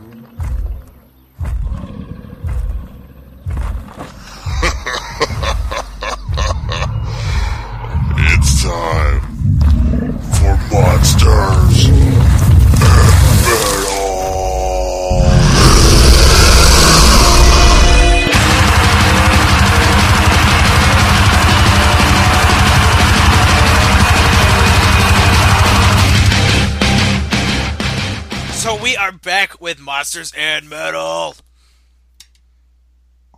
It's Monsters and Metal.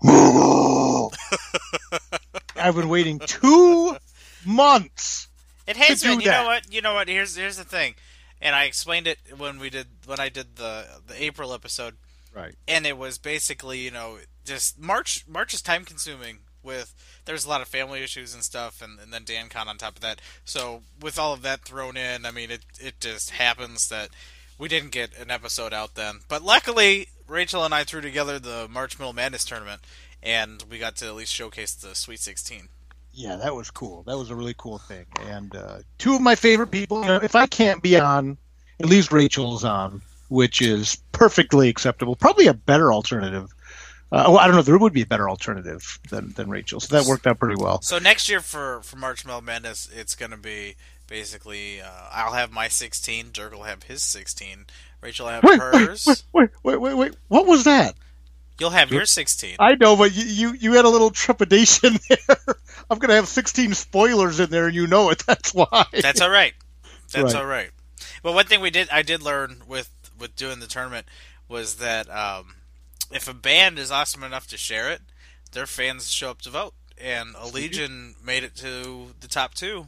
I've been waiting two months. It has been. You that. know what? You know what? Here's here's the thing, and I explained it when we did when I did the the April episode, Right. and it was basically you know just March March is time consuming with there's a lot of family issues and stuff, and, and then DanCon on top of that. So with all of that thrown in, I mean it it just happens that we didn't get an episode out then, but luckily Rachel and I threw together the March Middle Madness tournament, and we got to at least showcase the Sweet Sixteen. Yeah, that was cool. That was a really cool thing. And uh, two of my favorite people. You know, if I can't be on, at least Rachel's on, which is perfectly acceptable. Probably a better alternative. Uh, well, I don't know there would be a better alternative than, than Rachel. So that worked out pretty well. So next year for for March Madness, it's gonna be basically uh, I'll have my 16, Dirk will have his 16, Rachel will have Wait, hers. wait, wait, wait, wait, wait. What was that? You'll have your 16. I know, but you, you, you had a little trepidation there. I'm going to have 16 spoilers in there, and you know it. That's why. That's all right. That's Right. all right. But one thing we did, I did learn with with doing the tournament was that um, if a band is awesome enough to share it, their fans show up to vote, and a Legion made it to the top two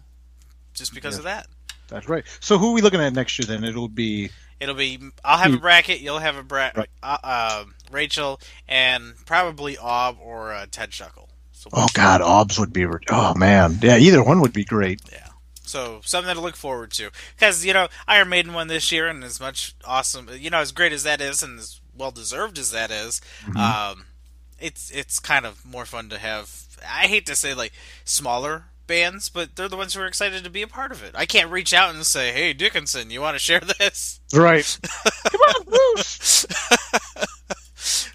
just because Yeah. of that. That's right. So who are we looking at next year then? It'll be It'll be I'll have a Hmm. bracket, you'll have a bracket, Right. uh, uh, Rachel, and probably Ob or uh, Ted Shuckle. So Oh God, Obs would be. Oh man, yeah, either one would be great. Yeah. So something to look forward to, because you know Iron Maiden won this year, and as much awesome, you know, as great as that is, and as well deserved as that is, um, it's it's kind of more fun to have. I hate to say like smaller bands, but they're the ones who are excited to be a part of it. I can't reach out and say, "Hey, Dickinson, you want to share this?" Right. Come on, Bruce.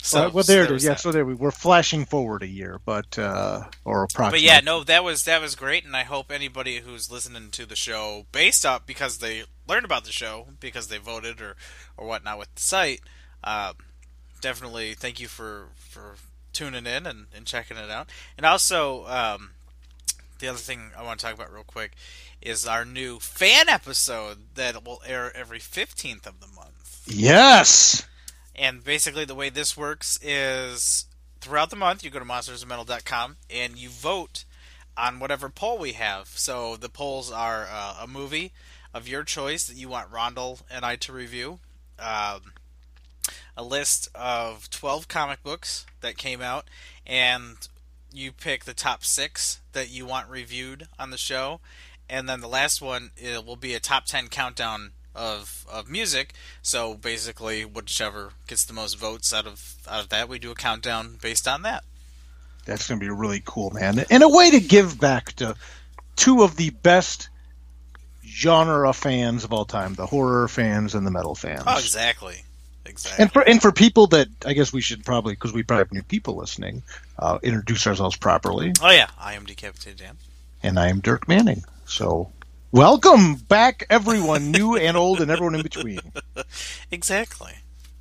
So, well, well, there it was is. Yeah, that. so there we we're flashing forward a year, but uh, or approximately. But yeah, no, that was that was great, and I hope anybody who's listening to the show, based up because they learned about the show because they voted or or whatnot with the site, uh, definitely thank you for for tuning in and, and checking it out. And also, um, the other thing I want to talk about real quick is our new fan episode that will air every fifteenth of the month. Yes. And basically, the way this works is throughout the month, you go to monstersandmetal.com and you vote on whatever poll we have. So the polls are uh, a movie of your choice that you want Rondell and I to review, um, a list of 12 comic books that came out, and you pick the top six that you want reviewed on the show. And then the last one it will be a top 10 countdown of, of music. So basically, whichever gets the most votes out of out of that, we do a countdown based on that. That's going to be really cool, man. And a way to give back to two of the best genre fans of all time: the horror fans and the metal fans. Oh, exactly, exactly. And for and for people that I guess we should probably because we probably have new people listening, uh, introduce ourselves properly. oh yeah, I am decapitated Dan. And I am Dirk Manning. So welcome back, everyone, new and old, and everyone in between. Exactly,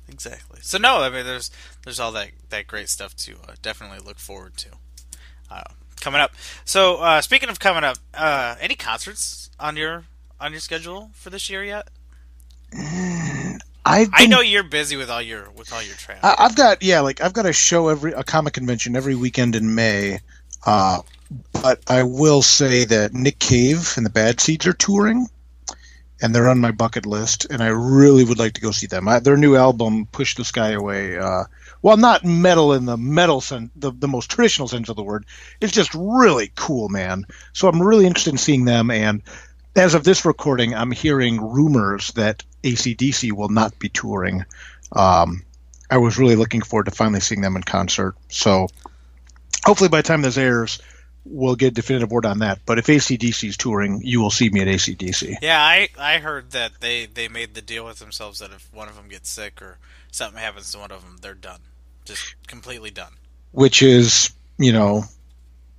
exactly. So no, I mean, there's there's all that that great stuff to uh, definitely look forward to uh, coming up. So uh, speaking of coming up, uh, any concerts on your on your schedule for this year yet? I've I know you're busy with all your with all your travel. I- I've got yeah, like I've got a show every a comic convention every weekend in May. Uh, but I will say that Nick Cave and the Bad Seeds are touring, and they're on my bucket list, and I really would like to go see them. I, their new album, "Push the Sky Away," uh, while not metal in the metal sense, the, the most traditional sense of the word, it's just really cool, man. So I'm really interested in seeing them. And as of this recording, I'm hearing rumors that ACDC will not be touring. Um, I was really looking forward to finally seeing them in concert. So hopefully by the time this airs, we'll get a definitive word on that. But if ACDC is touring, you will see me at ACDC. Yeah, I I heard that they they made the deal with themselves that if one of them gets sick or something happens to one of them, they're done, just completely done. Which is, you know,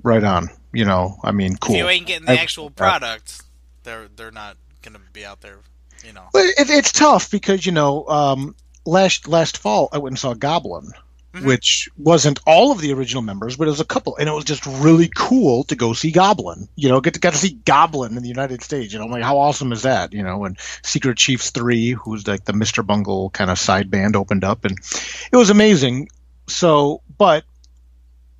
right on. You know, I mean, cool. If you ain't getting the I- actual product, they're they're not gonna be out there. You know. But it, it's tough because you know, um, last last fall I went and saw Goblin, Mhm. which wasn't all of the original members, but it was a couple, and it was just really cool to go see Goblin. You know, get to get to see Goblin in the United States. You know, like how awesome is that? You know, and Secret Chiefs three, who's like the Mister Bungle kind of side band, opened up, and it was amazing. So, but.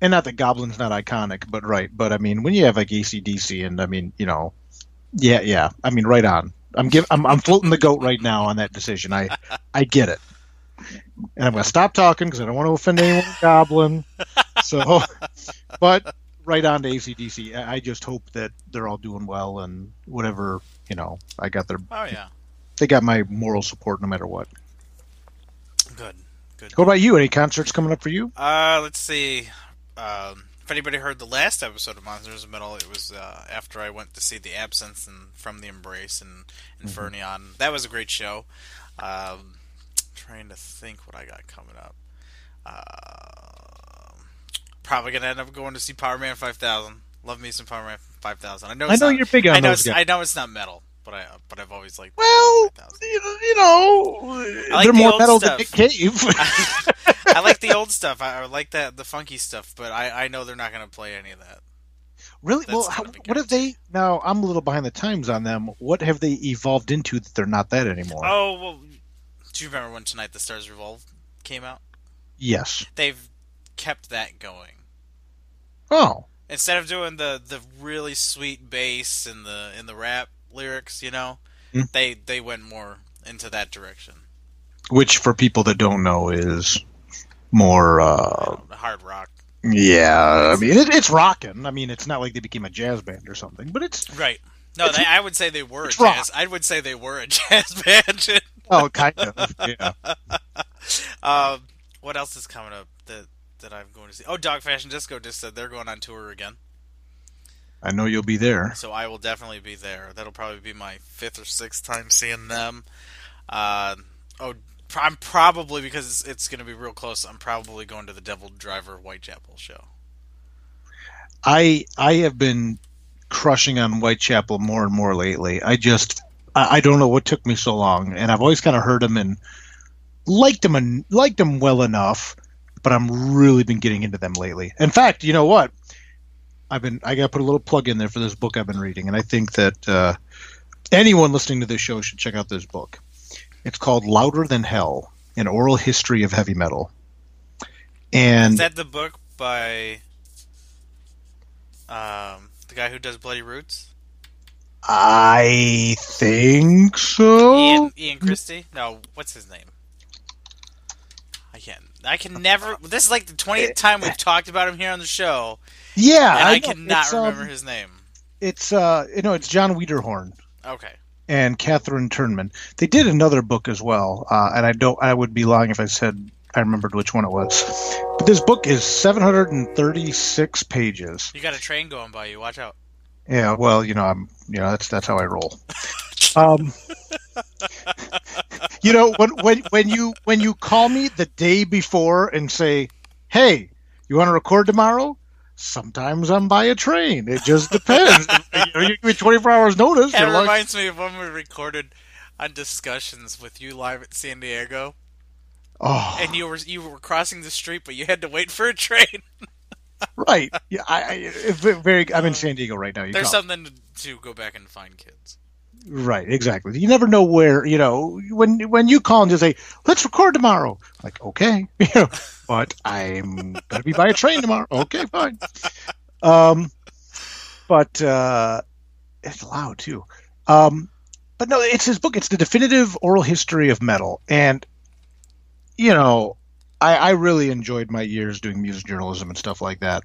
And not that Goblin's not iconic, but right. But I mean, when you have like ACDC, and I mean, you know, yeah, yeah. I mean, right on. I'm give, I'm, I'm floating the goat right now on that decision. I I get it, and I'm gonna stop talking because I don't want to offend anyone. Goblin. So, but right on to ACDC. I I just hope that they're all doing well and whatever you know. I got their Oh yeah, they got my moral support no matter what. good, good. What about you? Any concerts coming up for you? Uh, let's see. Um, if anybody heard the last episode of Monsters of Metal, it was uh, after I went to see the Absence and From the Embrace and Infernaeon. That was a great show. Um, trying to think what I got coming up. Uh, probably gonna end up going to see Powerman 5000. Love me some Powerman 5000. I know. I know not, you're big on I know. those guys. I know it's not metal, but I but I've always liked. Well, 5000. you you know, like they're the more metal stuff. than Nick Cave. I like the old stuff. I, I like that the funky stuff, but I, I know they're not going to play any of that. Really? That's well, how, what have they? Now I'm a little behind the times on them. What have they evolved into that they're not that anymore? Oh well, do you remember when Tonight the Stars Revolt came out? Yes. They've kept that going. Oh, Instead of doing the, the really sweet bass and the in the rap lyrics, you know, Hmm. they they went more into that direction. which for people that don't know is more. uh hard rock. Yeah, I mean it, it's rocking. I mean it's not like they became a jazz band or something, but it's Right. No, they, I would say they were a it's rock. jazz. I would say they were a jazz band. oh kind of yeah. um, what else is coming up that that I'm going to see? Oh, Dog Fashion Disco just said they're going on tour again, I know you'll be there. so I will definitely be there. That'll probably be my fifth or sixth time seeing them. Uh, oh, I'm probably because it's, it's going to be real close. I'm probably going to the DevilDriver Whitechapel show. I I have been crushing on Whitechapel more and more lately. I just I, I don't know what took me so long, and I've always kind of heard them and liked them and liked them well enough, but I'm really been getting into them lately. In fact, you know what? I've been I got to put a little plug in there for this book I've been reading, and I think that uh, anyone listening to this show should check out this book. It's called Louder Than Hell: An Oral History of Heavy Metal. And Is that the book by um, the guy who does Bloody Roots? I think so. Ian Ian Christe? No, what's his name? I can't. I can never. This is like the twentieth time we've talked about him here on the show, Yeah, and I, know. cannot um, remember his name. It's uh, you know, it's Jon Wiederhorn Okay. And Catherine Turman. They did another book as well, uh, and I don't. I would be lying if I said I remembered which one it was. But this book is 736 pages. You got a train going by you. Watch out. Yeah, well, you know, I'm, you know, that's that's how I roll. Um, you know, when when when you when you call me the day before and say, "Hey, you want to record tomorrow?" Sometimes I'm by a train. It just depends. you, know, you give me 24 hours notice. That you're like, reminds me of when we recorded on discussions with you live at San Diego, oh, and you were you were crossing the street, but you had to wait for a train. right. Yeah, I, I very. I'm in uh, San Diego right now. You There's call. something to, to go back and find kids. Right, exactly. You never know where you know when when you call and just say, "Let's record tomorrow." Like, okay, you know, but I'm gonna be by a train tomorrow. Okay, fine. Um, but uh, it's loud too. Um, but no, it's his book. It's the definitive oral history of metal, and you know, I, I really enjoyed my years doing music journalism and stuff like that,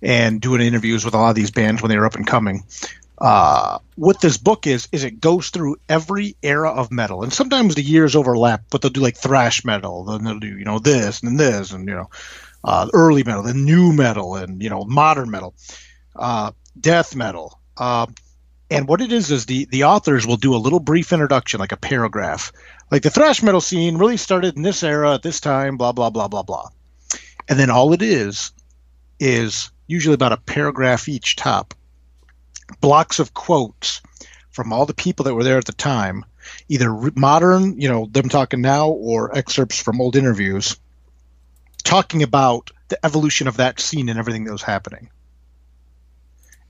and doing interviews with a lot of these bands when they were up and coming uh, what this book is is it goes through every era of metal, and sometimes the years overlap, but they'll do like thrash metal, then they'll do you know this and this, and you know uh, early metal, then new metal, and you know modern metal. uh, death metal. Uh, and what it is is the the authors will do a little brief introduction, like a paragraph, like the thrash metal scene really started in this era at this time, blah blah blah blah blah, and then all it is is usually about a paragraph each top, blocks of quotes from all the people that were there at the time, either modern, you know, them talking now, or excerpts from old interviews, talking about the evolution of that scene and everything that was happening.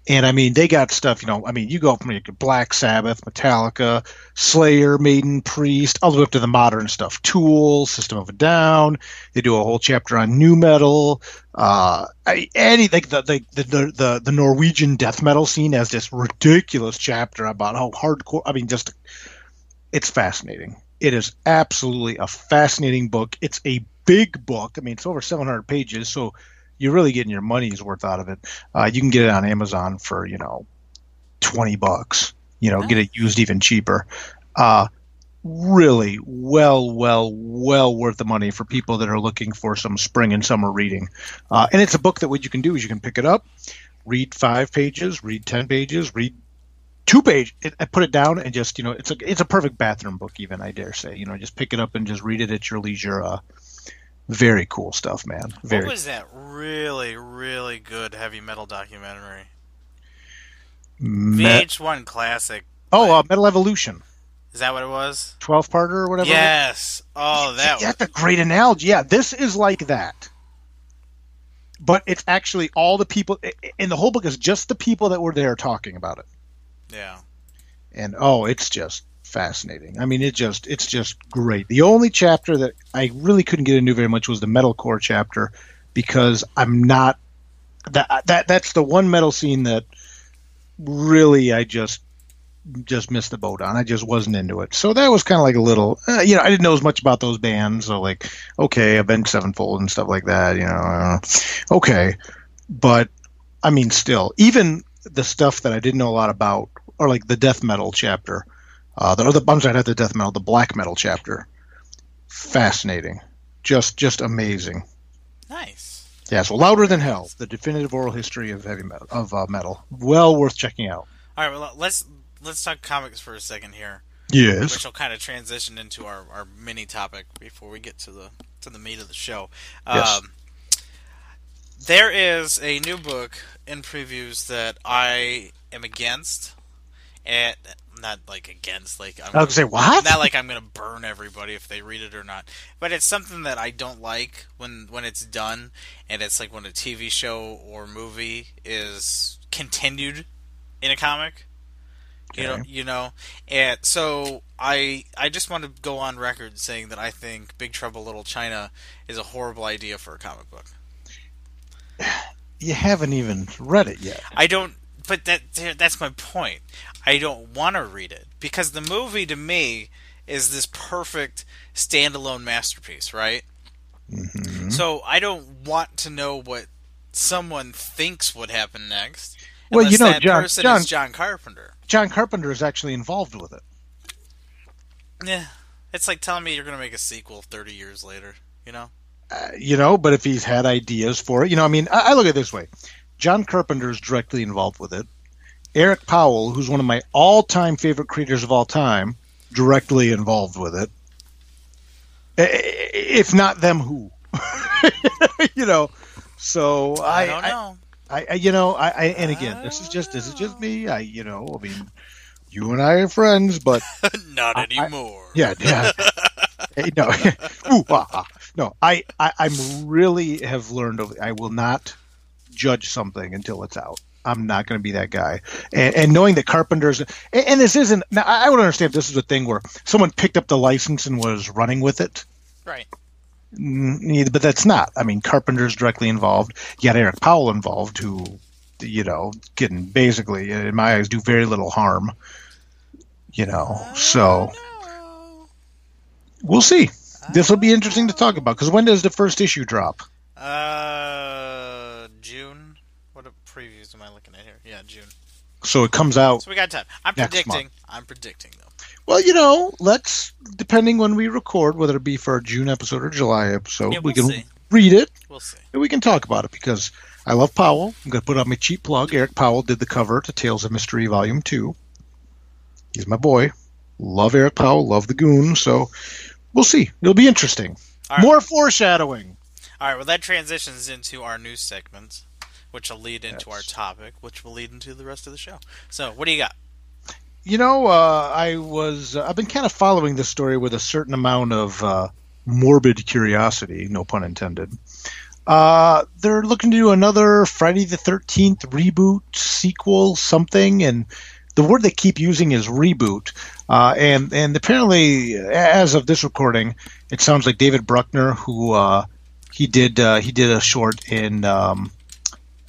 And I mean, they got stuff, you know, I mean, you go from like Black Sabbath, Metallica, Slayer, Maiden, Priest, all the way up to the modern stuff. Tool, System of a Down. They do a whole chapter on new metal. Uh, any, like the, the, the, the, the Norwegian death metal scene has this ridiculous chapter about how hardcore, I mean, just, it's fascinating. It is absolutely a fascinating book. It's a big book. I mean, it's over 700 pages. So, you're really getting your money's worth out of it. Uh, you can get it on Amazon for you know twenty bucks. You know, get it used even cheaper. Uh, really well, well, well worth the money for people that are looking for some spring and summer reading. Uh, and it's a book that what you can do is you can pick it up, read five pages, read ten pages, read two page, it, put it down, and just you know, it's a it's a perfect bathroom book. Even I dare say, you know, just pick it up and just read it at your leisure. Uh, very cool stuff, man. Very. What was that really, really good heavy metal documentary? Met- VH1 classic. Oh, uh, Metal Evolution. Is that what it was? Twelve parter or whatever. Yes. Oh, that. That's a great analogy. Yeah, this is like that. But it's actually all the people, and the whole book is just the people that were there talking about it. Yeah. And oh, it's just fascinating. I mean, it just it's just great. The only chapter that I really couldn't get into very much was the metalcore chapter because I'm not that that that's the one metal scene that really I just just missed the boat on. I just wasn't into it. So that was kind of like a little, uh, you know, I didn't know as much about those bands. So like, okay, Avenged Sevenfold and stuff like that. You know, okay, but I mean, still, even the stuff that I didn't know a lot about, or like the death metal chapter, uh, the, or the I'm sorry, not the death metal, the black metal chapter. Fascinating, just just amazing. Nice. Yeah, so louder than hell, the definitive oral history of heavy metal of uh, metal. Well worth checking out. All right, well let's let's talk comics for a second here. Yes. Which will kind of transition into our, our mini topic before we get to the to the meat of the show. Yes. Um, there is a new book in previews that I am against, and not like against like I'm I was gonna say what? not like I'm gonna burn everybody if they read it or not. But it's something that I don't like when when it's done, and it's like when a TV show or movie is continued in a comic. You know, you know, and so I I just want to go on record saying that I think Big Trouble Little China is a horrible idea for a comic book. you haven't even read it yet. I don't. But that that's my point. I don't want to read it because the movie to me is this perfect standalone masterpiece, right? Mm-hmm. So I don't want to know what someone thinks would happen next. Well, you know, that John- person John- is John Carpenter. John Carpenter is actually involved with it. Yeah, it's like telling me you're going to make a sequel 30 years later. You know? Uh, you know, but if he's had ideas for it, you know, I mean, I, I look at it this way: John Carpenter is directly involved with it. Eric Powell, who's one of my all-time favorite creators of all time, directly involved with it. I- I- If not them, who? you know. So I, I, don't know. I, I you know, I, I, and again, this is just this is just me. I, you know, I mean, you and I are friends, but Not I- anymore. yeah, yeah. Hey, no, Ooh, ah, ah. no. I, I, I'm really have learned. Over, I will not judge something until it's out. I'm not going to be that guy. And, and knowing that Carpenter's, and, and this isn't. Now, I would understand if this is a thing where someone picked up the license and was running with it. Right. But that's not. I mean, Carpenter's directly involved. You got Eric Powell involved, who, you know, can basically, in my eyes, do very little harm. You know, so No. we'll see. This will be interesting to talk about because when does the first issue drop? Uh, June. What previews am I looking at here? Yeah, June. So it comes out. So we got time. I'm predicting. I'm predicting though. Well, you know, let's depending when we record, whether it be for our June episode or July episode, Yeah, we we'll can see. read it, We'll see. and we can talk about it because I love Powell. I'm going to put out my cheap plug. Eric Powell did the cover to Tales of Mr. Rhee Volume 2. He's my boy. Love Eric Powell, love the goon, so we'll see. It'll be interesting. Right. More foreshadowing. All right. Well, that transitions into our news segment, which will lead into our topic, which will lead into the rest of the show. So, what do you got? You know, uh, I was uh, I've been kind of following this story with a certain amount of uh, morbid curiosity, no pun intended. Uh, they're looking to do another Friday the Thirteenth reboot, sequel, something, and the word they keep using is reboot. Uh, and and apparently, as of this recording, it sounds like David Bruckner, who uh, he did uh, he did a short in um,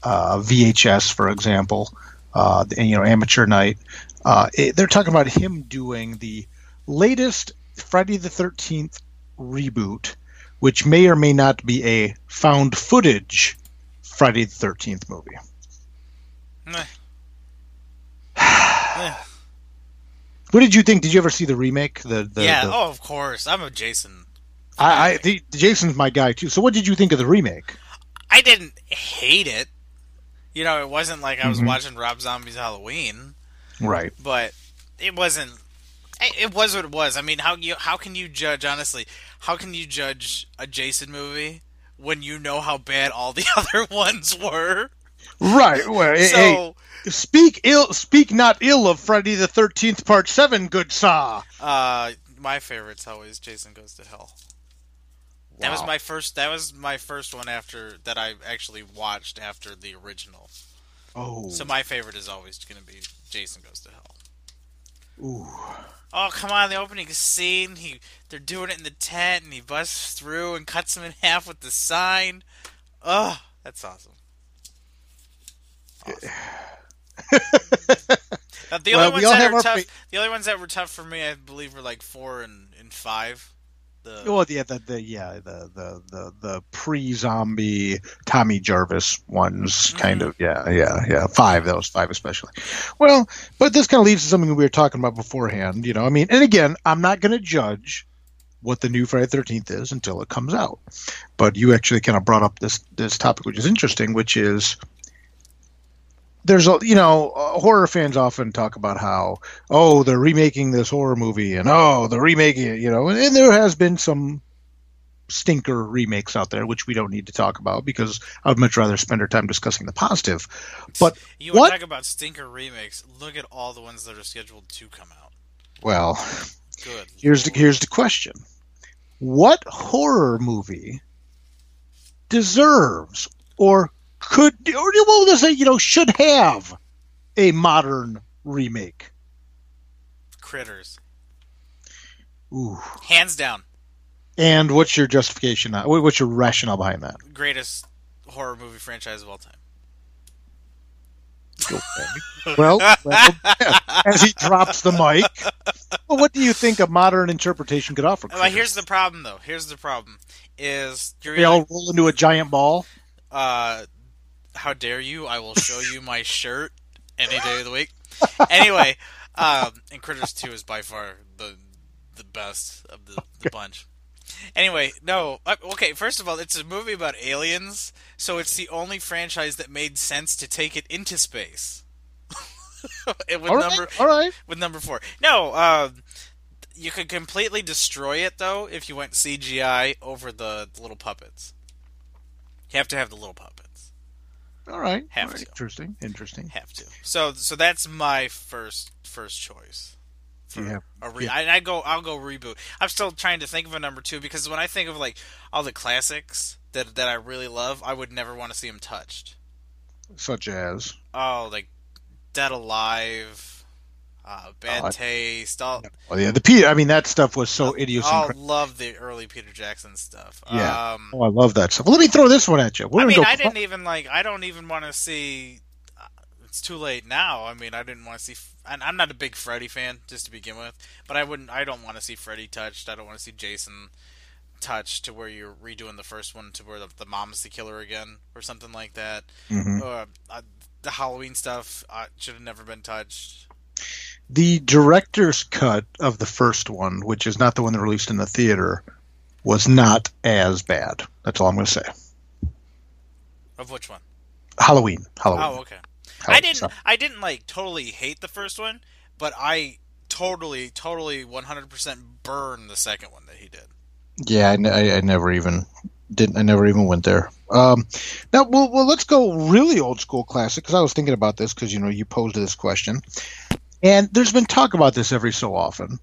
uh, VHS, for example, uh, and, you know, Amateur Night. Uh, it, they're talking about him doing the latest Friday the Thirteenth reboot, which may or may not be a found footage Friday the Thirteenth movie. Meh. What did you think? Did you ever see the remake? The, the yeah. the- oh, of course. I'm a Jason. I, I the, Jason's my guy too. So what did you think of the remake? I didn't hate it. You know, it wasn't like I was Mhm. watching Rob Zombie's Halloween, Right. but it wasn't. It was what it was. I mean, how you how can you judge honestly? How can you judge a Jason movie when you know how bad all the other ones were? Right. Well, hey, hey, So, speak ill. Speak not ill of Friday the Thirteenth Part Seven. Good saw. uh, my favorite's always Jason Goes to Hell. That was my first. That was my first one after that I actually watched after the original. Oh. So my favorite is always going to be Jason Goes to Hell. Ooh. Oh come on! The opening scene, he they're doing it in the tent, and he busts through and cuts him in half with the sign. Oh, that's awesome. Awesome. The only ones that are tough, fa- the only ones that were tough for me, I believe, were like four and, and five. The Well, yeah, the, the yeah the the the, the pre-zombie Tommy Jarvis ones, mm-hmm. kind of. Yeah, yeah, yeah. Five, those five especially. Well, but this kind of leads to something we were talking about beforehand. You know, I mean, and again, I'm not going to judge what the new Friday Thirteenth is until it comes out. But you actually kind of brought up this this topic, which is interesting, which is there's a you know uh, horror fans often talk about how oh they're remaking this horror movie and oh they're remaking it you know and, and there has been some stinker remakes out there which we don't need to talk about because I would much rather spend our time discussing the positive but you what- talk about stinker remakes? Look at all the ones that are scheduled to come out. well Good. here's the here's the question what horror movie deserves or could or we'll just say you know should have a modern remake critters, Ooh. hands down, And what's your justification? uh, What's your rationale behind that? greatest horror movie franchise of all time. Well, well, yeah, as he drops the mic, well, what do you think a modern interpretation could offer? Well, here's the problem, though. Here's the problem: is they all roll into a giant ball. uh, how dare you? I will show you my shirt any day of the week. Anyway, um, and Critters Two is by far the the best of the, the bunch. Anyway, no, uh, okay. First of all, it's a movie about aliens, so it's the only franchise that made sense to take it into space. With All right, number all right. with number four. No, um, you could completely destroy it though if you went CGI over the little puppets. You have to have the little puppets. All right. Have all right. to. Interesting. Interesting. Have to. So, so that's my first first choice. Do you have- A re- yeah. I, I go. I'll go reboot. I'm still trying to think of a number two because when I think of like all the classics that that I really love, I would never want to see them touched. Such as. Oh, like Dead Alive, uh, Bad Oh, Taste. All, Well, yeah, the Peter. I mean, that stuff was so idiosyncratic. I love the early Peter Jackson stuff. Yeah. Um, Oh, I love that stuff. Well, let me throw this one at you. We're I mean. I didn't even like. I don't even want to see. uh, It's too late now. I mean, I didn't want to see. And I'm not a big Freddy fan, just to begin with. But I wouldn't. I don't want to see Freddy touched. I don't want to see Jason touched to where you're redoing the first one to where the, the mom's the killer again or something like that. Mhm. Uh, uh, the Halloween stuff uh, should have never been touched. The director's cut of the first one, which is not the one that released in the theater, was not as bad. That's all I'm going to say. Of which one? Halloween. Halloween. Oh, okay. I didn't. I didn't like totally hate the first one, but I totally, totally, one hundred percent burn the second one that he did. Yeah, I never even didn't. I never even went there. Um, now, well, well, let's go really old school classic because I was thinking about this because you know you posed this question, and there's been talk about this every so often,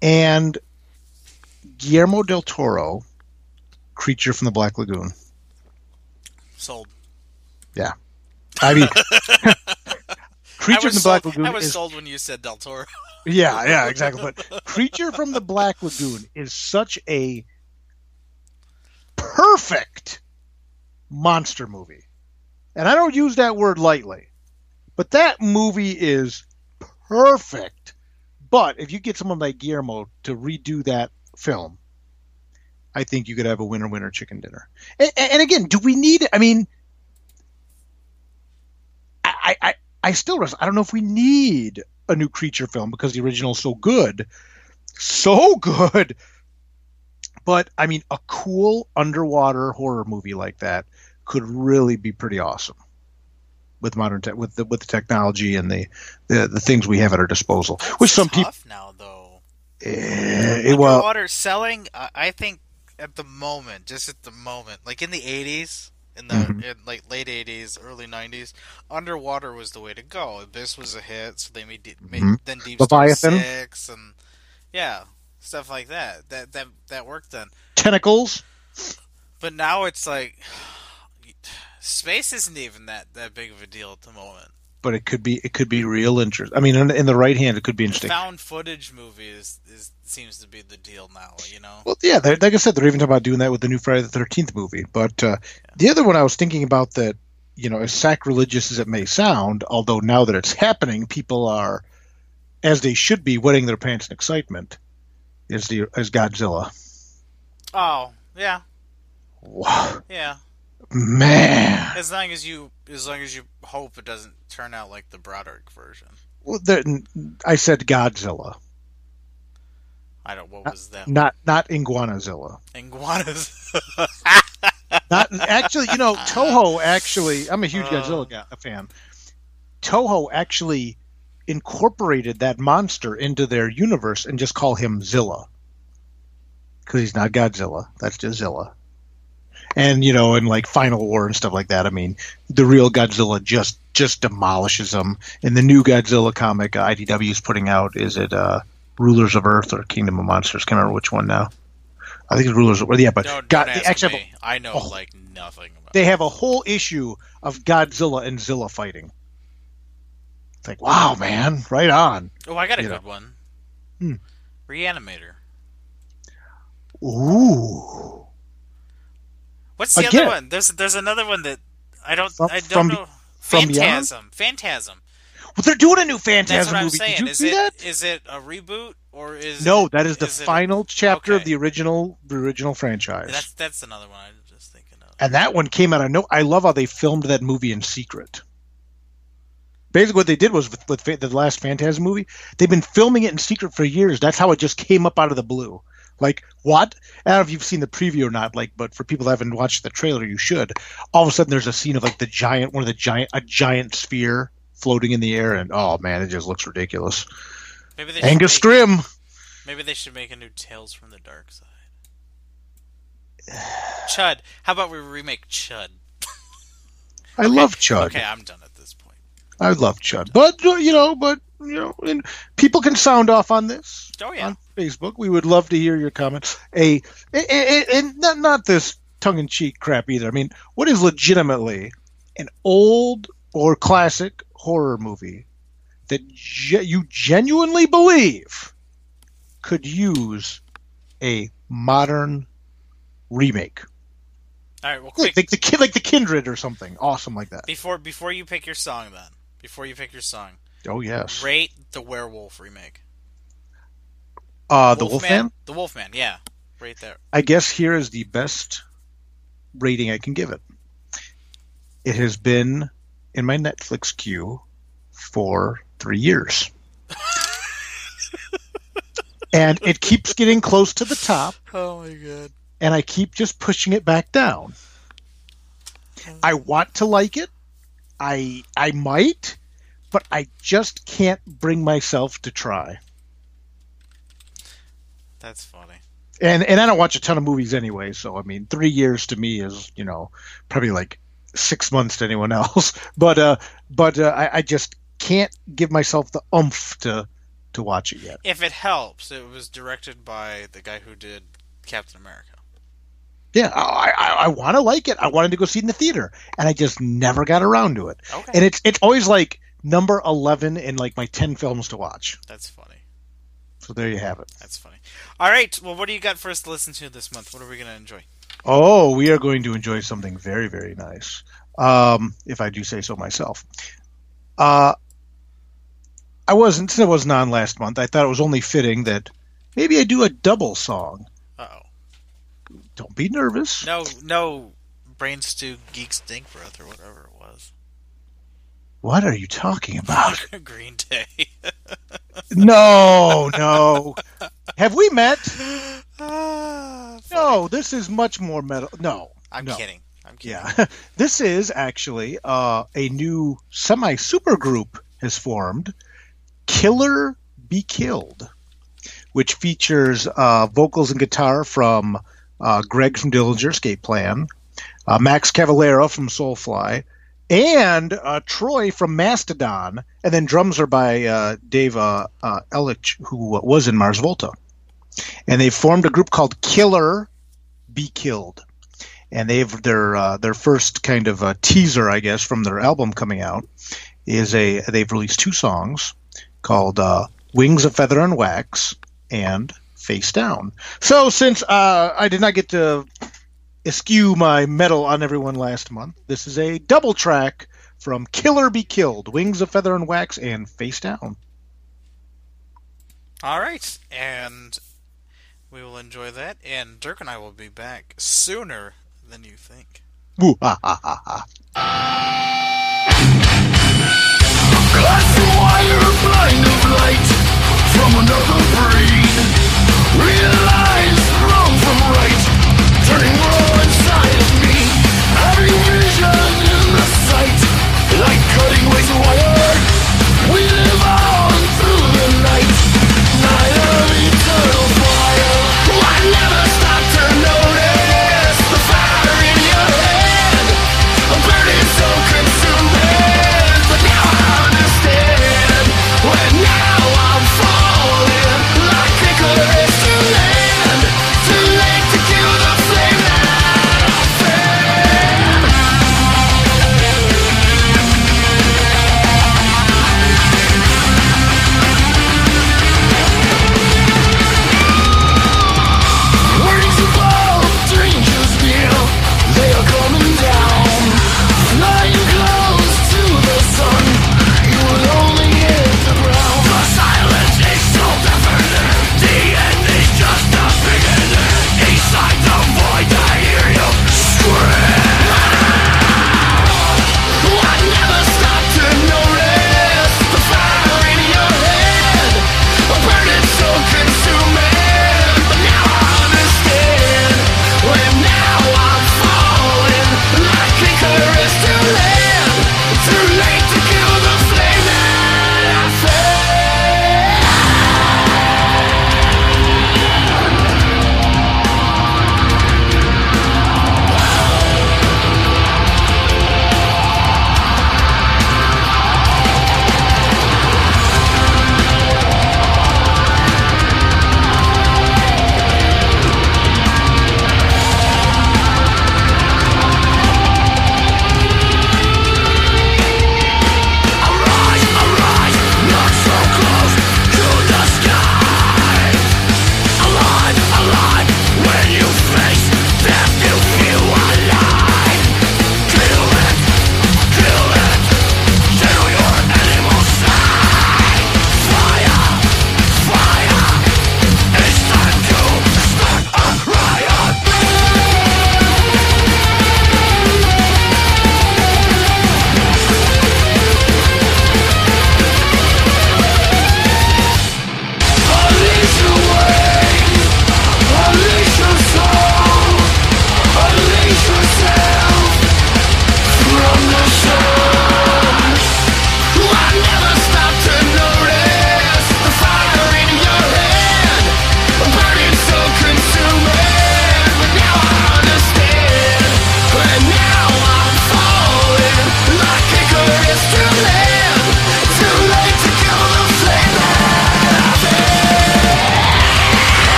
and Guillermo del Toro, Creature from the Black Lagoon. Sold. Yeah. I mean, Creature from the Black Lagoon I was is sold when you said Del Toro. Yeah, yeah, exactly. But Creature from the Black Lagoon is such a perfect monster movie. And I don't use that word lightly. But that movie is perfect. But if you get someone like Guillermo to redo that film, I think you could have a winner winner chicken dinner. And, and again, do we need I mean I, I, I still I don't know if we need a new creature film because the original is so good. So good. But I mean a cool underwater horror movie like that could really be pretty awesome with modern te- with the with the technology and the, the the things we have at our disposal. Which some people now though. eh, well Underwater selling, I, think at the moment, just at the moment, like in the '80s, in the Mhm. in like late '80s, early '90s, underwater was the way to go. This was a hit, so they made, made Mhm. then Deep Leviathan. Six and yeah, stuff like that. That that that worked then. tentacles. But now it's like space isn't even that that big of a deal at the moment. But it could be it could be real interest. I mean, in, in the right hand, it could be interesting. Found footage movie is, is seems to be the deal now. You know. Well, yeah, like I said, they're even talking about doing that with the new Friday the Thirteenth movie. But uh, the other one I was thinking about that, you know, as sacrilegious as it may sound, although now that it's happening, people are, as they should be, wetting their pants in excitement. Is the is Godzilla? Oh yeah, Wow, yeah. Man. As long as you, as long as you hope it doesn't turn out like the Broderick version. Well, there, I said Godzilla, I don't. What was that? not not Iguanazilla. Iguanas. Not actually, you know, Toho actually. I'm a huge Uh. Godzilla guy, fan. Toho actually incorporated that monster into their universe and just call him Zilla because he's not Godzilla. That's just Zilla. And you know, and like Final War and stuff like that. I mean, the real Godzilla just just demolishes them. And the new Godzilla comic, uh, IDW is putting out, is it uh, Rulers of Earth or Kingdom of Monsters? Can't remember which one now. I think it's Rulers of Earth. Yeah, but don't, God, don't actually me. I know Oh. like nothing about. they have a whole issue of Godzilla and Zilla fighting. It's like, wow, man, right on. Oh, I got a you good know. one. Hmm. Reanimator. Ooh, What's the Again. other one? There's there's another one that I don't From- I don't from- know. from beyond? Phantasm. Phantasm. well, they're doing a new That's Phantasm what I'm movie. saying. Did you is see it that? is it a reboot or is No, that is the is it final chapter of the original the original franchise. That's that's another one I was just thinking of. and that one came out. I know. I love how they filmed that movie in secret. Basically, what they did was with, with the last Phantasm movie, they've been filming it in secret for years. That's how it just came up out of the blue. Like what? I don't know if you've seen the preview or not. Like, but for people that haven't watched the trailer, you should. All of a sudden, there's a scene of like the giant, one of the giant, a giant sphere floating in the air, and oh man, it just looks ridiculous. Maybe they should Angus make, Scrimm. Maybe they should make a new Tales from the Dark Side. Chud. How about we remake Chud? I love Chud. Okay, I'm done at this point. I love Chud, but you know, but you know, and people can sound off on this. Oh yeah. on Facebook. We would love to hear your comments. A, and not not this tongue in cheek crap either. I mean, what is legitimately an old or classic horror movie that ge- you genuinely believe could use a modern remake, All right. Well, quick. like, the like the Kindred or something awesome like that? Before before you pick your song, then before you pick your song, Oh yes, rate the Werewolf remake. Uh, the Wolfman. The Wolfman. Yeah, right there. I guess here is the best rating I can give it. It has been in my Netflix queue for three years. and it keeps getting close to the top, Oh my god. and I keep just pushing it back down. I want to like it. I I might, but I just can't bring myself to try. That's funny. And and I don't watch a ton of movies anyway, so I mean, three years to me is you know probably like six months to anyone else. But uh, but uh, I, I just can't give myself the umph to to watch it yet. If it helps, it was directed by the guy who did Captain America. Yeah, I I, I want to like it. I wanted to go see it in the theater, and I just never got around to it. Okay. And it's it's always like number eleven in like my ten films to watch. That's funny. So there you have it. That's funny. All right. Well, what do you got for us to listen to this month? What are we going to enjoy? Oh, we are going to enjoy something very, very nice. Um, if I do say so myself. Uh, I wasn't, since I wasn't on last month, I thought it was only fitting that maybe I do a double song. Uh oh. Don't be nervous. No, no. Brain stew, geek stink breath, or whatever. What are you talking about? Green Day. no, no. Have we met? Ah, No, this is much more metal. No. I'm no. kidding. I'm kidding. Yeah, this is actually uh, a new semi super group has formed, Killer Be Killed, which features uh, vocals and guitar from uh, Greg from Dillinger Escape Plan, uh, Max Cavalera from Soulfly, and uh, Troy from Mastodon, and then drums are by uh, Dave uh, uh, Elitch, who was in Mars Volta. And they formed a group called Killer Be Killed and they've their uh, their first kind of uh teaser, I guess, from their album coming out is a they've released two songs called "Wings of Feather and Wax" and "Face Down." So since I did not get to eschew my medal on everyone last month, this is a double track from "Killer Be Killed," "Wings of Feather and Wax" and "Face Down." All right, and we will enjoy that. And Dirk and I will be back sooner than you think. Woo, ha, ha, ha, ha. Glass wire blind of light from another breed. Realize never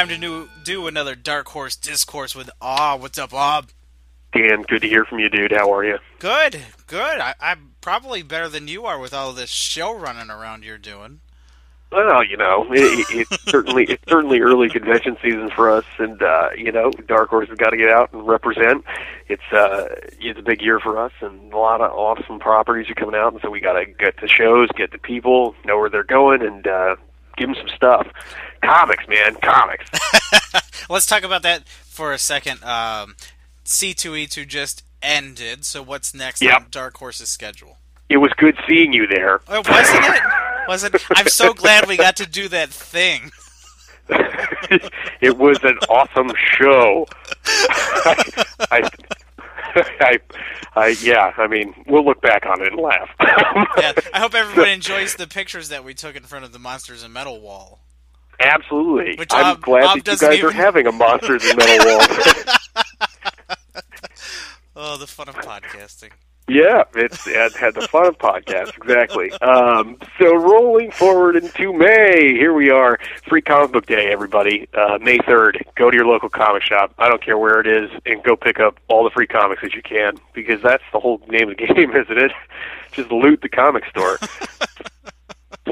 time to new, do another Dark Horse Discourse with Ah. What's up, Bob? Dan, good to hear from you, dude. How are you? Good, good. I, I'm probably better than you are with all this show running around you're doing. Well, you know, it, it, it's certainly it's certainly early convention season for us, and uh, you know, Dark Horse has got to get out and represent. It's uh, it's a big year for us, and a lot of awesome properties are coming out, and so we got to get to shows, get to people, know where they're going, and uh, give them some stuff. Comics, man, comics. Let's talk about that for a second. Um, C2E2 just ended, so what's next Yep. on Dark Horse's schedule? It was good seeing you there. Oh, wasn't it? Wasn't? I'm so glad we got to do that thing. it was an awesome show. I, I, I, I, yeah. I mean, we'll look back on it and laugh. Yeah, I hope everyone enjoys the pictures that we took in front of the Monsters and Metal wall. Absolutely. Which I'm glad that you guys even- are having a Monsters and Metal Wall. Oh, the fun of podcasting. yeah, it's it had the fun of podcast exactly. Um, so rolling forward into May, here we are, Free Comic Book Day, everybody. Uh, May third, go to your local comic shop. I don't care where it is, and go pick up all the free comics that you can because that's the whole name of the game, isn't it? Just loot the comic store.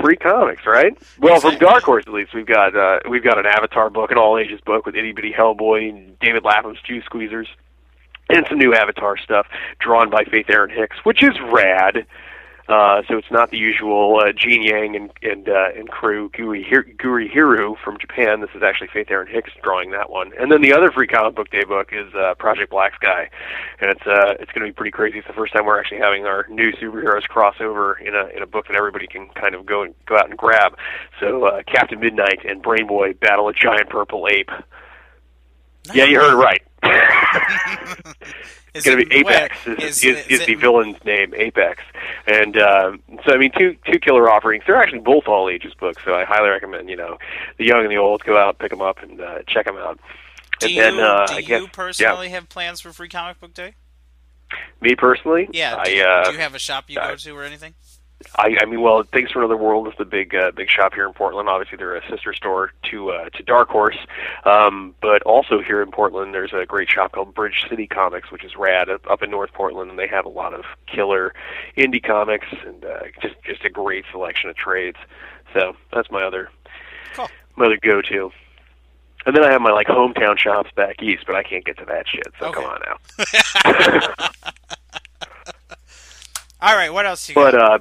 Free comics, right? Well, from Dark Horse at least, we've got uh, we've got an Avatar book, an all ages book with Itty Bitty Hellboy and David Lapham's Juice Squeezers, and some new Avatar stuff drawn by Faith Erin Hicks, which is rad. Uh, so it's not the usual uh, Gene Yang and and, uh, and crew Guri, Gurihiru from Japan. This is actually Faith Erin Hicks drawing that one. And then the other free comic book day book is uh, Project Black Sky, and it's uh, it's going to be pretty crazy. It's the first time we're actually having our new superheroes crossover in a in a book that everybody can kind of go and go out and grab. So uh, Captain Midnight and Brain Boy battle a giant purple ape. Yeah, you heard it right. It's going to be Apex is, is- is, is the villain's name, Apex. And um, so, I mean, two two killer offerings. They're actually both all ages books, so I highly recommend, you know, the young and the old go out, pick them up, and uh, check them out. Do and you, then, uh, do I you guess, personally have plans for Free Comic Book Day? Me personally, Yeah. I, do, uh, do you have a shop you I- go to or anything? I, I mean, well, Things From Another World is the big uh, big shop here in Portland. Obviously, they're a sister store to uh, to Dark Horse, um, but also here in Portland, there's a great shop called Bridge City Comics, which is rad up, up in North Portland, and they have a lot of killer indie comics and uh, just just a great selection of trades. So that's my other Cool. my other go to. And then I have my like hometown shops back east, but I can't get to that shit. So Okay. come on now. All right. What else you But uh,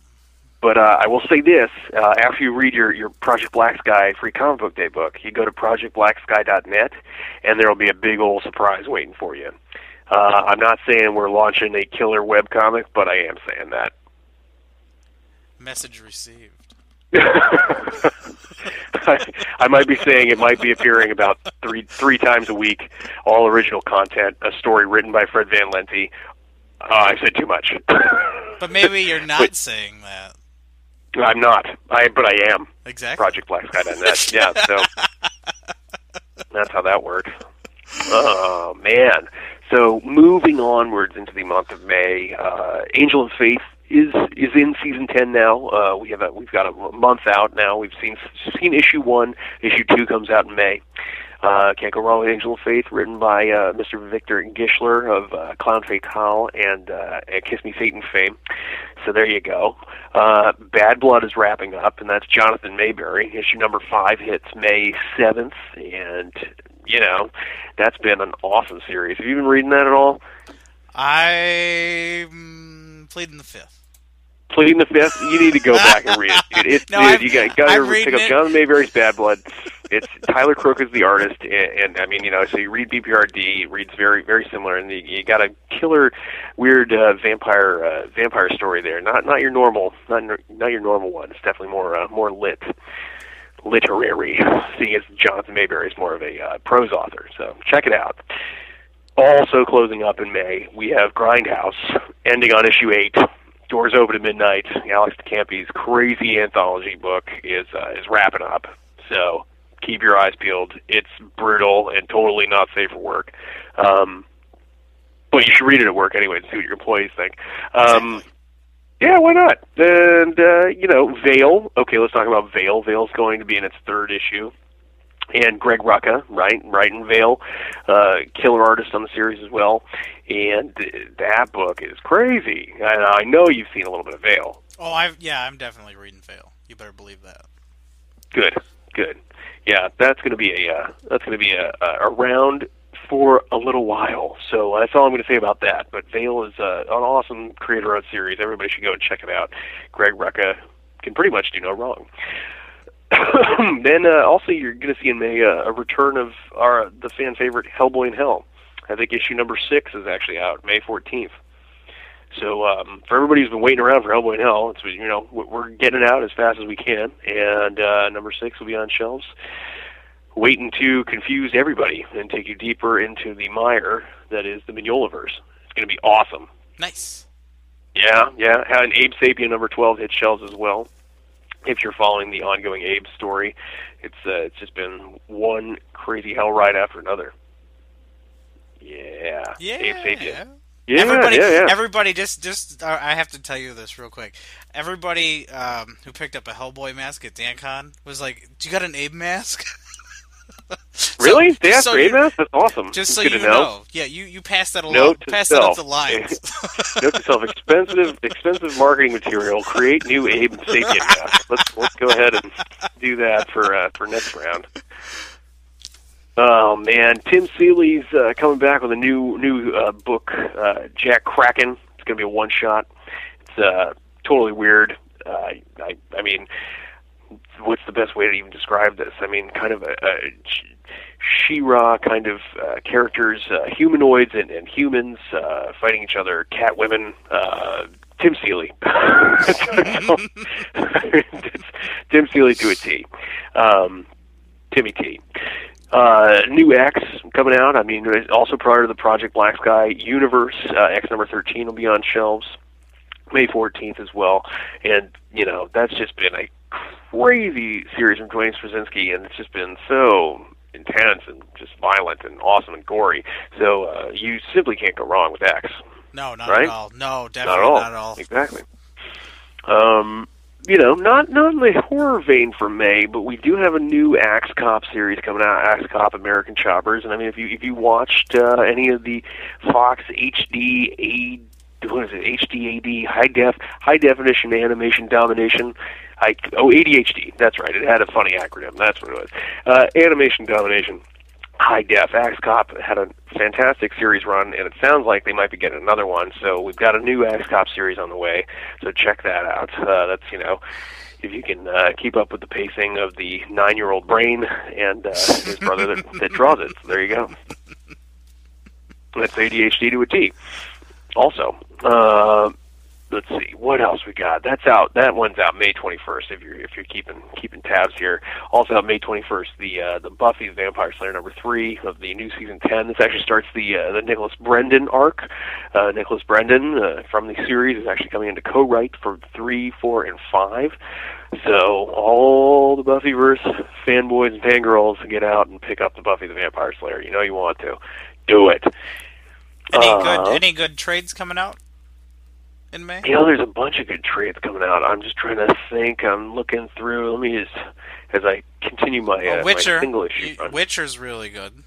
but uh, I will say this: uh, after you read your your Project Black Sky free comic book day book, you go to projectblacksky.net, and there will be a big old surprise waiting for you. Uh, I'm not saying we're launching a killer web comic, but I am saying that. Message received. I, I might be saying it might be appearing about three three times a week, all original content, a story written by Fred Van Lente. Uh, I said too much. But maybe you're not Wait. saying that. I'm not. I but I am. Exactly. projectblacksky.net. yeah, so that's how that works. Oh man! So moving onwards into the month of May, uh, Angel of Faith is is in season ten now. Uh, we have a, we've got a month out now. We've seen seen issue one. Issue two comes out in May. Uh, can't go wrong with Angel of Faith, written by uh, Mr. Victor Gischler of uh, Clown Fatale and, uh, and Kiss Me Satan fame. So there you go. Uh, Bad Blood is wrapping up, and that's Jonathan Maberry. Issue number five hits May 7th, and, you know, that's been an awesome series. Have you been reading that at all? I'm pleading the fifth. Pleading the fifth, you need to go back and read it, dude. It's, No, dude, I'm- you got, got to pick up it. Jonathan Maberry's Bad Blood. It's Tyler Crook is the artist, and, and I mean, you know, so you read BPRD, it reads very, very similar, and you, you got a killer, weird uh, vampire, uh, vampire story there. Not, not your normal, not, not your normal one. It's definitely more, uh, more lit, literary. Seeing as Jonathan Maberry is more of a uh, prose author, so check it out. Also closing up in May, we have Grindhouse ending on issue eight. Doors open at midnight. Alex de Campi's crazy anthology book is uh, is wrapping up. So keep your eyes peeled. It's brutal and totally not safe for work. Um, but you should read it at work anyway and see what your employees think. Um, yeah, why not? And uh, you know, Veil. Okay, let's talk about Veil. Veil's going to be in its third issue. and Greg Rucka, right, right in Veil, uh, killer artist on the series as well. And that book is crazy. And I know you've seen a little bit of Veil. Oh, I've yeah, I'm definitely reading Veil. You better believe that. Good, good. Yeah, that's going to be a uh, that's going to be a, a around for a little while. So that's all I'm going to say about that. But Veil is uh, an awesome creator-owned series. Everybody should go and check it out. Greg Rucka can pretty much do no wrong. then uh, also you're going to see in May uh, a return of our the fan favorite Hellboy in Hell. I think issue number six is actually out May 14th. So um, for everybody who's been waiting around for Hellboy in Hell, it's you know we're getting it out as fast as we can, and uh, number six will be on shelves, waiting to confuse everybody and take you deeper into the mire that is the Mignolaverse. It's going to be awesome. Nice. Yeah, yeah. And Abe Sapien number twelve hit shelves as well. If you're following the ongoing Abe story, it's uh, it's just been one crazy hell ride after another. Yeah, Yeah. Abe Sapien. Yeah, everybody, yeah, yeah. everybody, just, just, I have to tell you this real quick. Everybody um, who picked up a Hellboy mask at DanCon was like, "Do you got an Abe mask?" So- really? they asked so for Abe Mask? That's awesome. Just so Good you to know. yeah, you you passed that along, Note to passed that up self. the lines. Note to self: expensive, expensive marketing material. Create new Abe Sapien mask. Let's let's go ahead and do that for uh, for next round. Oh man, Tim Seeley's uh, coming back with a new new uh, book, uh, Jack Kraken. It's going to be a one shot. It's uh, totally weird. Uh, I I mean, what's the best way to even describe this? I mean, kind of a, a She-Ra kind of uh, characters, uh, humanoids and, and humans uh, fighting each other, cat women. Uh, Tim Seeley. Tim Seeley to a T. Um, Timmy T. Uh, new X coming out. I mean, also prior to the Project Black Sky universe, uh, X number 13 will be on shelves May 14th as well. And, you know, that's just been a crazy series from Duane Swierczynski, and it's just been so intense and just violent and awesome and gory. So uh, you simply can't go wrong with X. no, not Right? at all. No, Not definitely at all. not at all. Exactly. Um, you know, not not in the horror vein for May, but we do have a new Axe Cop series coming out, Axe Cop American Choppers. And I mean, if you if you watched uh, any of the Fox HD A what is it HDAD high def high definition animation domination. I, oh ADHD, that's right. It had a funny acronym. That's what it was. Uh, animation domination high def. Axe Cop had a fantastic series run, and it sounds like they might be getting another one. So we've got a new Axe Cop series on the way. So check that out. Uh, that's you know. If you can uh, keep up with the pacing of the nine-year-old brain and uh, his brother that, that draws it, so there you go. That's ADHD to a T. Also, uh, let's see what else we got. That's out. That one's out May 21st. If you're if you're keeping keeping tabs here. Also out May 21st. The uh, the Buffy the Vampire Slayer number three of the new season 10. This actually starts the uh, the Nicholas Brendon arc. Uh, Nicholas Brendon uh, from the series is actually coming in to co-write for three, four, and five. So all the Buffyverse fanboys and fangirls get out and pick up the Buffy the Vampire Slayer. You know you want to. Do it. Any Uh, good any good trades coming out in May? You know, there's a bunch of good trades coming out. I'm just trying to think. I'm looking through. Let me just, as I continue my, uh, Oh, Witcher. my single issue. You- Witcher's really good.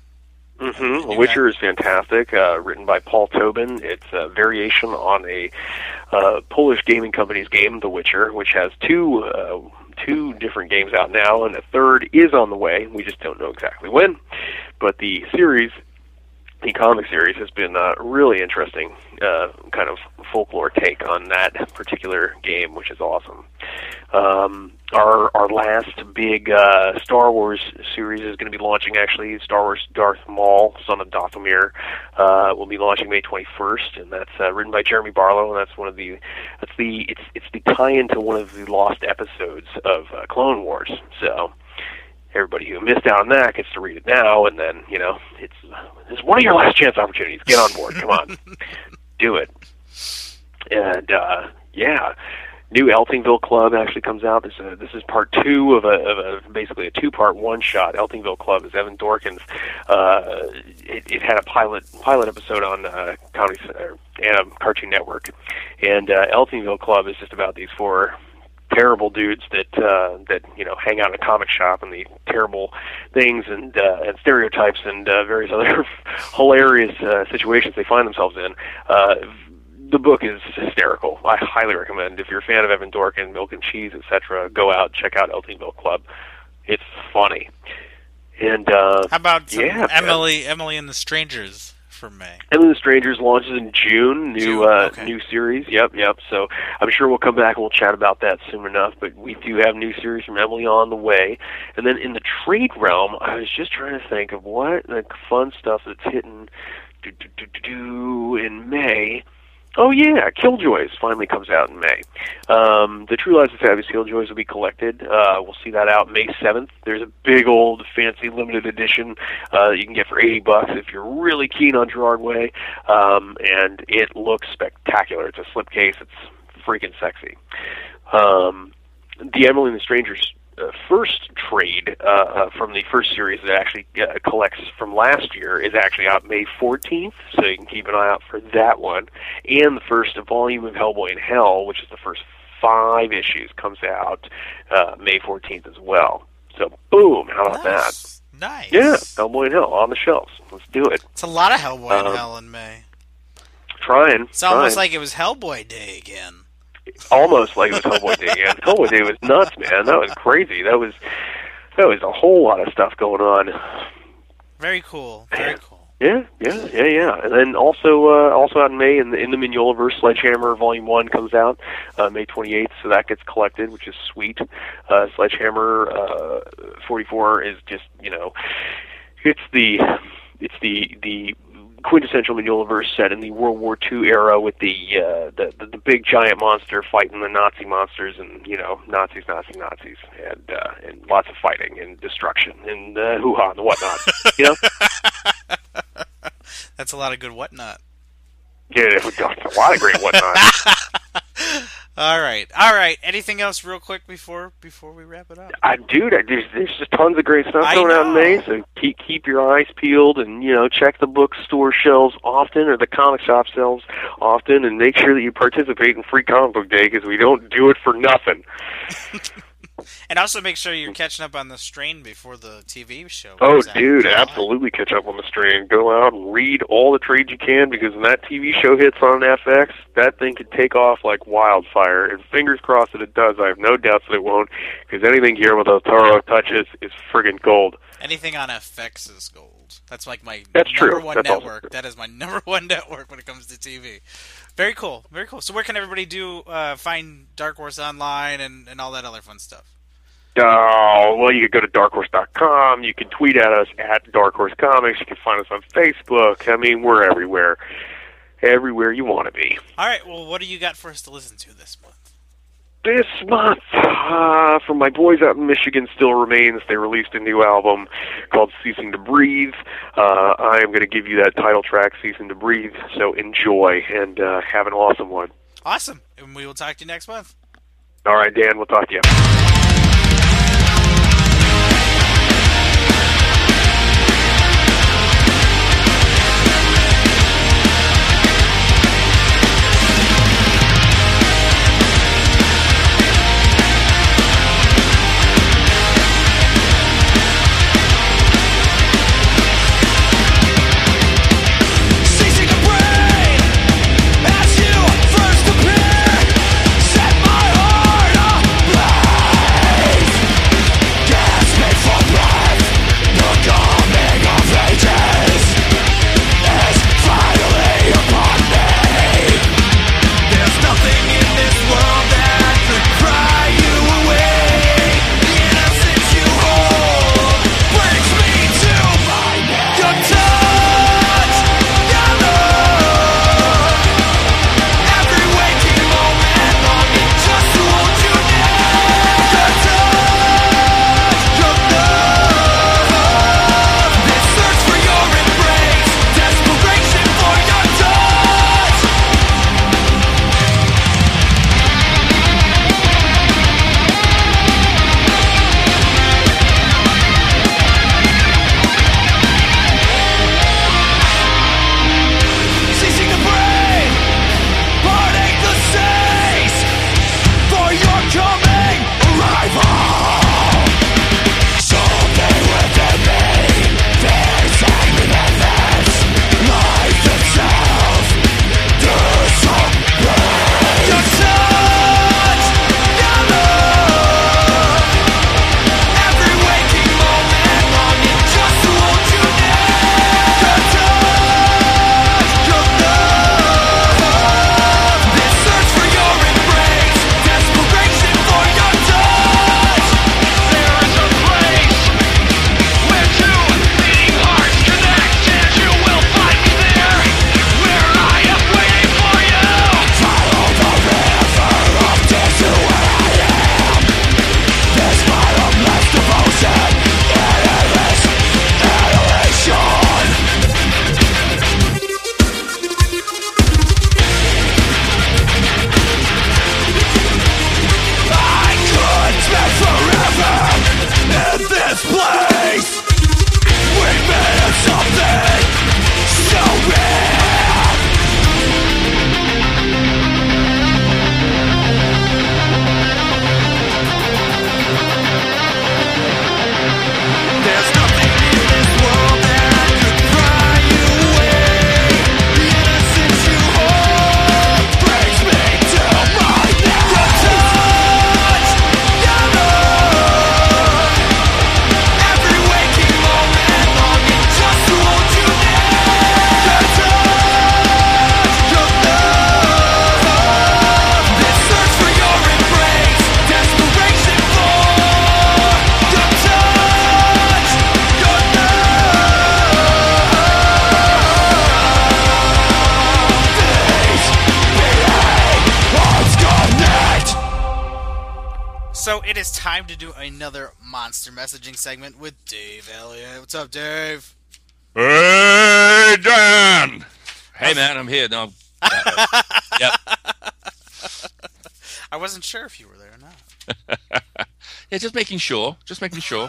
Mm-hmm. You Witcher is fantastic. Uh, written by Paul Tobin. It's a variation on a uh, Polish gaming company's game, The Witcher, which has two uh, two different games out now, and a third is on the way. We just don't know exactly when. But the series, the comic series, has been uh, really interesting. Uh, kind of folklore take on that particular game, which is awesome. Um, our our last big uh, Star Wars series is going to be launching actually. Star Wars Darth Maul, Son of Dathomir, uh, will be launching May 21st, and that's uh, written by Jeremy Barlow, and that's one of the that's the it's it's the tie-in to one of the lost episodes of uh, Clone Wars. So everybody who missed out on that gets to read it now, and then you know it's it's one of your last chance opportunities. Get on board, come on, do it. And uh, yeah, new Eltingville Club actually comes out. This is this is part two of a, of a basically a two part one shot. Eltingville Club is Evan Dorkins. Uh, it, it had a pilot pilot episode on uh, Comedy uh, Cartoon Network, and uh, Eltingville Club is just about these four terrible dudes that uh, that you know hang out in a comic shop and the terrible things and uh, and stereotypes and uh, various other hilarious uh, situations they find themselves in. Uh, the book is hysterical. I highly recommend. If you're a fan of Evan Dorkin, Milk and Cheese, etc., go out check out Eltingville Club. It's funny. And uh, How about yeah, man. Emily Emily and the Strangers for May? Emily and the Strangers launches in June. New June, uh, okay. new series. Yep, yep. So I'm sure we'll come back and we'll chat about that soon enough. But we do have new series from Emily on the way. And then in the trade realm, I was just trying to think of what the fun stuff that's hitting do, do, do, do, do, in May. Oh yeah, Killjoys finally comes out in May. Um, the True Lives of Fabulous Killjoys will be collected. Uh, we'll see that out May seventh. There's a big old fancy limited edition uh, you can get for eighty bucks if you're really keen on Gerard Way, um, and it looks spectacular. It's a slipcase. It's freaking sexy. Um, the Emily and the Strangers first trade uh, uh, from the first series that actually uh, collects from last year is actually out May 14th, so you can keep an eye out for that one. And the first volume of Hellboy in Hell, which is the first five issues, comes out uh, May 14th as well. So, boom! How about that? Nice. Nice. Yeah, Hellboy in Hell on the shelves. Let's do it. It's a lot of Hellboy in Um, Hell in May. Trying. It's almost trying. like it was Hellboy Day again. Almost like it was Hellboy Day again. Hellboy Day was nuts, man. That was crazy. That was that was a whole lot of stuff going on. Very cool. Very cool. Yeah, yeah, yeah, yeah. And then also uh, also out in May in the in the Mignolaverse, Sledgehammer Volume One comes out uh, May 28th, so that gets collected, which is sweet. Uh, Sledgehammer uh, 44 is just you know, it's the it's the the quintessential Mignolaverse set in the World War II era with the, uh, the the the big giant monster fighting the Nazi monsters and you know Nazis, Nazi, Nazis, and uh, and lots of fighting and destruction and uh, hoo ha and whatnot. you know. That's a lot of good whatnot. Yeah, a lot of great whatnot. All right. All right. Anything else real quick before before we wrap it up? I dude, I, there's there's just tons of great stuff I going out in. May. So keep keep your eyes peeled, and you know check the bookstore shelves often, or the comic shop shelves often, and make sure that you participate in Free Comic Book Day because we don't do it for nothing. And also make sure you're catching up on the strain before the TV show. Oh, out dude, absolutely catch up on the strain. Go out and read all the trades you can because when that TV show hits on FX, that thing could take off like wildfire. And fingers crossed that it does. I have no doubts that it won't because anything Guillermo del Toro touches is friggin' gold. Anything on FX is gold. That's like my That's number true. one That's network. That is my number one network when it comes to TV. Very cool. Very cool. So where can everybody do uh, find Dark Horse online and, and all that other fun stuff? Oh, well, you can go to darkhorse.com. You can tweet at us at Dark Horse Comics. You can find us on Facebook. I mean, we're everywhere. Everywhere you want to be. All right. Well, what do you got for us to listen to this month? This month, uh, from my boys out in Michigan, Still Remains, they released a new album called Ceasing to Breathe. Uh, I am going to give you that title track, Ceasing to Breathe, so enjoy and uh, have an awesome one. Awesome. And we will talk to you next month. All right, Dan, we'll talk to you. Messaging segment with Dave Elliott. What's up, Dave? Hey, Dan. Hey, man, I'm here. No. uh, yep. I wasn't sure if you were there or not. Yeah, just making sure. Just making sure.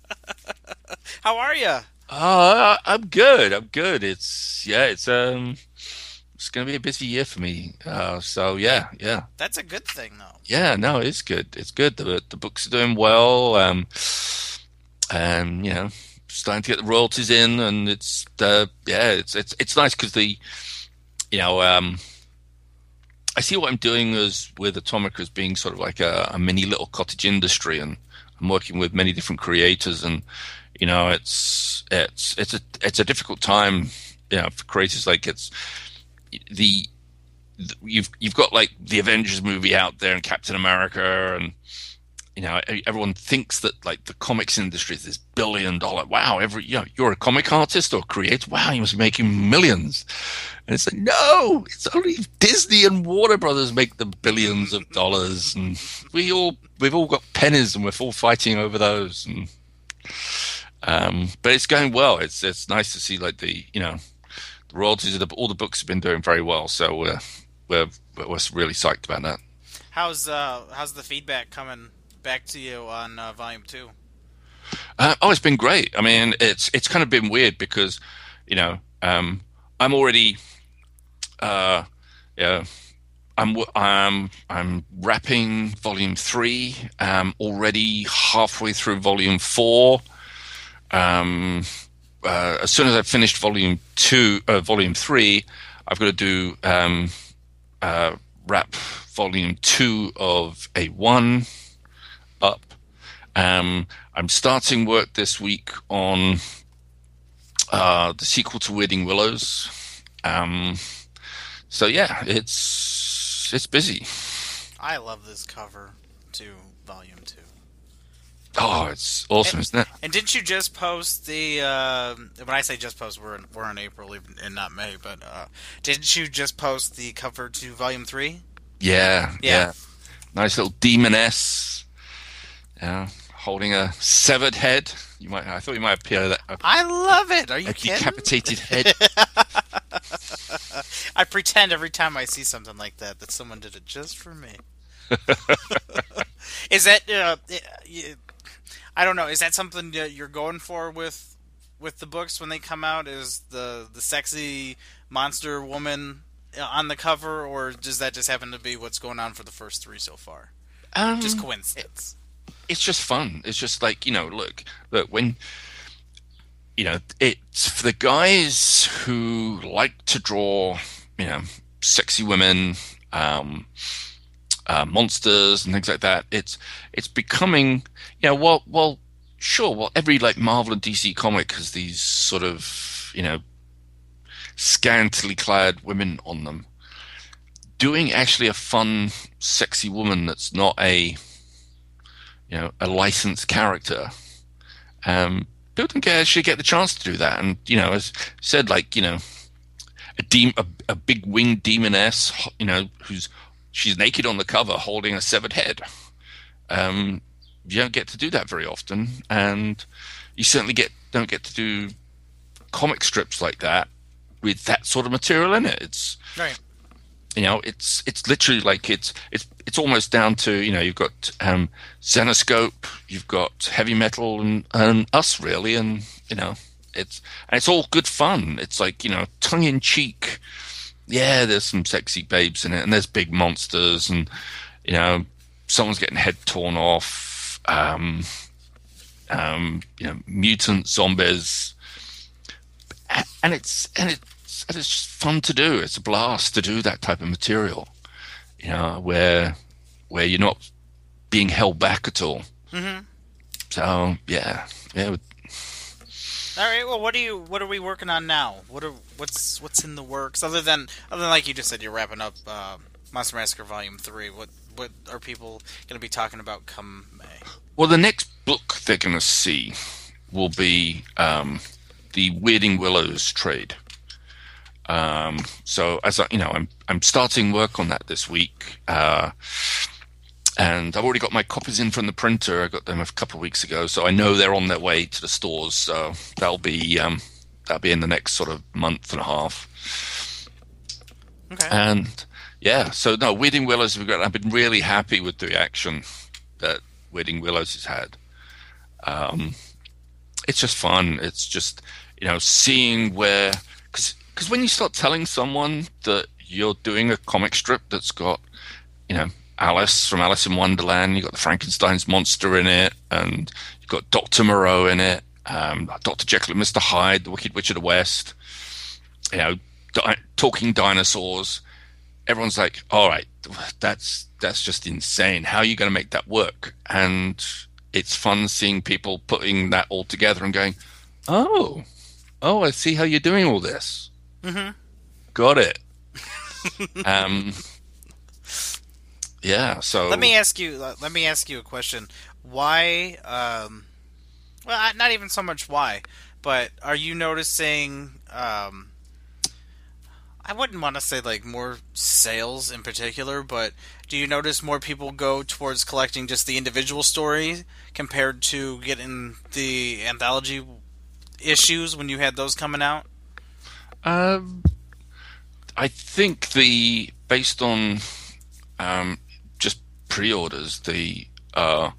How are you? uh, I'm good. I'm good. It's yeah. It's um. It's gonna be a busy year for me. Uh, so yeah, yeah, That's a good thing, though. yeah. No, it's good. It's good. The the books are doing well. Um, and you know, starting to get the royalties in, and it's uh, yeah, it's it's it's nice because the, you know, um, I see what I'm doing as with Atomic as being sort of like a, a mini little cottage industry, and I'm working with many different creators, and you know, it's it's it's a it's a difficult time, you know, for creators. Like it's the you've you've got like the Avengers movie out there and Captain America and you know everyone thinks that like the comics industry is this billion dollar wow every you know, you're a comic artist or creator? Wow you must be making millions. And it's like no it's only Disney and Warner Brothers make the billions of dollars. And we all we've all got pennies and we're all fighting over those. And um but it's going well. It's it's nice to see like the you know royalties of the, all the books have been doing very well so we're we're we're really psyched about that How's uh how's the feedback coming back to you on uh, volume two? Uh, oh, it's been great. I mean, it's it's kind of been weird because, you know, um, I'm already, uh, yeah, I'm w- I'm I'm wrapping volume three. Um, already halfway through volume four. Um, uh, as soon as I've finished volume two, uh, volume three, I've got to do um, uh, wrap volume two of a one up. Um, I'm starting work this week on uh, the sequel to Weirding Willows. Um, so yeah, it's it's busy. I love this cover to volume two. Oh, it's awesome, isn't it? And didn't you just post the? Uh, when I say just post, we're in, we're in April even- and not May. But uh, didn't you just post the cover to volume three? Yeah, Yeah. yeah. Nice little demoness. Yeah, holding a severed head. You might. I thought you might appear that a, I love it. Are you a kidding? decapitated head. I pretend every time I see something like that that someone did it just for me. is that? Uh, I don't know. Is that something that you're going for with with the books when they come out? Is the the sexy monster woman uh, on the cover, or does that just happen to be what's going on for the first three so far? Um, Just coincidence. it's just fun. It's just like you know, look, look when you know it's for the guys who like to draw, you know, sexy women, um, uh, monsters, and things like that. It's it's becoming, you know, well, well, sure, well, every like Marvel and DC comic has these sort of, you know, scantily clad women on them. Doing actually a fun, sexy woman that's not a you know, a licensed character. Um, people don't get, actually get the chance to do that. And, you know, as said, like, you know, a, de- a, a big winged demoness, you know, who's, she's naked on the cover holding a severed head. Um, you don't get to do that very often. And you certainly get, don't get to do comic strips like that with that sort of material in it. It's, Right. you know it's it's literally like it's it's it's almost down to you know you've got um Zenescope you've got heavy metal and, and us really and you know it's and it's all good fun it's like you know tongue in cheek yeah there's some sexy babes in it and there's big monsters and you know someone's getting head torn off um um you know mutant zombies and it's and it's and it's fun to do. It's a blast to do that type of material, you know, where where you're not being held back at all. Mm-hmm. So yeah, yeah, All right. Well, what do you? What are we working on now? What are what's what's in the works? Other than other than like you just said, you're wrapping up uh, Monster Massacre Volume Three. What what are people going to be talking about come May? Well, the next book they're going to see will be um, the Weirding Willows trade. Um, so as I, you know, I'm I'm starting work on that this week, uh, and I've already got my copies in from the printer. I got them a couple of weeks ago, so I know they're on their way to the stores. So that'll be um, that'll be in the next sort of month and a half. Okay. And yeah, so no, Weirding Willows. I've been really happy with the reaction that Weirding Willows has had. Um, it's just fun. It's just you know seeing where because because when you start telling someone that you're doing a comic strip that's got you know Alice from Alice in Wonderland, you've got the Frankenstein's monster in it, and you've got Doctor Moreau in it, um, Doctor Jekyll and Mister Hyde, the Wicked Witch of the West, you know, di- talking dinosaurs. Everyone's like, "All right, that's that's just insane. How are you going to make that work?" And it's fun seeing people putting that all together and going, "Oh, oh, I see how you're doing all this. Mhm. Got it." um, yeah. So Let me ask you. Let me ask you a question. Why? Um, well, not even so much why, but are you noticing? Um, I wouldn't want to say like more sales in particular, but do you notice more people go towards collecting just the individual story compared to getting the anthology issues when you had those coming out? Um, I think the based on um, pre-orders, the uh,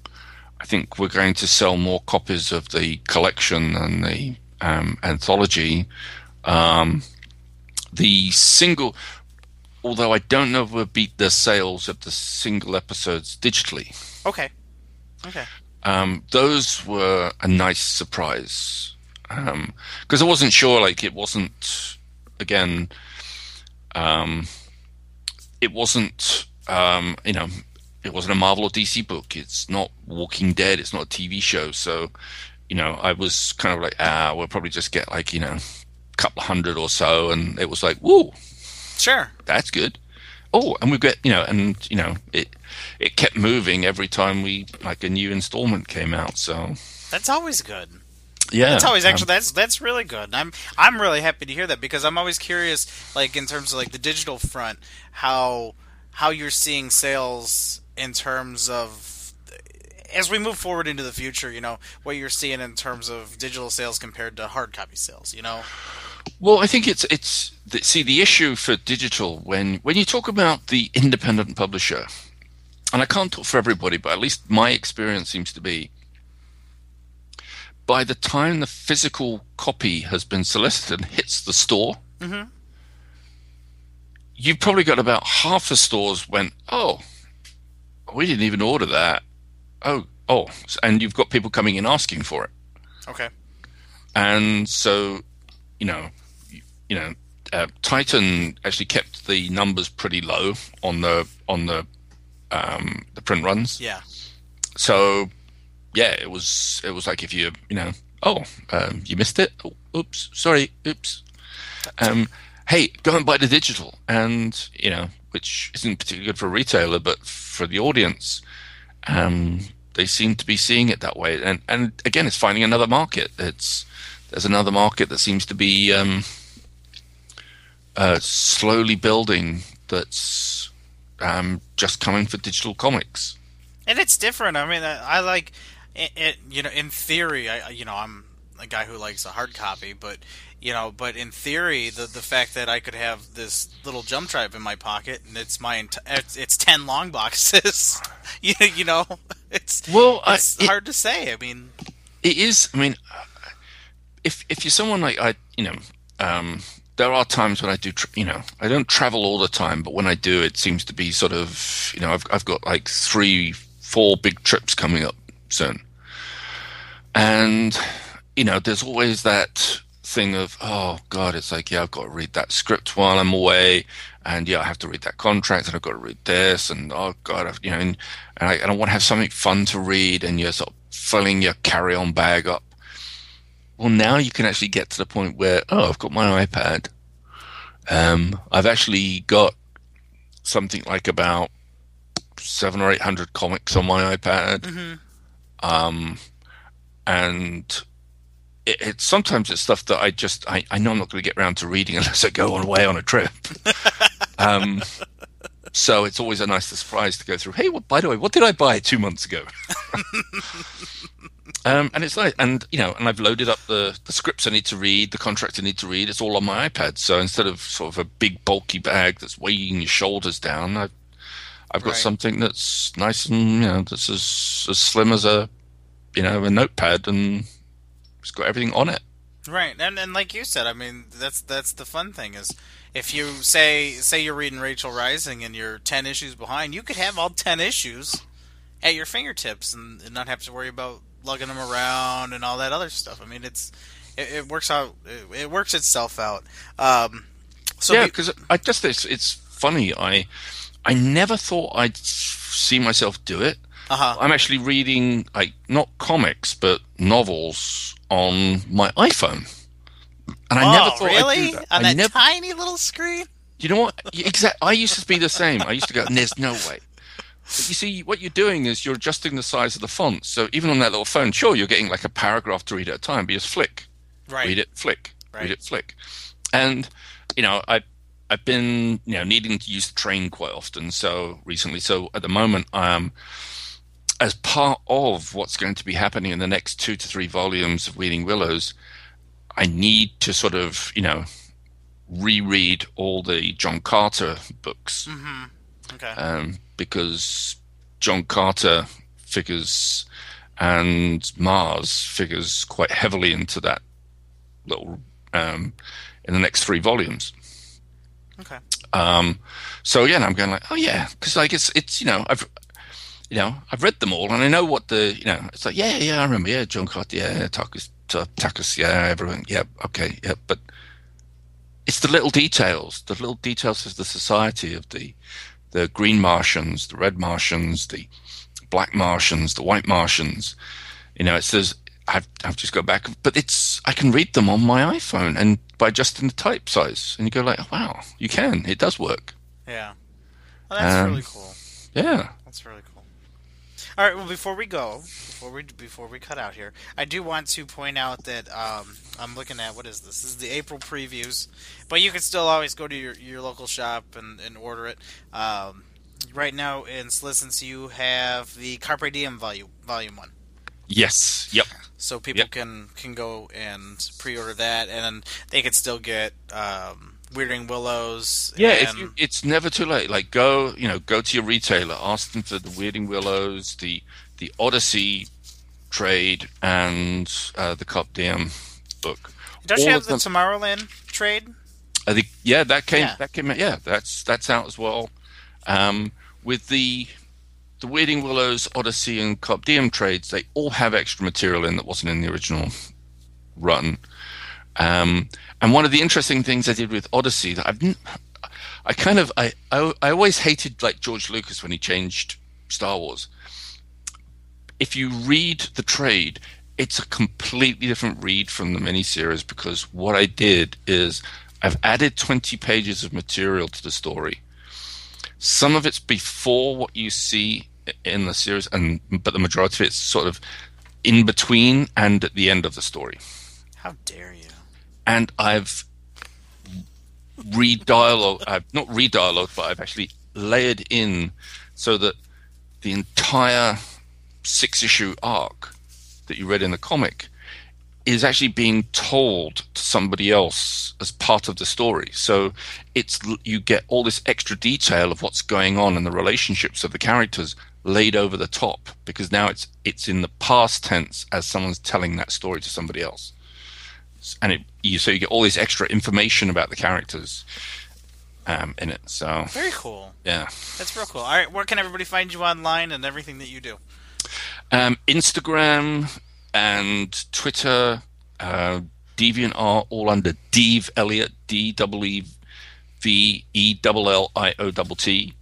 I think we're going to sell more copies of the collection than the um, anthology. Um, the single, although I don't know if we'll beat the sales of the single episodes digitally. Okay. Okay. Um, those were a nice surprise because I wasn't sure. Like it wasn't again. Um, it wasn't. Um, you know, it wasn't a Marvel or DC book. It's not Walking Dead. It's not a TV show. So, you know, I was kind of like, ah, we'll probably just get like you know, a couple hundred or so, and it was like, whoa, Sure. that's good. Oh, and we get you know, and you know, it it kept moving every time we like a new installment came out. So That's always good. yeah, That's always um, actually that's that's really good. I'm I'm really happy to hear that because I'm always curious, like in terms of like the digital front, how how you're seeing sales in terms of as we move forward into the future. You know what you're seeing in terms of digital sales compared to hard copy sales. You know. Well, I think it's it's see the issue for digital when when you talk about the independent publisher, and I can't talk for everybody, but at least my experience seems to be by the time the physical copy has been solicited and hits the store, Mhm. you've probably got about half the stores went, oh, we didn't even order that. Oh, oh, and you've got people coming in asking for it Okay. and so you know you, you know uh, Titan actually kept the numbers pretty low on the on the um, the print runs. Yeah. So yeah, it was it was like if you you know oh um, you missed it. Oh, oops, sorry, oops. Um, hey, go and buy the digital, and you know which isn't particularly good for a retailer, but for the audience. Um, they seem to be seeing it that way, and and again, it's finding another market. It's there's another market that seems to be um, uh, slowly building. That's um, just coming for digital comics. and it's different. I mean, I, I like it, it. You know, in theory, I you know I'm a guy who likes a hard copy, but you know, but in theory, the the fact that I could have this little jump drive in my pocket and it's my ent- it's, it's ten long boxes, you you know, it's Well, it's it- hard to say. I mean, It is. I mean, if if you're someone like I, you know, um, there are times when I do. Tra- you know, I don't travel all the time, but when I do, it seems to be sort of. You know, I've I've got like three, four big trips coming up soon, and you know, there's always that thing of oh god, it's like yeah, I've got to read that script while I'm away. And yeah, I have to read that contract, and I've got to read this, and oh god, I've, you know, and, and I, and I want to have something fun to read, and you're sort of filling your carry-on bag up. Well, now you can actually get to the point where, oh, I've got my iPad. Um, I've actually got something like about seven or eight hundred comics on my iPad. Um, and it, it's sometimes it's stuff that I just I, I know I'm not going to get around to reading unless I go on away on a trip. um, so it's always a nice surprise to go through. Hey, well, by the way, what did I buy two months ago? um, and it's nice, and you know, and I've loaded up the the scripts I need to read, the contracts I need to read. It's all on my iPad. So instead of sort of a big bulky bag that's weighing your shoulders down, I've I've got Right. something that's nice and you know that's as as slim as a you know a notepad, and it's got everything on it. Right, and and like you said, I mean that's that's the fun thing is if you say say you're reading Rachel Rising and you're ten issues behind, you could have all ten issues at your fingertips and, and not have to worry about lugging them around and all that other stuff. I mean, it's it, it works out. It, it works itself out. Um, so yeah, be- because I just it's it's funny. I I never thought I'd see myself do it. Uh-huh. I'm actually reading like not comics but novels on my iPhone, and I oh, never thought really I'd do that. on I that never, tiny little screen? you know what? Exactly. I used to be the same. I used to go, "There's no way." But you see, what you're doing is you're adjusting the size of the font. So even on that little phone, sure, you're getting like a paragraph to read at a time, but you just flick, Right. read it, flick, Right. read it, flick. And you know, I I've been you know needing to use the train quite often. So recently, so at the moment, I'm um, as part of what's going to be happening in the next two to three volumes of Weirding Willows, I need to sort of you know reread all the John Carter books Mm-hmm. Okay. um, because John Carter figures and Mars figures quite heavily into that little um, in the next three volumes. okay. Um, so and I'm going like, oh yeah, because like it's it's you know I've you know I've read them all and I know what the you know it's like yeah yeah I remember. Yeah John Carter yeah Takus Takus yeah everyone. Yeah okay yeah but it's the little details. The little details of the society of the the green Martians the red Martians the black Martians the white Martians. You know it says I've I've just got back but it's I can read them on my iPhone and by adjusting the type size. And you go like wow you can. It does work. Yeah. Well, that's Um, really cool. yeah. That's really cool. All right. Well, before we go, before we before we cut out here, I do want to point out that um, I'm looking at what is this? This is the April previews, but you can still always go to your, your local shop and, and order it. Um, right now in Slissens, you have the Carpe Diem volume volume one. yes yep so people Yep. can can go and pre-order that, and then they can still get um, Weirding Willows. Yeah, and, if you, it's never too late. Like go, you know, go to your retailer, ask them for the Weirding Willows, the the Odyssey trade, and uh, the Carpe Diem book. don't you have the them- Tomorrowland trade? I think yeah, that came Yeah. that came out. Yeah, that's that's out as well. Um, with the the Weirding Willows, Odyssey, and Carpe Diem trades, they all have extra material in that wasn't in the original run. Um, and one of the interesting things I did with Odyssey that I've, I kind of, I, I, I always hated like George Lucas when he changed Star Wars. If you read the trade, it's a completely different read from the miniseries because what I did is I've added 20 pages of material to the story. Some of it's before what you see in the series, and but the majority of it's sort of in between and at the end of the story How dare you? And I've re-dialogue, I've not re-dialogue, but I've actually layered in so that the entire six-issue arc that you read in the comic is actually being told to somebody else as part of the story. So it's you get all this extra detail of what's going on and the relationships of the characters laid over the top because now it's it's in the past tense as someone's telling that story to somebody else and it you so you get all this extra information about the characters um, in it. So Very cool. yeah, That's real cool. All right, where can everybody find you online and everything that you do? um, Instagram and Twitter, uh, DeviantArt, all under Deve Elliott, D W E V E L L I O T T,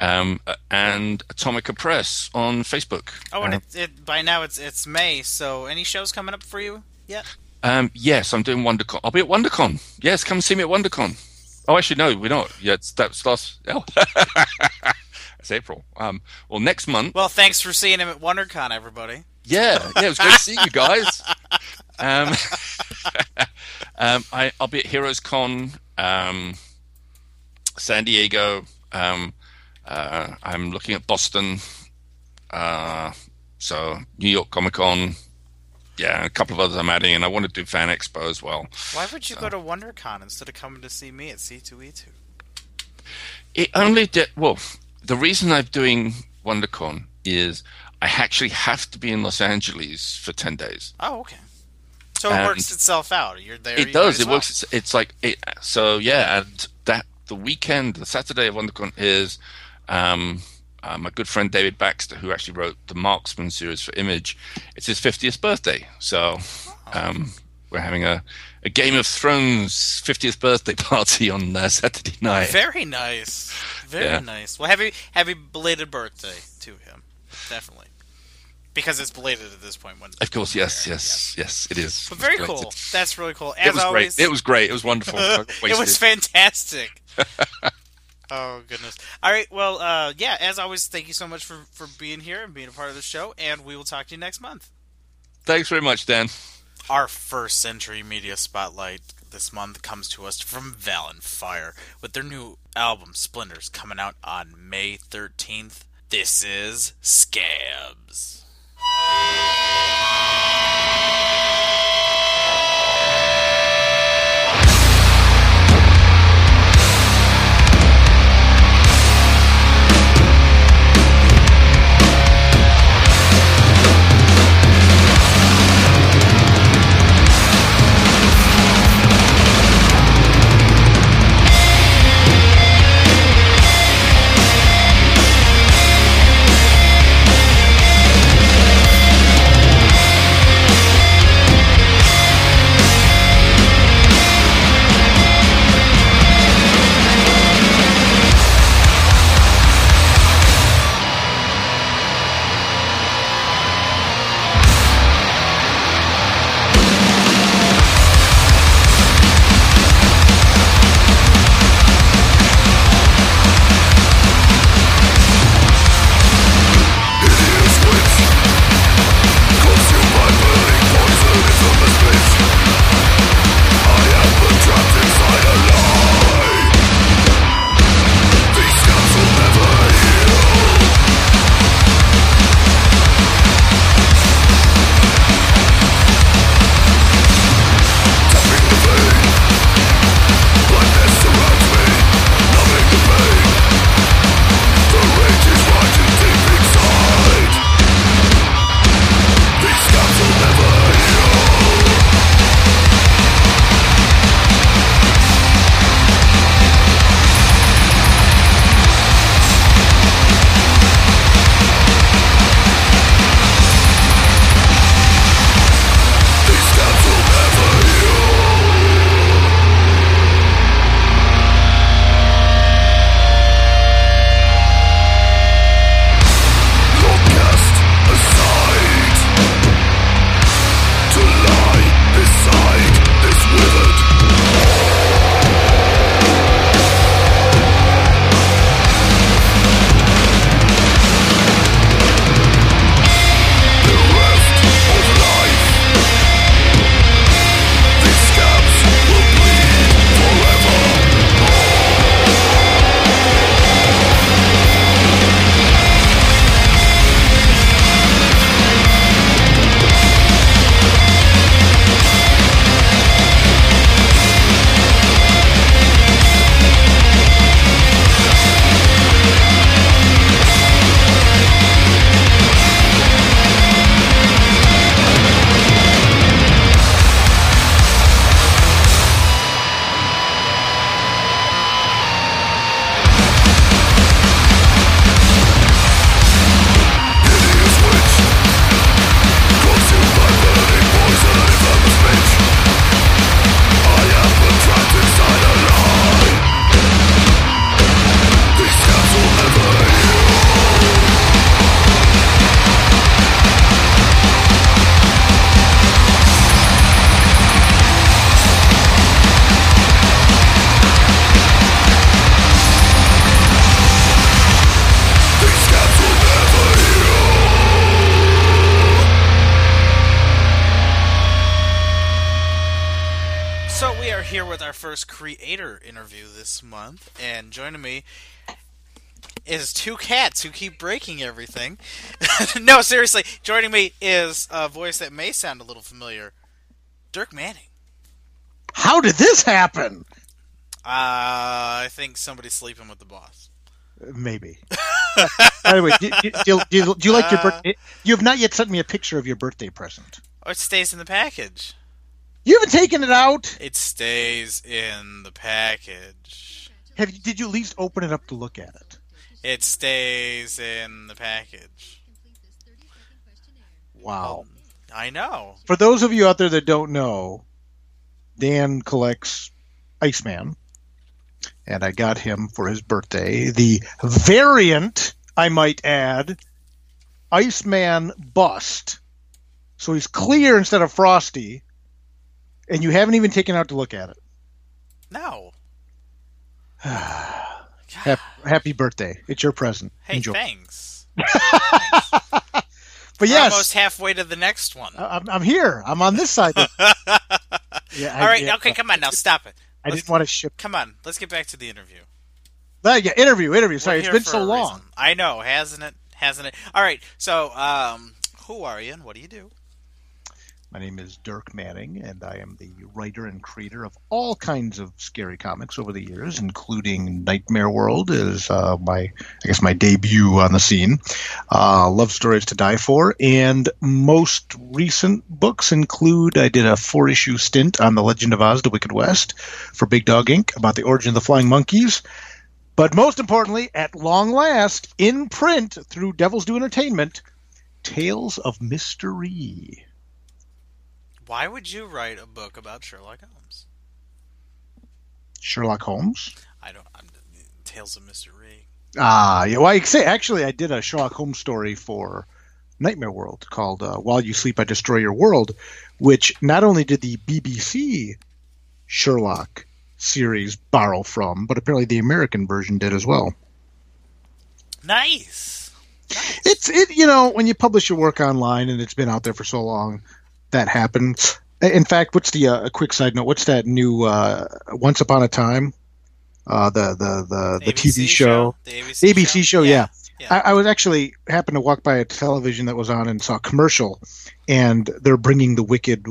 um, and Atomica Press on Facebook. Oh, and Uh, it, it by now it's it's May. So any shows coming up for you yet? Um, yes, I'm doing WonderCon. I'll be at WonderCon. Yes, come see me at WonderCon. Oh, actually, no, we're not. Yeah, it's, that's last. Oh. it's April. Um, well, next month. Well, thanks for seeing him at WonderCon, everybody. Yeah, yeah, it was great to see you guys. Um, um, I, I'll be at Heroes Con, um, San Diego, um, Uh, I'm looking at Boston. Uh, so New York Comic Con. Yeah, a couple of others I'm adding, and I want to do Fan Expo as well. Why would you go to WonderCon instead of coming to see me at C2E2? It only did well. The reason I'm doing WonderCon is I actually have to be in Los Angeles for ten days. Oh, okay. So it And- works itself out. You're there. you It does. It well. works. It's, it's like it, so. Yeah, and that the weekend, the Saturday of WonderCon is um, uh, my good friend David Baxter, who actually wrote the Marksman series for Image. It's his fiftieth birthday, so um, we're having a, a Game of Thrones fiftieth birthday party on uh, Saturday night. Very nice. Very Yeah. nice. Well, happy happy belated birthday to him. Definitely. Because it's belated at this point. When Of course, yes, yes, yes, it is. But very cool. That's really cool. As It was always, great. It was great. It was wonderful. it was fantastic. oh goodness! All right. Well, uh, yeah. As always, thank you so much for for being here and being a part of the show. And we will talk to you next month. Thanks very much, Dan. Our first century media spotlight this month comes to us from Valen Fire with their new album Splinters coming out on May 13th. This is Scabs. Who keep breaking everything. no, seriously, joining me is a voice that may sound a little familiar. Dirk Manning. How did this happen? Uh, I think somebody's sleeping with the boss. Maybe. By the way, do, do, do, do, do you like your Uh, birthday? You have not yet sent me a picture of your birthday present. Oh, it stays in the package. You haven't taken it out. It stays in the package. Have you, did you at least open it up to look at it? It stays in the package. Wow. I know. For those of you out there that don't know, Dan collects Iceman, and I got him for his birthday the variant, I might add, Iceman bust. So he's clear instead of frosty, and you haven't even taken out to look at it. No. Happy, happy birthday! It's your present. Hey, Enjoy. thanks. But We're yes, almost halfway to the next one. I- I'm, I'm here. I'm on this side. yeah, I- All right, yeah, okay, come on now, stop it. I didn't want to ship. Come on, let's get back to the interview. Uh, yeah, interview, interview. Sorry, We're it's here been for so a long. reason. I know, hasn't it? Hasn't it? All right, so um, who are you and what do you do? My name is Dirk Manning, and I am the writer and creator of all kinds of scary comics over the years, including Nightmare World is uh, my, I guess, my debut on the scene. Uh, Love Stories to Die For, and most recent books include I did a four-issue stint on The Legend of Oz: The Wicked West for Big Dog Inc. about the origin of the flying monkeys. But most importantly, at long last, in print through Devil's Due Entertainment, Tales of Mr. Rhee. Why would you write a book about Sherlock Holmes? Sherlock Holmes. I don't. I'm, Tales of Mystery. Ah, yeah. Well, I say actually, I did a Sherlock Holmes story for Nightmare World called uh, "While You Sleep, I Destroy Your World," which not only did the BBC Sherlock series borrow from, but apparently the American version did as well. Nice. nice. It's it, you know, when you publish your work online and it's been out there for so long, that happens. In fact, what's the uh, a quick side note? What's that new uh, Once Upon a Time? Uh, the the the, the ABC TV show. The ABC, The ABC show, yeah. Yeah. I, I was actually happened to walk by a television that was on and saw a commercial, and they're bringing the Wicked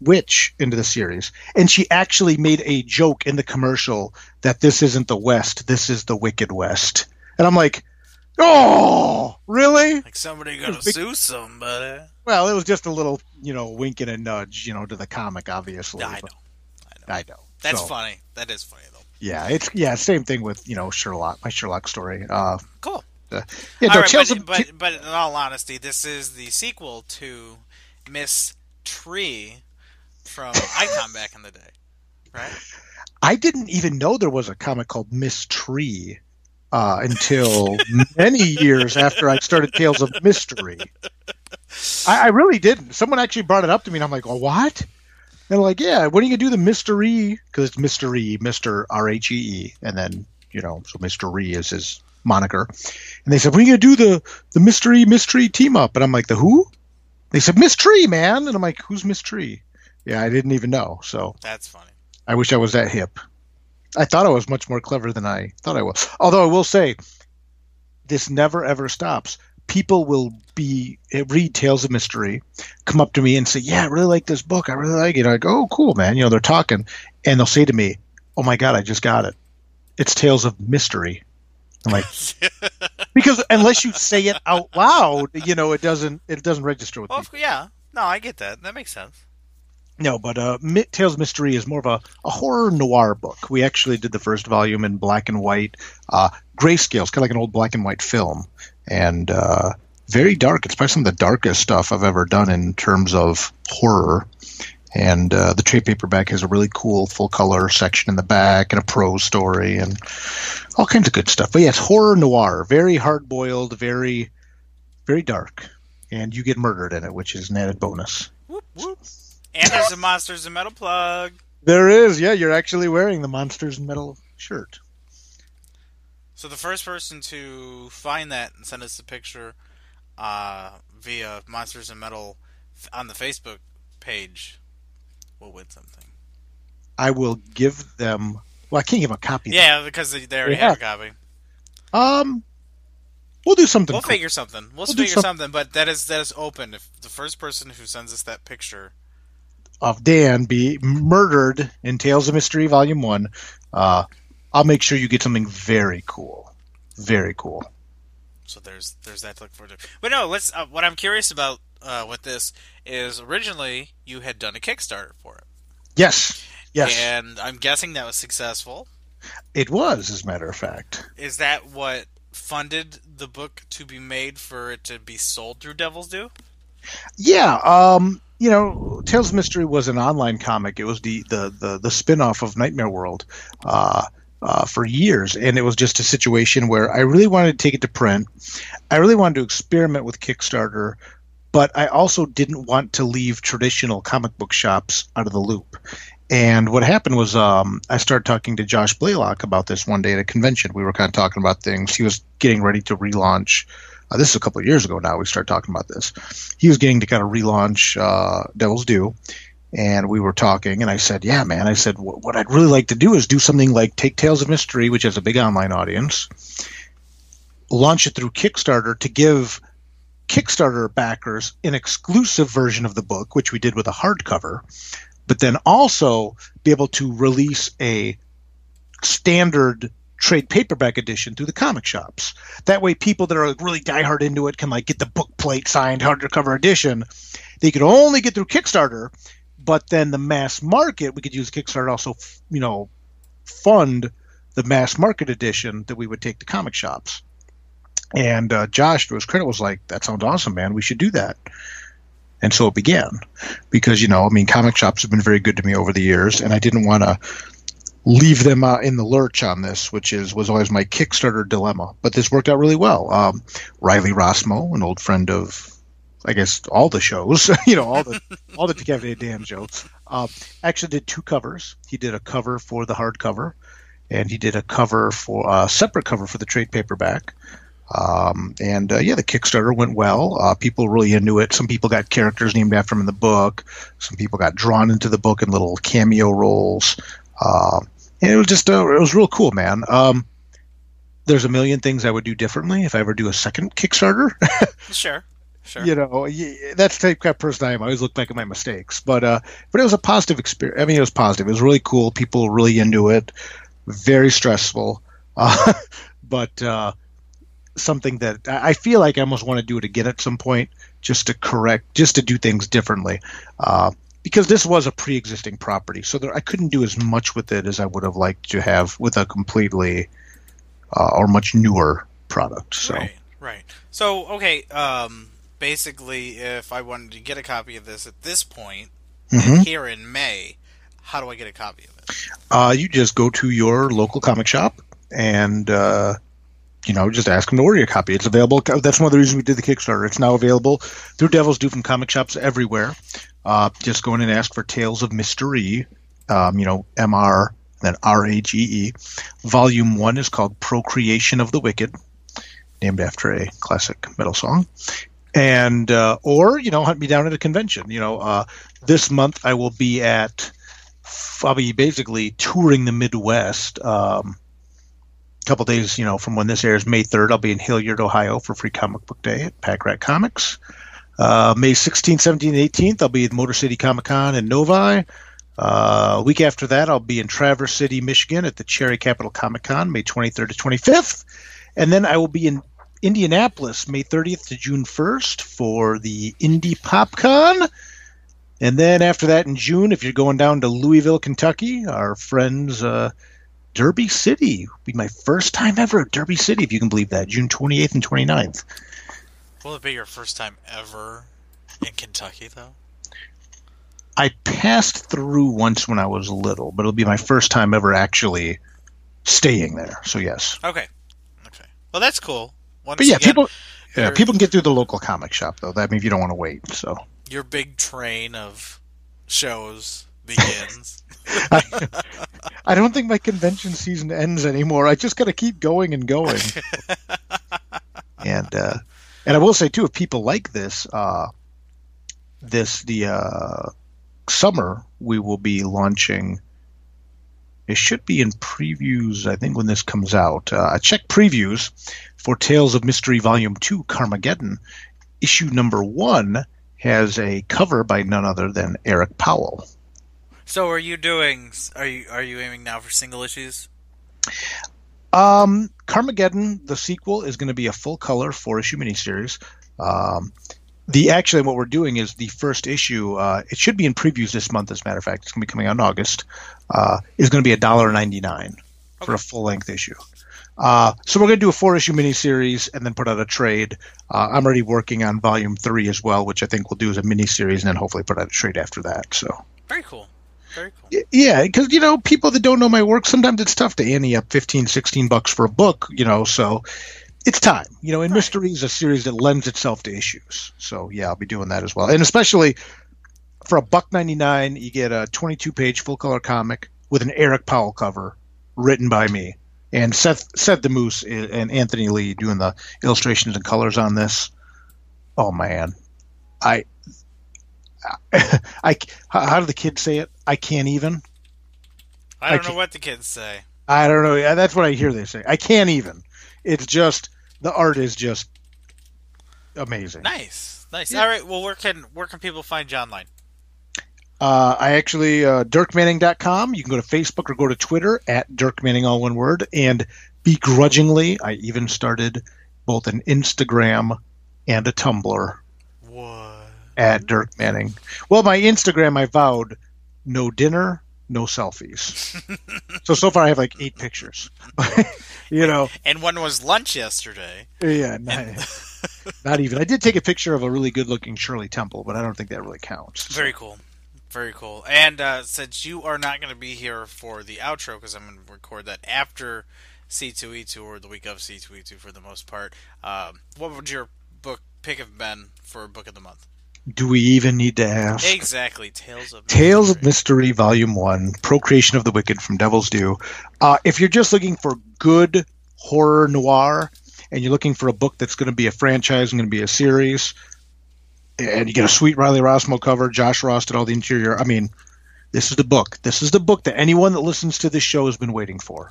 Witch into the series, and she actually made a joke in the commercial that this isn't the West, this is the Wicked West, and I'm like, oh, really? Like somebody gonna Big- sue somebody. Well, it was just a little, you know, wink and a nudge, you know, to the comic, obviously. Yeah, I but know. I know. That's So, funny. That is funny though. Yeah, it's yeah, same thing with you know Sherlock, my Sherlock story. Uh, Cool. yeah, All no, right, but, of- but but in all honesty, this is the sequel to Ms. Tree from Icon back in the day, right? I didn't even know there was a comic called Ms. Tree uh, until many years after I started Tales of Mystery. I, I really didn't. Someone actually brought it up to me, and I'm like, "Oh, what?" And like, "Yeah, when are you gonna do the mystery?" Because it's mystery, Mister R H E E, and then you know, so Mystery is his moniker. And they said, "When are you gonna do the the mystery mystery team up?" And I'm like, "The who?" They said, "Miss Tree, man," and I'm like, "Who's Miss Tree?" Yeah, I didn't even know. So That's funny. I wish I was that hip. I thought I was much more clever than I thought I was. Although I will say, this never ever stops. People will be read Tales of Mr. Rhee, come up to me and say, "Yeah, I really like this book. I really like it." I go, "Oh, cool, man." You know, they're talking, and they'll say to me, "Oh my god, I just got it. It's Tales of Mystery." I'm like, because unless you say it out loud, you know, it doesn't it doesn't register with Well, people. yeah. No, I get that. That makes sense. No, but uh, Tales of Mr. Rhee is more of a, a horror noir book. We actually did the first volume in black and white, uh, kind of like an old black and white film, and uh, very dark. It's probably some of the darkest stuff I've ever done in terms of horror. And uh, the trade paperback has a really cool full color section in the back and a prose story and all kinds of good stuff. But yes, horror noir, very hard boiled, very, very dark, and you get murdered in it, which is an added bonus. Whoop whoop. And there's a Monsters and Metal plug. There is, yeah. You're actually wearing the Monsters and Metal shirt. So the first person to find that and send us a picture uh, via Monsters and Metal on the Facebook page will win something. I will give them. Well, I can't give them a copy. Yeah, because they, they already Yeah. have a copy. Um, We'll do something. We'll cool. figure something. We'll, We'll do figure some- something. But that is that is open. If the first person who sends us that picture, of Dan be murdered in Tales of Mr. Rhee Volume One, uh, I'll make sure you get something very cool. Very cool. so there's there's that to look forward to. But no, let's. Uh, what I'm curious about uh, with this is originally you had done a Kickstarter for it, Yes. Yes. and I'm guessing that was successful. It was, as a matter of fact. Is that what funded the book to be made for it to be sold through Devil's Due? Yeah, um, you know, Tales of Mr. Rhee was an online comic. It was the the the, the spin-off of Nightmare World uh, uh, for years, and it was just a situation where I really wanted to take it to print. I really wanted to experiment with Kickstarter, but I also didn't want to leave traditional comic book shops out of the loop. And what happened was um, I started talking to Josh Blaylock about this one day at a convention. We were kind of talking about things. He was getting ready to relaunch. Uh, this is a couple of years ago now. We started talking about this. He was getting to kind of relaunch uh, Devil's Due, and we were talking. And I said, "Yeah, man." I said, "What what I'd really like to do is do something like take Tales of Mr. Rhee, which has a big online audience, launch it through Kickstarter to give Kickstarter backers an exclusive version of the book, which we did with a hardcover, but then also be able to release a standard trade paperback edition through the comic shops. That way, people that are really diehard into it can like get the book plate signed hardcover edition. They could only get through Kickstarter, but then the mass market we could use Kickstarter also, you know, fund the mass market edition that we would take to comic shops. And uh, Josh, to his credit, was like, "That sounds awesome, man. We should do that." And so it began, because you know, I mean, comic shops have been very good to me over the years, and I didn't want to leave them uh, in the lurch on this, which is was always my Kickstarter dilemma. But this worked out really well. Um, Riley Rossmo, an old friend of, I guess, all the shows, you know, all the all the Decapitated Dan shows, uh, actually did two covers. He did a cover for the hardcover, and he did a cover for a separate cover for the trade paperback. Um, and uh, yeah, the Kickstarter went well. Uh, people really into it. Some people got characters named after him in the book. Some people got drawn into the book in little cameo roles. Uh, and it was just uh, it was real cool, man. Um, there's a million things I would do differently if I ever do a second Kickstarter. Sure, sure. you know, that's the type of person I am. I always look back at my mistakes, but uh, but it was a positive experience. I mean, it was positive. It was really cool. People were really into it. Very stressful, uh, but uh, something that I I feel like I almost want to do it again at some point, just to correct, just to do things differently. Because this was a pre-existing property, so there, I couldn't do as much with it as I would have liked to have with a completely uh, or much newer product. So. Right, right. So, okay, um, basically, if I wanted to get a copy of this at this point, Mhm. here in May, how do I get a copy of it? Uh, you just go to your local comic shop and uh, you know just ask them to order your copy. It's available. That's one of the reasons we did the Kickstarter. It's now available through Devil's Due from comic shops everywhere. Uh, just go in and ask for Tales of Mr. Rhee. Um, you know, M R then R A G E. Volume one is called Procreation of the Wicked, named after a classic metal song. And uh, or you know hunt me down at a convention. You know, uh, this month I will be at I'll be basically touring the Midwest. Um, couple days, you know, from when this airs, May 3rd, I'll be in Hilliard, Ohio for Free Comic Book Day at Pack Rat Comics. Uh, May 16th, 17th, 18th, I'll be at Motor City Comic Con in Novi. Uh, a week after that, I'll be in Traverse City, Michigan at the Cherry Capital Comic Con, May 23rd to 25th. And then I will be in Indianapolis, May 30th to June 1st for the Indy PopCon. And then after that in June, if you're going down to Louisville, Kentucky, our friends uh, Derby City will be my first time ever at Derby City, if you can believe that, June 28th and 29th. Will it be your first time ever in Kentucky, though? I passed through once when I was little, but it'll be my first time ever actually staying there. So yes, Okay, okay. Well, that's cool. Once but yeah, again, people yeah, people can get through the local comic shop though. That means you don't want to wait. So your big train of shows begins. I, I don't think my convention season ends anymore. I just got to keep going and going. and uh, and I will say too, if people like this, uh, this the uh, summer we will be launching It should be in previews, I think, when this comes out. Uh, check previews for Tales of Mr. Rhee Volume 2 Carmageddon. Issue number one has a cover by none other than Eric Powell. So are you doing? Are you are you aiming now for single issues? Um, Carmageddon, the sequel, is going to be a full color four issue miniseries. Um, the actually what we're doing is the first issue. Uh, it should be in previews this month. As a matter of fact, it's going to be coming out in August. Uh, is going to be a dollar ninety nine for a full length issue. Uh, so we're going to do a four issue miniseries and then put out a trade. Uh, I'm already working on volume three as well, which I think we'll do as a miniseries and then hopefully put out a trade after that. So Very cool. Very cool. Yeah, because you know people that don't know my work, sometimes it's tough to ante up 15, 16 bucks for a book. You know, so it's time. You know, and Right. Mystery is a series that lends itself to issues. So yeah, I'll be doing that as well, and especially for a buck ninety nine, you get a twenty two page full color comic with an Eric Powell cover written by me. And Seth, Seth Damoose and Anthony Lee doing the illustrations and colors on this. Oh man, I, I, how how do the kids say it? I can't even. I don't I know what the kids say. I don't know. Yeah, That's what I hear they say. I can't even. It's just the art is just amazing. Nice, nice. Yeah. All right. Well, where can where can people find John Line? Uh, I actually uh, dirkmanning.com. You can go to Facebook or go to Twitter at Dirk Manning, all one word. And begrudgingly, I even started both an Instagram and a Tumblr What? at Dirk Manning. Well, my Instagram, I vowed no dinner, no selfies. so so far, I have like eight pictures. you know, And one was lunch yesterday. yeah, not, not even. I did take a picture of a really good-looking Shirley Temple, but I don't think that really counts. Very cool. Very cool. And uh, since you are not going to be here for the outro, because I'm going to record that after C2E2 or the week of C2E2 for the most part, um, what would your book pick have been for book of the month? Do we even need to ask? Exactly. Tales of Tales of Mr. Rhee. Mystery, Volume 1, Procreation of the Wicked from Devil's Due. Uh, if you're just looking for good horror noir and you're looking for a book that's going to be a franchise and going to be a series, and you get a sweet Riley Rossmo cover, Josh Ross did all the interior, I mean, this is the book. This is the book that anyone that listens to this show has been waiting for.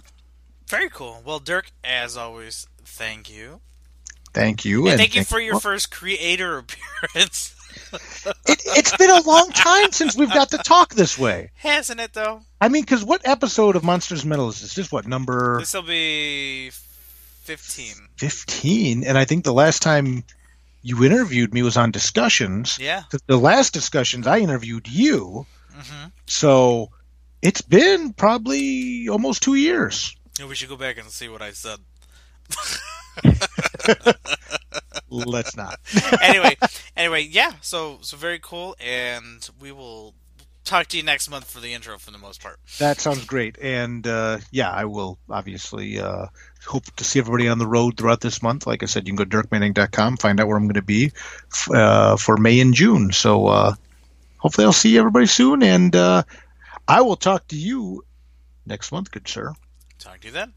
Very cool. Well, Dirk, as always, thank you. Thank you. And and thank you for your first creator appearance. It, it's been a long time since we've got to talk this way. Hasn't it, though? I mean, because what episode of Monsters Metal is this? This is what, number This will be 15. 15 and i think the last time you interviewed me was on discussions Yeah. the last discussions i interviewed you hmm so it's been probably almost two years We should go back and see what I said. let's not anyway, anyway, yeah. So so very cool, and we will talk to you next month for the intro for the most part. that sounds great and uh, yeah i will obviously uh, hope to see everybody on the road throughout this month like i said you can go to dirkmanning.com find out where i'm going to be f- uh, for may and june so uh, hopefully i'll see everybody soon and uh, i will talk to you next month good sir Talk to you then.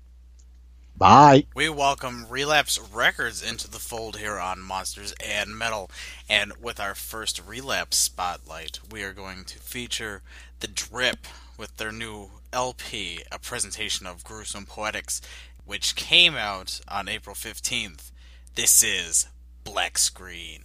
Bye We welcome Relapse Records into the fold here on Monsters and Metal. And with our first Relapse spotlight, we are going to feature The Drip with their new LP, a presentation of gruesome poetics, which came out on April 15th. This is Black Screen.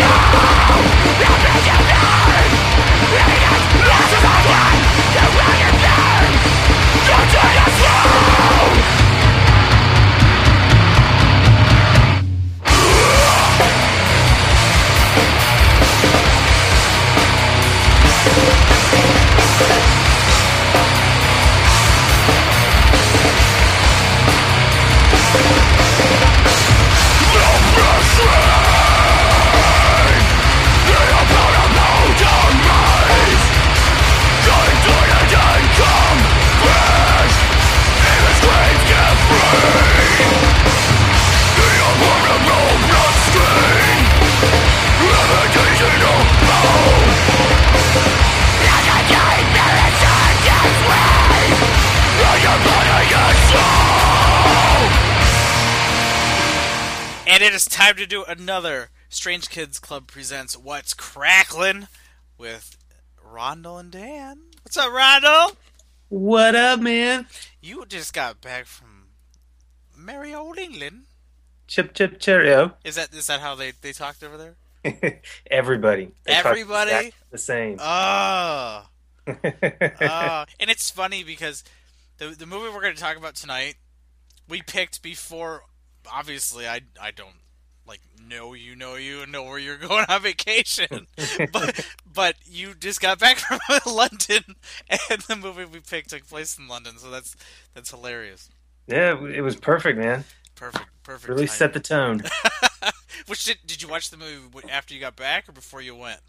Yeah! And it is time to do another Strange Kids Club presents What's Cracklin' with Rondell and Dan. What's up, Rondell? What up, man? You just got back from merry old England. Chip, chip, cheerio. Is that is that how they, they talked over there? Everybody. They Everybody? exactly The same. Oh, oh. and it's funny because the the movie we're going to talk about tonight, we picked before. Obviously, I I don't like know you know you and know where you're going on vacation, but but you just got back from London, and the movie we picked took place in London, so that's that's hilarious. yeah, it was perfect, man. Perfect, perfect. Really timing. set the tone. Which did did you watch the movie after you got back or before you went?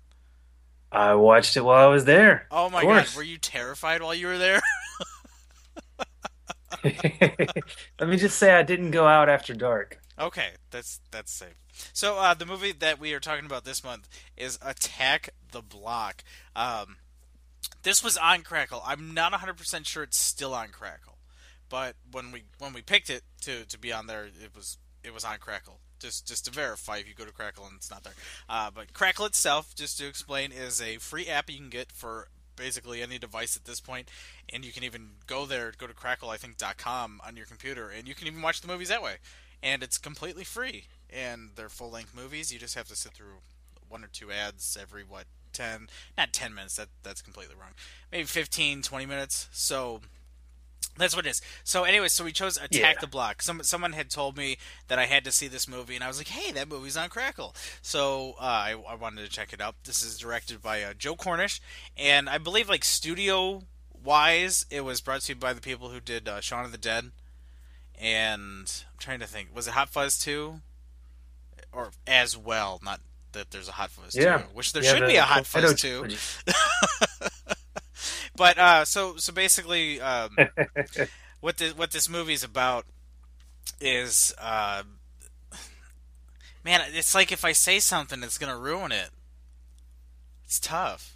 I watched it while I was there. Oh my god, were you terrified while you were there? Let me just say I didn't go out after dark. Okay, that's that's safe. So uh, the movie that we are talking about this month is Attack the Block. Um, this was on Crackle. I'm not 100 percent sure it's still on Crackle, but when we when we picked it to, to be on there, it was it was on Crackle. Just just to verify, if you go to Crackle and it's not there. Uh, but Crackle itself, just to explain, is a free app you can get for basically any device at this point, and you can even go there, go to Crackle, I think .com on your computer, and you can even watch the movies that way and it's completely free. And they're full length movies. You just have to sit through one or two ads every what ten, not ten minutes. That that's completely wrong. Maybe 15, 20 minutes. So that's what it is. So anyway, so we chose Attack Yeah. the Block. Some someone had told me that I had to see this movie, and I was like, "Hey, that movie's on Crackle." So uh, I, I wanted to check it out. This is directed by uh, Joe Cornish, and I believe like studio wise, it was brought to you by the people who did uh, Shaun of the Dead. And I'm trying to think, was it Hot Fuzz too, or as well? Not that there's a Hot Fuzz Yeah. two, which there Yeah, should the be a Hot Fuzz two. But uh, so so basically, um, what this what this movie's about is, uh, man, it's like if I say something, it's gonna ruin it. It's tough.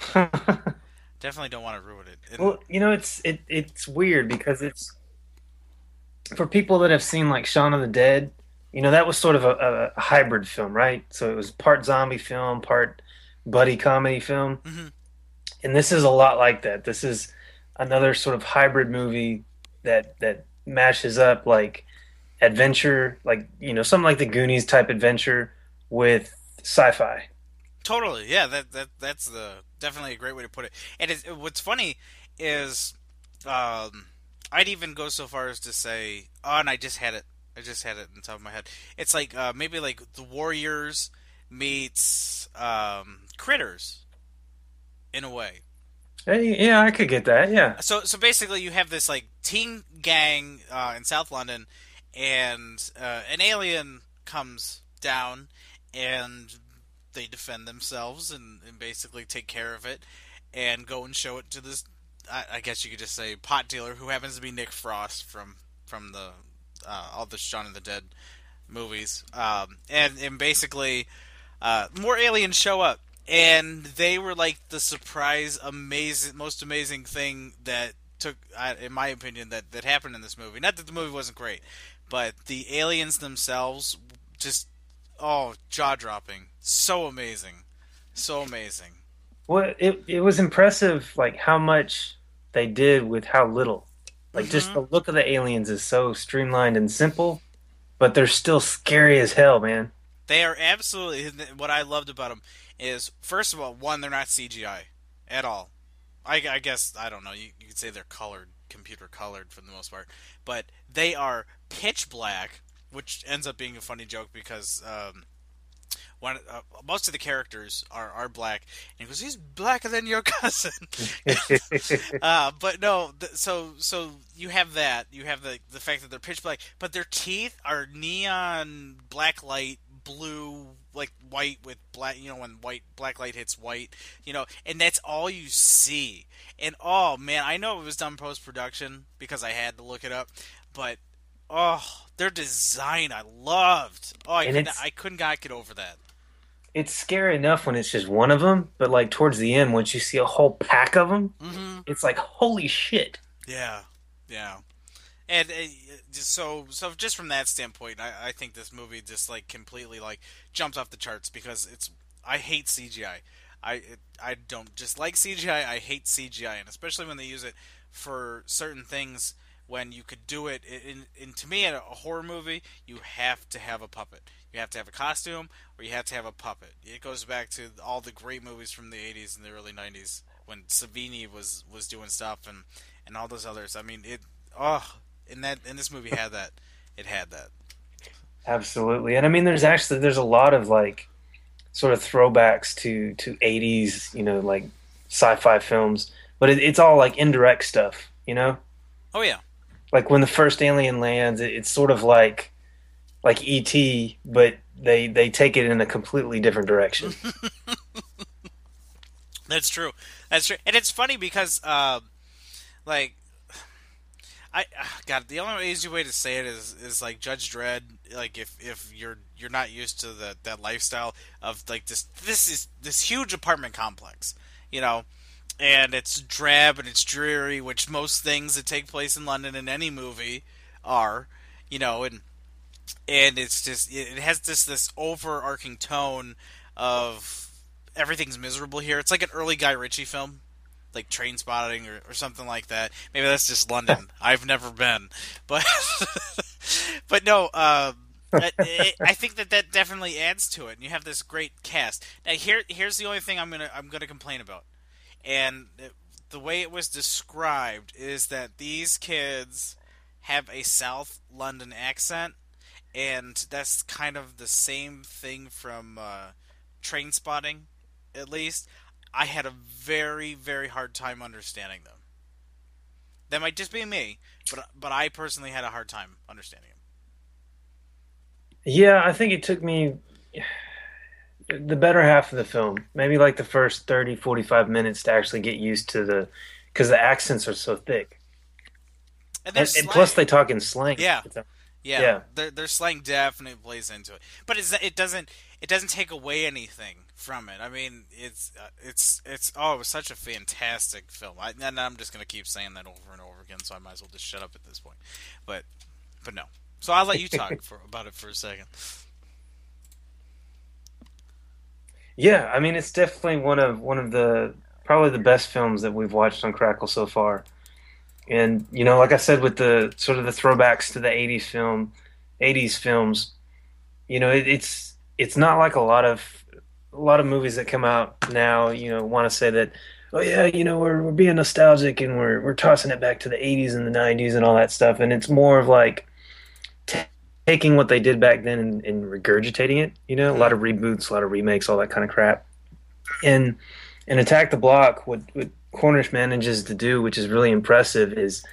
Definitely don't want to ruin it. And- well, you know, it's it it's weird because it's for people that have seen like Shaun of the Dead. You know, that was sort of a, a hybrid film, right? So it was part zombie film, part buddy comedy film, Mhm. And this is a lot like that. This is another sort of hybrid movie that that mashes up like adventure, like you know, something like the Goonies type adventure with sci-fi. Totally, yeah. That that that's the definitely a great way to put it. And it's, what's funny is, um, I'd even go so far as to say, oh, and I just had it. I just had it in the top of my head. It's like uh, maybe like the Warriors meets um, Critters, in a way. Hey, yeah, I could get that. Yeah. So so basically, you have this like teen gang uh, in South London, and uh, an alien comes down, and they defend themselves and, and basically take care of it, and go and show it to this. I, I guess you could just say pot dealer who happens to be Nick Frost from from the uh, all the Shaun of the Dead movies, um, and and basically uh, more aliens show up, and they were like the surprise, amazing, most amazing thing that took, in my opinion, that that happened in this movie. Not that the movie wasn't great, but the aliens themselves just oh jaw dropping, so amazing, so amazing. Well, it it was impressive, like how much they did with how little. Like just Mhm. the look of the aliens is so streamlined and simple, but they're still scary as hell, man. They are absolutely what I loved about them is first of all, one they're not CGI at all. I, I guess I don't know. You, you could say they're colored, computer colored for the most part, but they are pitch black, which ends up being a funny joke because um, one uh, most of the characters are, are black, and he goes, "He's blacker than your cousin." uh, but no, th- so so you have that. You have the the fact that they're pitch black, but their teeth are neon black light blue, like white with black. You know when white black light hits white. You know, and that's all you see. And oh man, I know it was done post production because I had to look it up, but oh, their design I loved. Oh, I And couldn't, I couldn't not get over that. it's scary enough when it's just one of them, but like towards the end, once you see a whole pack of them, hmm it's like holy shit. Yeah, yeah. And uh, so so just from that standpoint, I, I think this movie just like completely like jumps off the charts because it's I hate CGI. I I don't just like CGI. I hate CGI, and especially when they use it for certain things. When you could do it in, in to me in a horror movie, you have to have a puppet. You have to have a costume, or you have to have a puppet. It goes back to all the great movies from the '80s and the early '90s when Savini was was doing stuff and and all those others. I mean, it oh, in that in this movie had that. It had that. Absolutely, and I mean, there's actually there's a lot of like sort of throwbacks to to 80s, you know, like sci-fi films, but it, it's all like indirect stuff, you know. Oh yeah. Like when the first alien lands, it, it's sort of like like ET, but they they take it in a completely different direction. That's true. That's true, and it's funny because, uh, like, I God, the only easy way to say it is is like Judge Dredd. Like if if you're you're not used to the that lifestyle of like this this is this huge apartment complex, you know, and it's drab and it's dreary, which most things that take place in London in any movie are, you know, and and it's just it has this this overarching tone of everything's miserable here. It's like an early Guy Ritchie film, like Trainspotting or, or something like that. Maybe that's just London. I've never been, but but no. Um, it, I think that that definitely adds to it. And you have this great cast. Now here here's the only thing I'm gonna I'm gonna complain about, and the way it was described is that these kids have a South London accent, and that's kind of the same thing from uh, Trainspotting at least, I had a very, very hard time understanding them. That might just be me, but but I personally had a hard time understanding them. Yeah, I think it took me the better half of the film, maybe like the first 30, 45 minutes to actually get used to the because the accents are so thick. And, and, and plus they talk in slang. Yeah. Yeah, Yeah. Their, their slang definitely plays into it, but it's, it doesn't it doesn't take away anything from it. I mean, it's uh, it's it's oh, it was such a fantastic film. I, and I'm just gonna keep saying that over and over again, so I might as well just shut up at this point. But but no, so I'll let you talk for about it for a second. Yeah, I mean it's definitely one of one of the probably the best films that we've watched on Crackle so far. And you know, like I said, with the sort of the throwbacks to the '80s film, '80s films, you know, it, it's it's not like a lot of a lot of movies that come out now. You know, want to say that, oh yeah, you know, we're we're being nostalgic and we're we're tossing it back to the '80s and the '90s and all that stuff. And it's more of like t- taking what they did back then and, and regurgitating it. You know, a lot of mm-hmm. reboots, a lot of remakes, all that kind of crap. And and Attack the Block, what what Cornish manages to do, which is really impressive, is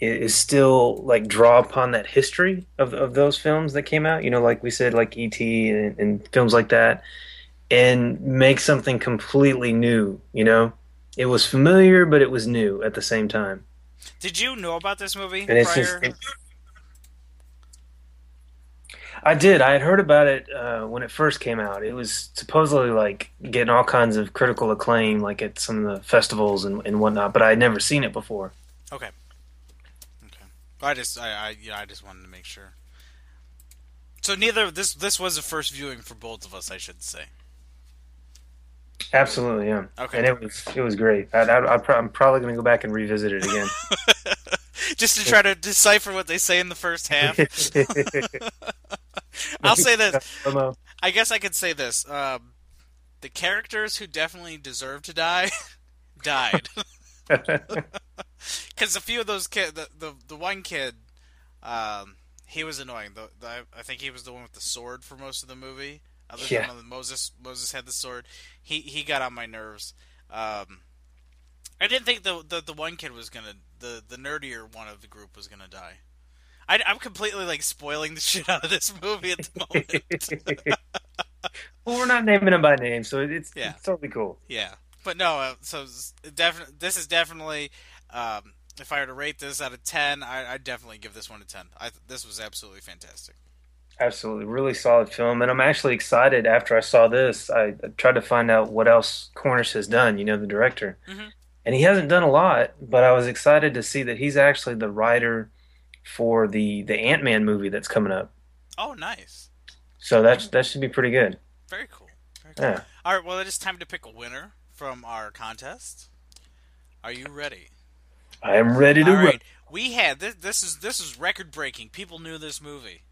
is still like draw upon that history of of those films that came out. You know, like we said, like ET and, and films like that, and make something completely new. You know, it was familiar, but it was new at the same time. Did you know about this movie And it's prior? just. I did. I had heard about it uh, when it first came out. It was supposedly like getting all kinds of critical acclaim, like at some of the festivals and, and whatnot. But I had never seen it before. Okay. I just I, I yeah I just wanted to make sure. So neither this this was a first viewing for both of us, I should say. Absolutely, yeah. Okay. And it was it was great. I, I, I pro- I'm probably going to go back and revisit it again. just to try to decipher what they say in the first half. I'll say this. I guess I could say this. Um, the characters who definitely deserve to die died. Because a few of those kid, the, the the one kid, um, he was annoying. The, the, I think he was the one with the sword for most of the movie. Other Yeah. than Moses, Moses had the sword. He he got on my nerves. Um, I didn't think the, the the one kid was gonna the the nerdier one of the group was gonna die. I, I'm completely like spoiling the shit out of this movie at the moment. well, we're not naming them by name, so it's, Yeah. it's totally cool. Yeah, but no. Uh, so definitely, this is definitely. Um, if I were to rate this out of ten, I, I'd definitely give this one a ten. I, this was absolutely fantastic. Absolutely, really solid film, and I'm actually excited. After I saw this, I, I tried to find out what else Cornish has done. You know, the director, Mhm. and he hasn't done a lot. But I was excited to see that he's actually the writer for the the Ant Man movie that's coming up. Oh, nice. So that's that should be pretty good. Very cool. Very cool. Yeah. All right, well, it is time to pick a winner from our contest. Are you ready? I am ready to All run. we had this. This is this is record breaking. People knew this movie.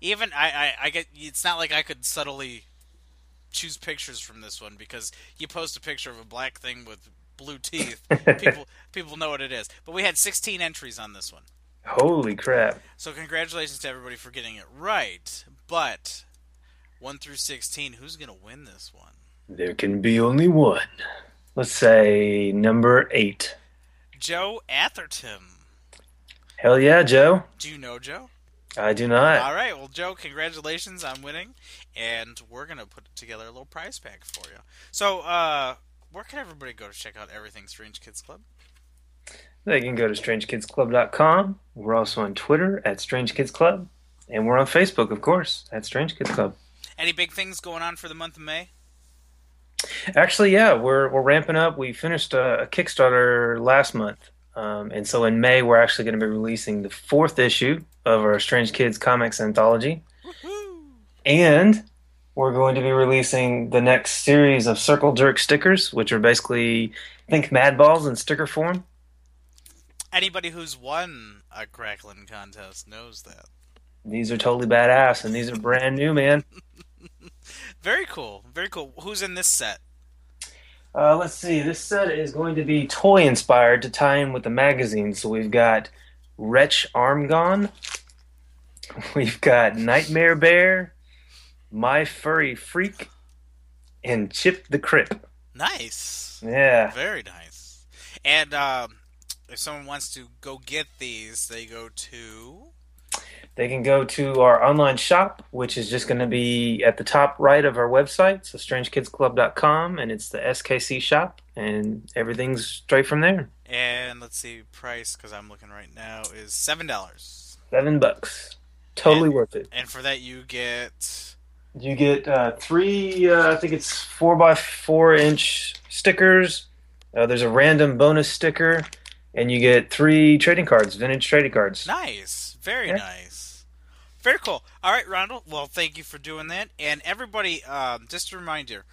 Even I, I, I get. It's not like I could subtly choose pictures from this one because you post a picture of a black thing with blue teeth. people, people know what it is. But we had 16 entries on this one. Holy crap! So congratulations to everybody for getting it right. But one through 16, who's gonna win this one? There can be only one. Let's say number eight. Joe Atherton. Hell yeah, Joe. Do you know Joe? I do not. All right, well, Joe, congratulations on winning, and we're gonna put together a little prize pack for you. So, uh, where can everybody go to check out everything Strange Kids Club? They can go to strangekidsclub.com. We're also on Twitter at Strange Kids Club. And we're on Facebook, of course, at Strange Kids Club. Any big things going on for the month of May? Actually, yeah, we're, we're ramping up. We finished a, a Kickstarter last month. Um, and so in May, we're actually going to be releasing the fourth issue of our Strange Kids Comics Anthology. And we're going to be releasing the next series of Circle Jerk stickers, which are basically, think Madballs in sticker form. Anybody who's won a Cracklin contest knows that. These are totally badass, and these are brand new, man. Very cool. Very cool. Who's in this set? Uh, let's see. This set is going to be toy inspired to tie in with the magazine. So we've got Wretch Armgon, we've got Nightmare Bear, My Furry Freak, and Chip the Crip. Nice. Yeah. Very nice. And um, if someone wants to go get these, they go to. They can go to our online shop, which is just going to be at the top right of our website, so strangekidsclub.com, and it's the SKC shop, and everything's straight from there. And let's see, price because I'm looking right now is seven dollars. Seven bucks. Totally And- worth it. And for that, you get You get uh, three, uh, I think it's four by four inch stickers. Uh, there's a random bonus sticker, and you get three trading cards, vintage trading cards. nice, very Yeah. nice, very cool. All right, Ronald. Well, thank you for doing that. And everybody, um, just a reminder,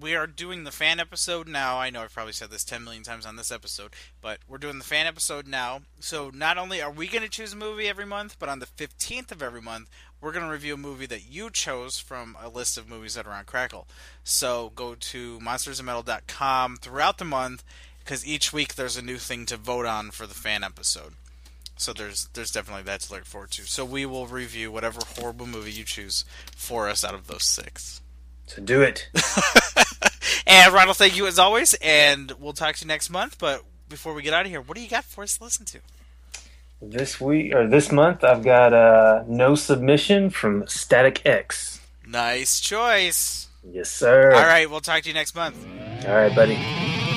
we are doing the fan episode now. I know I've probably said this ten million times on this episode, but we're doing the fan episode now. So not only are we going to choose a movie every month, but on the fifteenth of every month, we're going to review a movie that you chose from a list of movies that are on Crackle. So go to monstersandmetal.com throughout the month because each week there's a new thing to vote on for the fan episode. So there's there's definitely that to look forward to. So we will review whatever horrible movie you choose for us out of those six. So do it. and Ronald, thank you as always, and we'll talk to you next month. But before we get out of here, what do you got for us to listen to? This week or this month, I've got uh, no submission from Static X. Nice choice. Yes, sir. All right, we'll talk to you next month. All right, buddy.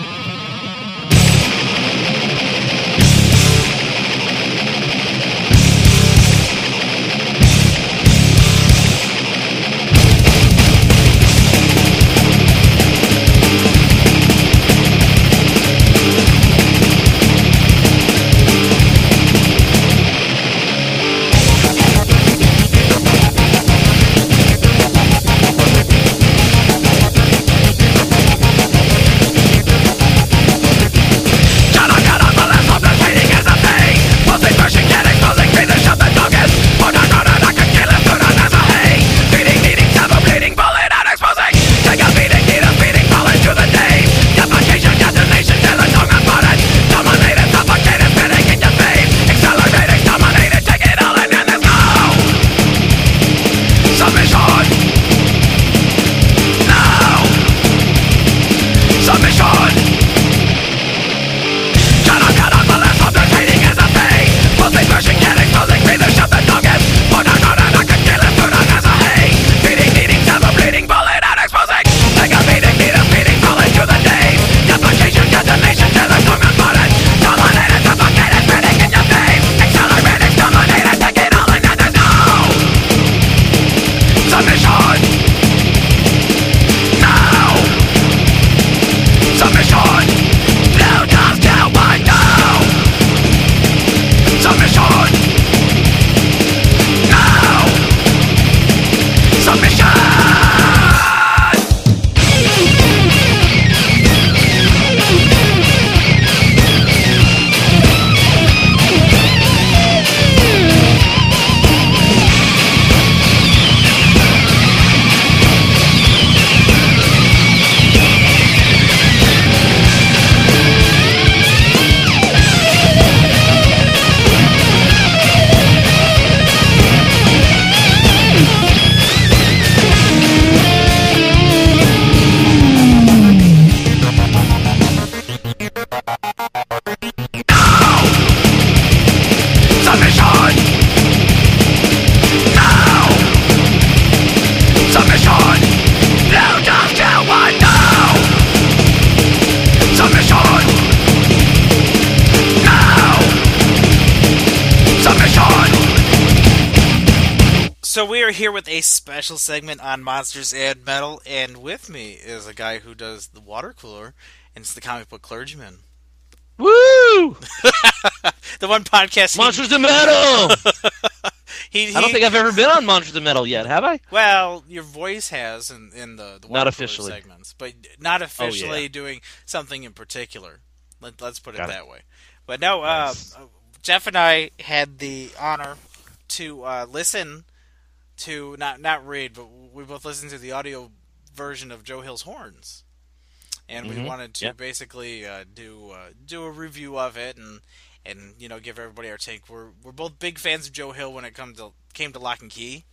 Special segment on Monsters and Metal, and with me is a guy who does the water cooler, and it's the comic book clergyman. Woo! The one podcast. he- Monsters of Metal. He, he, I don't think I've ever been on Monsters and Metal yet, have I? Well, your voice has in, in the, the water Not cooler officially. segments, but not officially yeah. doing something in particular. Let, let's put it Got it. that way. But no, uh, Jeff and I had the honor to uh, listen to not not read, but we both listened to the audio version of Joe Hill's Horns, and we Mhm. wanted to Yep. basically uh, do uh, do a review of it and and you know give everybody our take. We're we're both big fans of Joe Hill when it comes to came to Locke and Key.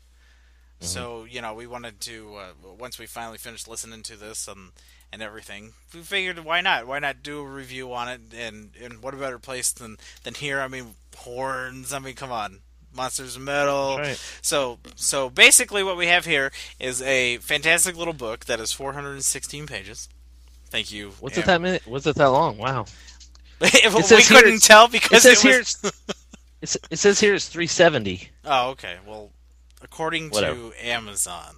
So you know, we wanted to uh, once we finally finished listening to this and and everything, we figured why not? Why not do a review on it? And and what a better place than than here? I mean, horns. I mean, come on, monsters of metal. Right. So so basically, what we have here is a fantastic little book that is 416 pages. Thank you. What's Am- it that minute? What's it that long? Wow. If It we says couldn't it's- tell It says it here. was. It's, it's, it says here it's 370. Oh, okay. Well, according Whatever. to Amazon,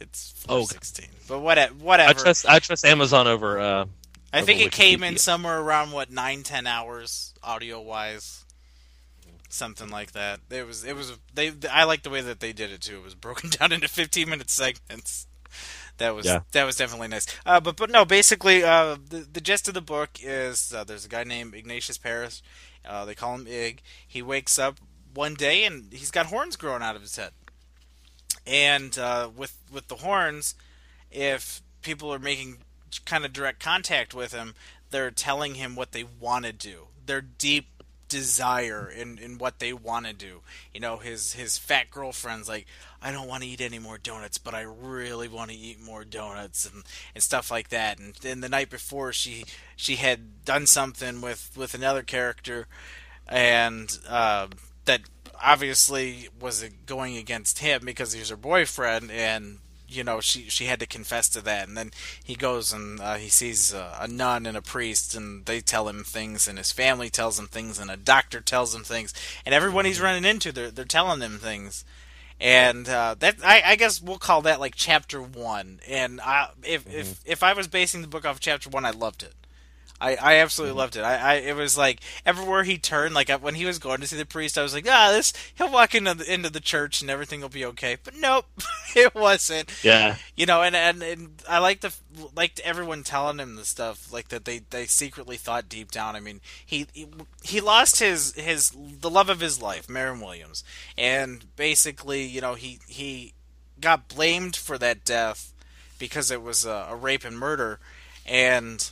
it's Oh. 416. But what, whatever. I trust I trust Amazon over. Uh, I think over it came in somewhere around what nine, ten hours audio wise, something like that. It was, it was. They, I like the way that they did it too. It was broken down into fifteen minute segments. That was Yeah. that was definitely nice. Uh, but but no, basically, uh, the the gist of the book is uh, there's a guy named Ignatius Perrish. Uh, they call him Ig. He wakes up one day and he's got horns growing out of his head. And uh, with with the horns, if people are making kind of direct contact with him, they're telling him what they want to do. They're deep desire in, in what they want to do. You know, his his fat girlfriend's like, I don't want to eat any more donuts, but I really want to eat more donuts and, and stuff like that. And then the night before, she she had done something with with another character, and uh, that obviously was going against him because he was her boyfriend and you know she she had to confess to that. And then he goes and uh, he sees uh, a nun and a priest and they tell him things and his family tells him things and a doctor tells him things and everyone he's running into they're they're telling them things. And uh, that I, I guess we'll call that like chapter one. And I, if if if I was basing the book off of chapter one I loved it I, I absolutely loved it. I, I it was like everywhere he turned, like when he was going to see the priest, I was like, ah, this he'll walk into the into the church and everything will be okay. But nope, it wasn't. yeah. You know, and, and, and I like the liked everyone telling him the stuff like that they, they secretly thought deep down. I mean, he, he he lost his his the love of his life, Merrin Williams, and basically, you know, he he got blamed for that death because it was a, a rape and murder, and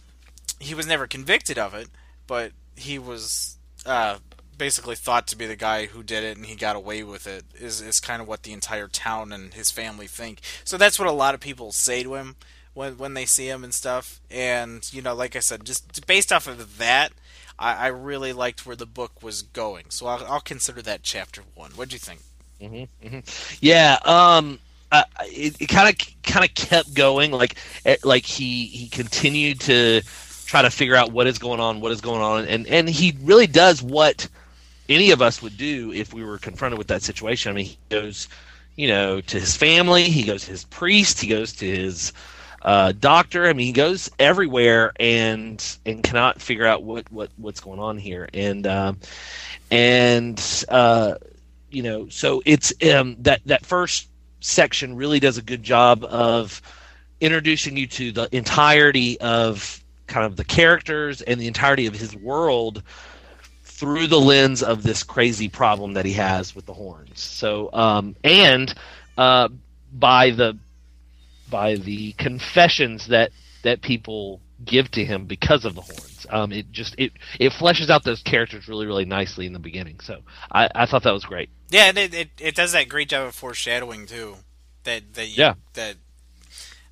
he was never convicted of it, but he was uh, basically thought to be the guy who did it, and he got away with it. Is is kind of what the entire town and his family think. So that's what a lot of people say to him when when they see him and stuff. And you know, like I said, just based off of that. I, I really liked where the book was going, so I'll, I'll consider that chapter one. What'd you think? Yeah, um, uh, it kind of kind of kept going. Like like he he continued to try to figure out what is going on, what is going on, and and he really does what any of us would do if we were confronted with that situation. I mean, he goes, you know, to his family, he goes to his priest, he goes to his uh, doctor. I mean, he goes everywhere and and cannot figure out what what what's going on here. And um, and uh, you know, so it's um, that that first section really does a good job of introducing you to the entirety of kind of the characters and the entirety of his world through the lens of this crazy problem that he has with the horns. So, um, and uh, by the by the confessions that that people give to him because of the horns. Um, it just it it fleshes out those characters really really nicely in the beginning. So I, I thought that was great. Yeah, and it, it, it does that great job of foreshadowing too. That that you, Yeah. that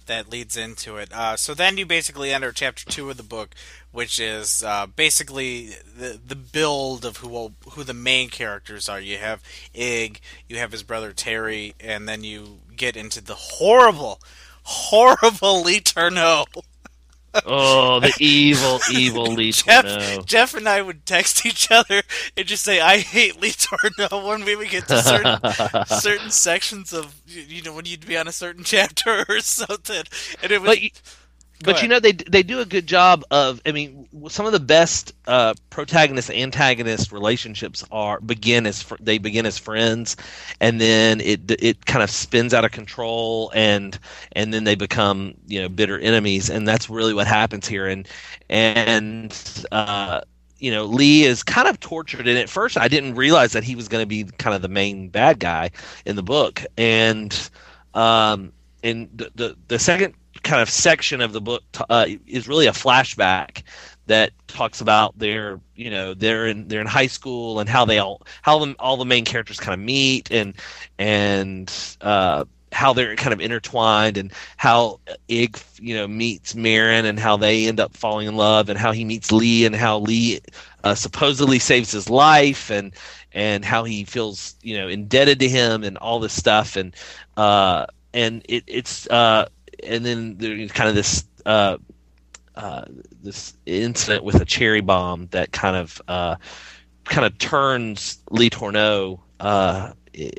that leads into it. Uh, so then you basically enter chapter two of the book, which is uh, basically the the build of who who the main characters are. You have Ig, you have his brother Terry, and then you get into the horrible, horrible Lee. Oh, the evil, evil Lee Jeff, Tourneau. Jeff and I would text each other and just say, "I hate Lee Tourneau" when we would get to certain certain sections of you you know when you'd be on a certain chapter or something, and it was. But but you know they they do a good job of. I mean, some of the best uh, protagonist antagonist relationships are begin as fr- they begin as friends, and then it it kind of spins out of control, and and then they become you know bitter enemies, and that's really what happens here. And and uh, you know Lee is kind of tortured, and at first I didn't realize that he was going to be kind of the main bad guy in the book, and um, and the, the the second kind of section of the book uh, is really a flashback that talks about their you know they're in they're in high school and how they all how them, all the main characters kind of meet and and uh, how they're kind of intertwined and how Ig you know meets Merrin and how they end up falling in love and how he meets Lee and how Lee uh, supposedly saves his life and and how he feels you know indebted to him and all this stuff and uh, and it, it's uh, and then there's kind of this uh, uh, this incident with a cherry bomb that kind of uh, kind of turns Lee Tourneau uh,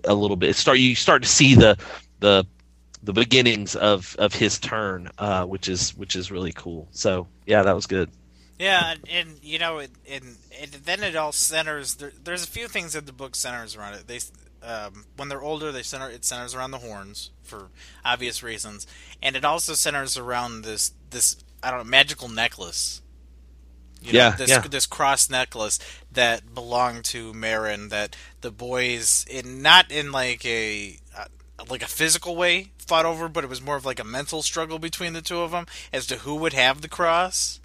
a little bit. It start you start to see the the the beginnings of of his turn, uh, which is which is really cool. So yeah, that was good. Yeah, and, and you know, and, and then it all centers. There, there's a few things that the book centers around it. They, um, when they're older, they center it centers around the horns for obvious reasons, and it also centers around this this I don't know magical necklace. You know, Yeah, this yeah. this cross necklace that belonged to Merrin that the boys in not in like a uh, like a physical way fought over, but it was more of like a mental struggle between the two of them as to who would have the cross.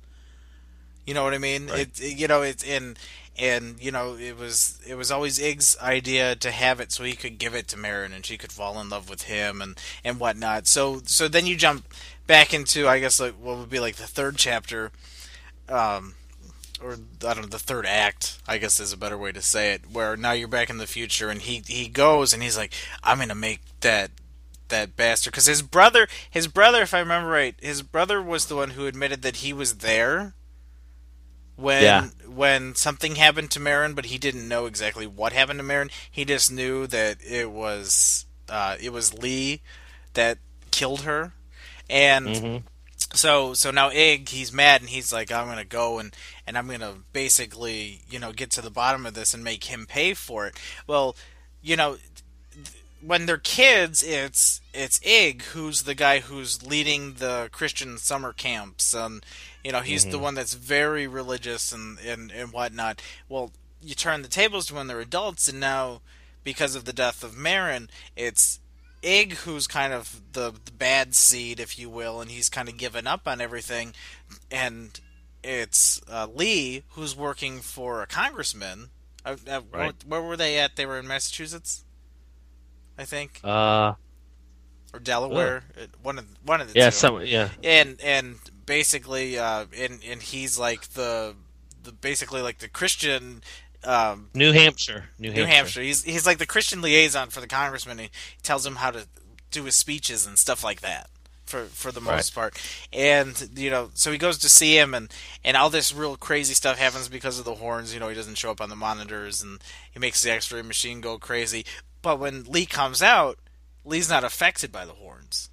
You know what I mean? It, it- you know it's in and you know it was it was always Ig's idea to have it so he could give it to Merrin and she could fall in love with him and and whatnot. So so then you jump back into I guess like what would be like the third chapter, um, or I don't know the third act I guess is a better way to say it. Where now you're back in the future and he he goes and he's like I'm gonna make that that bastard because his brother his brother if I remember right his brother was the one who admitted that he was there when Yeah. when something happened to Merrin, but he didn't know exactly what happened to Merrin. He just knew that it was uh, it was Lee that killed her, and Mhm. so so now Ig he's mad and he's like I'm gonna go and and I'm gonna basically you know get to the bottom of this and make him pay for it. Well, you know when they're kids, it's it's Ig who's the guy who's leading the Christian summer camps, and you know he's the one that's very religious and, and and whatnot. Well, you turn the tables to when they're adults, and now because of the death of Merrin, it's Ig who's kind of the, the bad seed, if you will, and he's kind of given up on everything, and it's uh, Lee who's working for a congressman. Uh, uh, Right. what, where were they at? They were in Massachusetts, I think, Uh, or Delaware. One of one of the yeah, two. some yeah. and and basically, uh, and and he's like the the basically like the Christian. Um, New Hampshire, New Hampshire. New Hampshire. He's he's like the Christian liaison for the congressman. He tells him how to do his speeches and stuff like that for for the most part. And you know, so he goes to see him, and and all this real crazy stuff happens because of the horns. You know, he doesn't show up on the monitors, and he makes the X-ray machine go crazy. But when Lee comes out, Lee's not affected by the horns.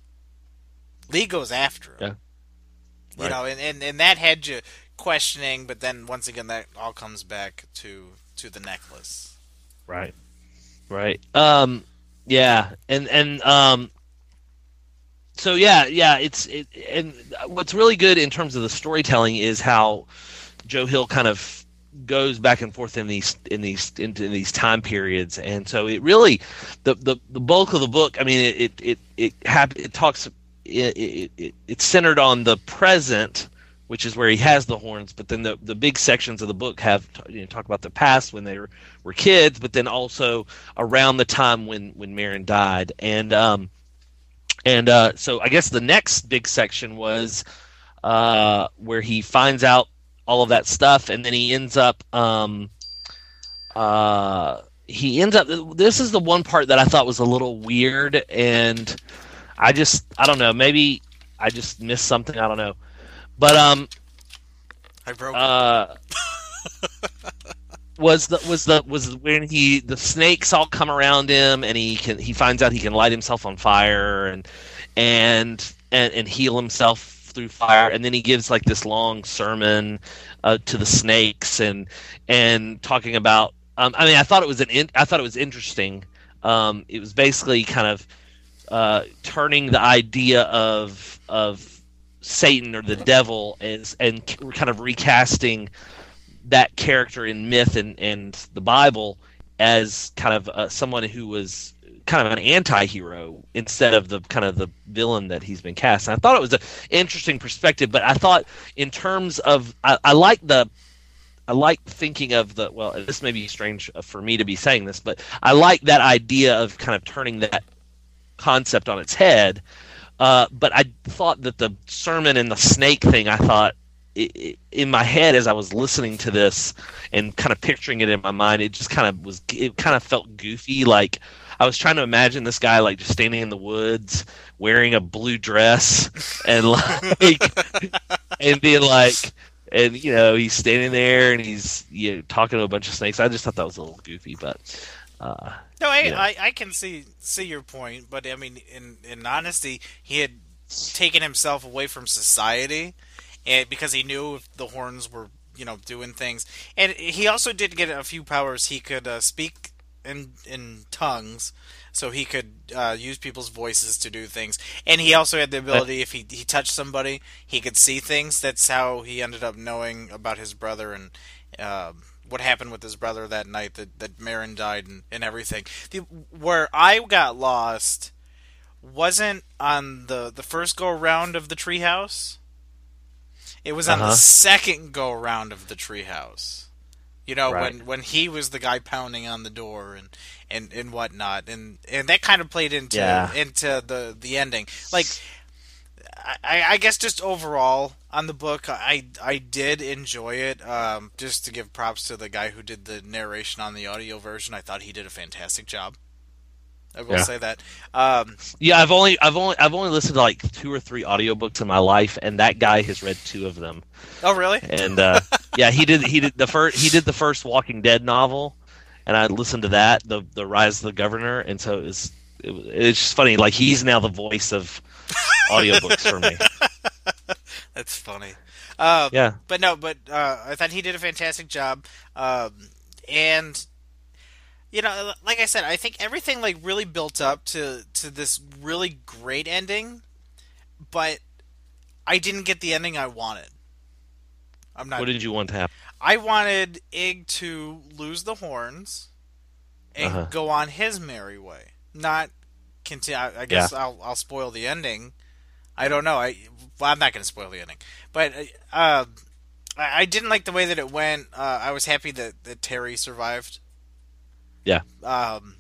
Lee goes after him. Yeah. You Right. know, and, and and that had you questioning, but then once again, that all comes back to to the necklace. Right. Right. Um yeah, and and um so yeah, yeah, it's it and what's really good in terms of the storytelling is how Joe Hill kind of goes back and forth in these in these into these time periods and so it really the the, the bulk of the book i mean it it it it, hap- it talks it, it, it it's centered on the present which is where he has the horns but then the the big sections of the book have you know, talk about the past when they were, were kids but then also around the time when when Merrin died. And um and uh so i guess the next big section was uh where he finds out all of that stuff and then he ends up um uh he ends up this is the one part that i thought was a little weird and i just i don't know. Maybe i just missed something. I don't know. But um, I broke. uh, was the was the was when he the snakes all come around him and he can he finds out he can light himself on fire and and and, and heal himself through fire. And then he gives like this long sermon uh, to the snakes and and talking about um, I mean I thought it was an in, I thought it was interesting. Um, it was basically kind of uh, turning the idea of of Satan or the devil as and kind of recasting that character in myth and, and the Bible as kind of uh, someone who was kind of an anti-hero instead of the kind of the villain that he's been cast. And I thought it was an interesting perspective, but I thought in terms of I, I like the I like thinking of the well, this may be strange for me to be saying this, but I like that idea of kind of turning that concept on its head. Uh, but I thought that the sermon and the snake thing, I thought in my head as I was listening to this and kind of picturing it in my mind, it just kind of was, it kind of felt goofy. Like I was trying to imagine this guy like just standing in the woods wearing a blue dress and like, and being like, and you know he's standing there and he's you know talking to a bunch of snakes. I just thought that was a little goofy, but uh, no, I, yeah. I I can see see your point, but I mean, in in honesty, he had taken himself away from society, and because he knew the horns were you know doing things, and he also did get a few powers. He could uh, speak in in tongues, so he could uh, use people's voices to do things. And he also had the ability, if he he touched somebody, he could see things. That's how he ended up knowing about his brother and. um what happened with his brother that night that that Merrin died and, and everything. The, where I got lost wasn't on the the first go round of the treehouse. It was on the Uh-huh. second go round of the treehouse. You know Right. when when he was the guy pounding on the door and and and whatnot, and and that kind of played into Yeah. into the the ending. Like I, I guess just overall on the book, I I did enjoy it. Um, just to give props to the guy who did the narration on the audio version, I thought he did a fantastic job. I will Yeah. say that. Um, yeah, I've only I've only I've only listened to like two or three audiobooks in my life, and that guy has read two of them. oh, really? And uh, yeah, he did he did the first he did the first Walking Dead novel, and I listened to that the the Rise of the Governor, and so it was, it it's just funny. Like he's now the voice of audiobooks for me. That's funny. Um, Yeah. but no, but uh, I thought he did a fantastic job. Um, and you know, like I said, I think everything like really built up to to this really great ending, but I didn't get the ending I wanted. I'm not. What did you want to happen? I wanted Ig to lose the horns and Uh-huh. go on his merry way, not continue. I, I guess I'll I'll spoil the ending. I don't know. I well, I'm not going to spoil the ending, but uh, I, I didn't like the way that it went. Uh, I was happy that, that Terry survived. Yeah. Um,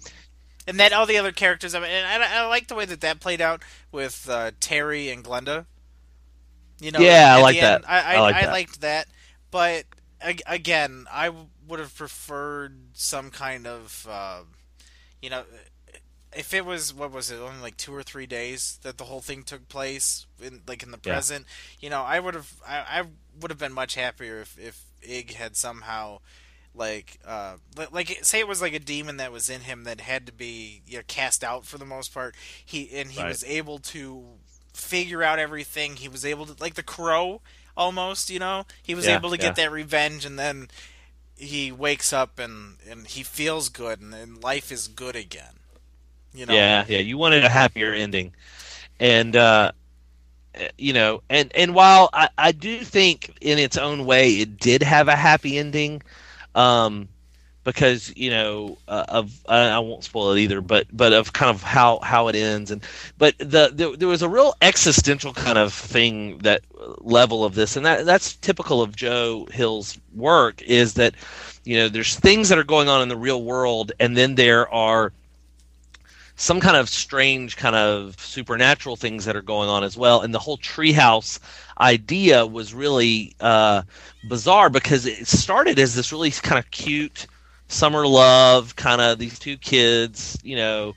and then all the other characters. I mean, and I, I like the way that that played out with uh, Terry and Glenda. You know, Yeah, I like that. end. I, I, I like I liked that, but again, I would have preferred some kind of, uh, you know, if it was what was it only like two or three days that the whole thing took place in like in the Yeah. present. You know, I would have I, I would have been much happier if if Ig had somehow like uh like say it was like a demon that was in him that had to be you know, cast out for the most part. He and he Right. was able to figure out everything. He was able to like the crow almost, you know. He was Yeah, able to yeah. get that revenge and then he wakes up and and he feels good and, and life is good again. You know. Yeah, yeah. You wanted a happier ending, and uh, you know, and and while I, I do think in its own way it did have a happy ending, um, because you know uh, of I, I won't spoil it either, but but of kind of how how it ends, and but the, the there was a real existential kind of thing that level of this, and that that's typical of Joe Hill's work is that you know there's things that are going on in the real world, and then there are some kind of strange kind of supernatural things that are going on as well. And the whole treehouse idea was really uh, bizarre because it started as this really kind of cute summer love kind of these two kids you know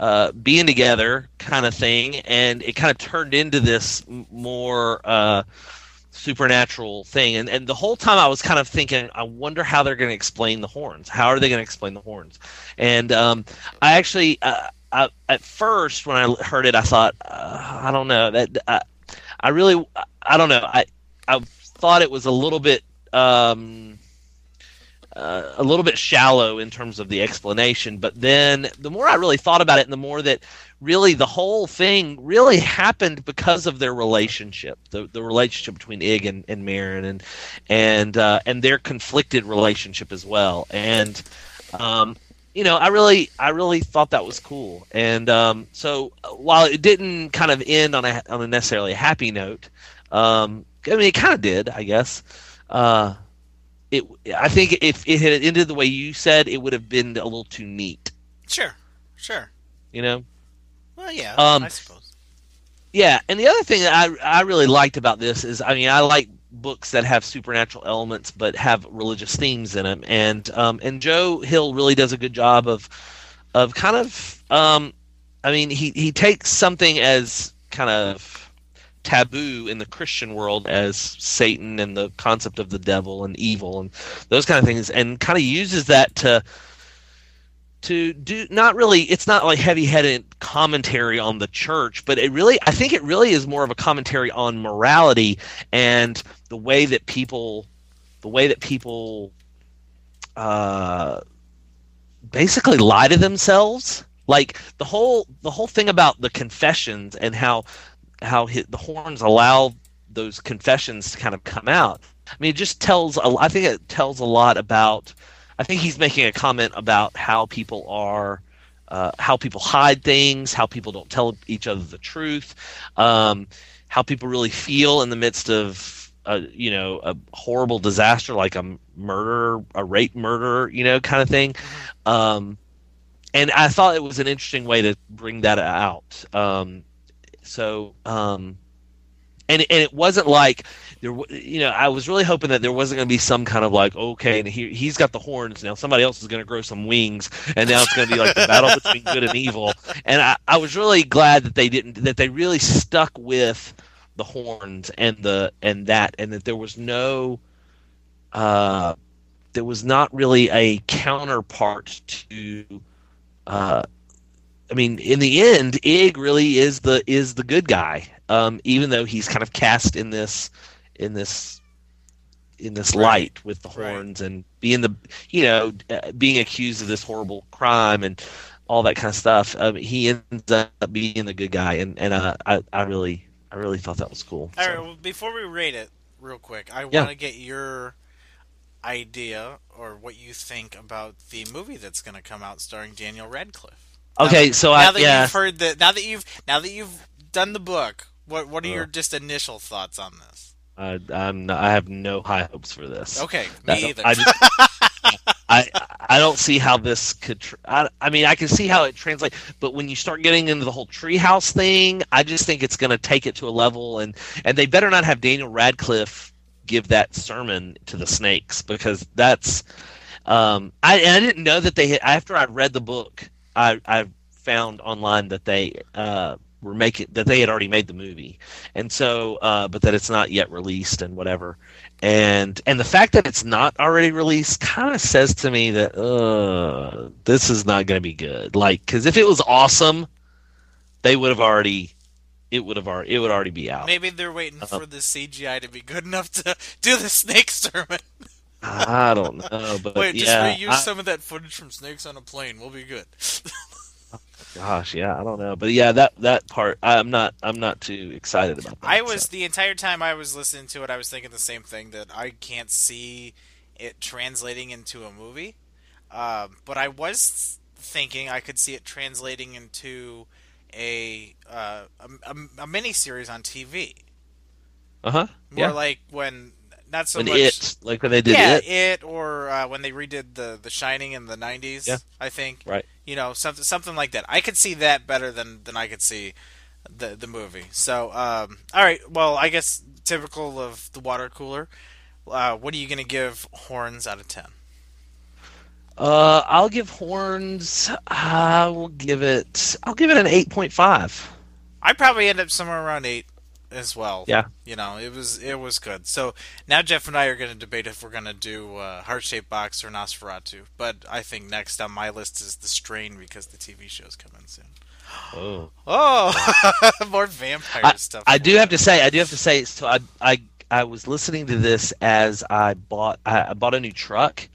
uh, being together kind of thing. And it kind of turned into this more uh, supernatural thing. And and the whole time i was kind of thinking i wonder how they're going to explain the horns. How are they going to explain the horns? And um, i actually uh, I, at first when i heard it i thought uh, i don't know. That I, I really i don't know. I i thought it was a little bit um, uh, a little bit shallow in terms of the explanation. But then the more I really thought about it, and the more that really the whole thing really happened because of their relationship, the, the relationship between Ig and, and Merrin, and and uh, and their conflicted relationship as well. And um, you know, I really I really thought that was cool. And um, so while it didn't kind of end on a on a necessarily happy note, um, I mean, it kind of did, I guess. Uh, it I think if it had ended the way you said, it would have been a little too neat. Sure, sure. You know. Well, yeah, Um, I suppose. Yeah, and the other thing that I I really liked about this is, I mean, I like books that have supernatural elements but have religious themes in them, and um, and Joe Hill really does a good job of of kind of, um, I mean, he he takes something as kind of taboo in the Christian world as Satan and the concept of the devil and evil and those kind of things, and kind of uses that to to do not really it's not like heavy-headed commentary on the church but it really i think it really is more of a commentary on morality and the way that people the way that people uh basically lie to themselves. Like the whole the whole thing about the confessions and how how hi the horns allow those confessions to kind of come out i mean it just tells a, i think it tells a lot about I think he's making a comment about how people are, uh, how people hide things, how people don't tell each other the truth, um, how people really feel in the midst of, a, you know, a horrible disaster like a murder, a rape murder, you know, kind of thing. Um, and I thought it was an interesting way to bring that out. Um, so, um, and and it wasn't like there you know i was really hoping that there wasn't going to be some kind of like okay and he, he's got the horns now somebody else is going to grow some wings and now it's going to be like the battle between good and evil. And I, I was really glad that they didn't that they really stuck with the horns and the and that and that there was no uh there was not really a counterpart to uh I mean, in the end, Ig really is the is the good guy, um, even though he's kind of cast in this in this in this Right. light with the Right. horns and being the you know uh, being accused of this horrible crime and all that kind of stuff. Um, he ends up being the good guy, and and uh, I I really I really thought that was cool. All So- right. Well, before we rate it, real quick, I Yeah. want to get your idea or what you think about the movie that's going to come out starring Daniel Radcliffe. Okay, Now- so now I that yeah. you've heard that, now that you've now that you've done the book, what what are Uh. your just initial thoughts on this? I, I'm not, I have no high hopes for this. Okay, I me either. I, just, I I don't see how this could. Tr- I, I mean, I can see how it translates, but when you start getting into the whole treehouse thing, I just think it's going to take it to a level, and and they better not have Daniel Radcliffe give that sermon to the snakes because that's. Um, I I didn't know that they had, after I read the book, I I found online that they uh were making that they had already made the movie, and so uh, but that it's not yet released and whatever and and the fact that it's not already released kind of says to me that uh this is not going to be good like because if it was awesome they would have already it would have already it would already be out Maybe they're waiting Uh-huh. for the CGI to be good enough to do the snake sermon. I don't know but Wait, just yeah reuse I- some of that footage from Snakes on a Plane. We'll be good. gosh yeah i don't know but yeah that that part i'm not i'm not too excited about that I was so. the entire time I was listening to it, I was thinking the same thing that I can't see it translating into a movie. Um, but I was thinking I could see it translating into a uh, a, a, a mini series on TV. uh-huh More yeah like when not so when much it like when they did yeah, it it or uh, when they redid the The Shining in the '90s. Yeah. I think. Right. You know, something something like that. I could see that better than than I could see the the movie. So, um, all right. Well, I guess typical of the water cooler. Uh, what are you going to give Horns out of ten? uh i'll give horns i will give it i'll give it an 8.5 I probably end up somewhere around eight. As well. Yeah. you know, it was it was good. So now Jeff and I are going to debate if we're going to do uh, Heart Shaped Box or Nosferatu. But I think next on my list is The Strain because the TV show's coming soon. Oh. Oh, more vampire I, stuff. I do have to say, I do have to say, so I, I, I was listening to this as I bought, I, I bought a new truck,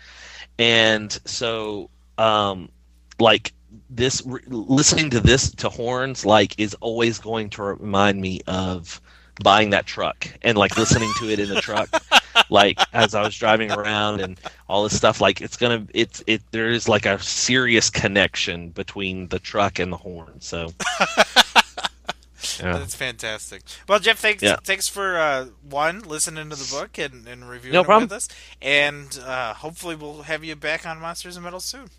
and so, um, like this, re- listening to this to horns, like, is always going to remind me of buying that truck and like listening to it in the truck, like as I was driving around and all this stuff. Like, it's gonna, it's, it, there is like a serious connection between the truck and the horn. So. Yeah. That's fantastic. Well, Jeff, thanks Yeah. thanks for uh, one listening to the book and, and reviewing No it with us, and uh, hopefully we'll have you back on Monsters and Metal soon.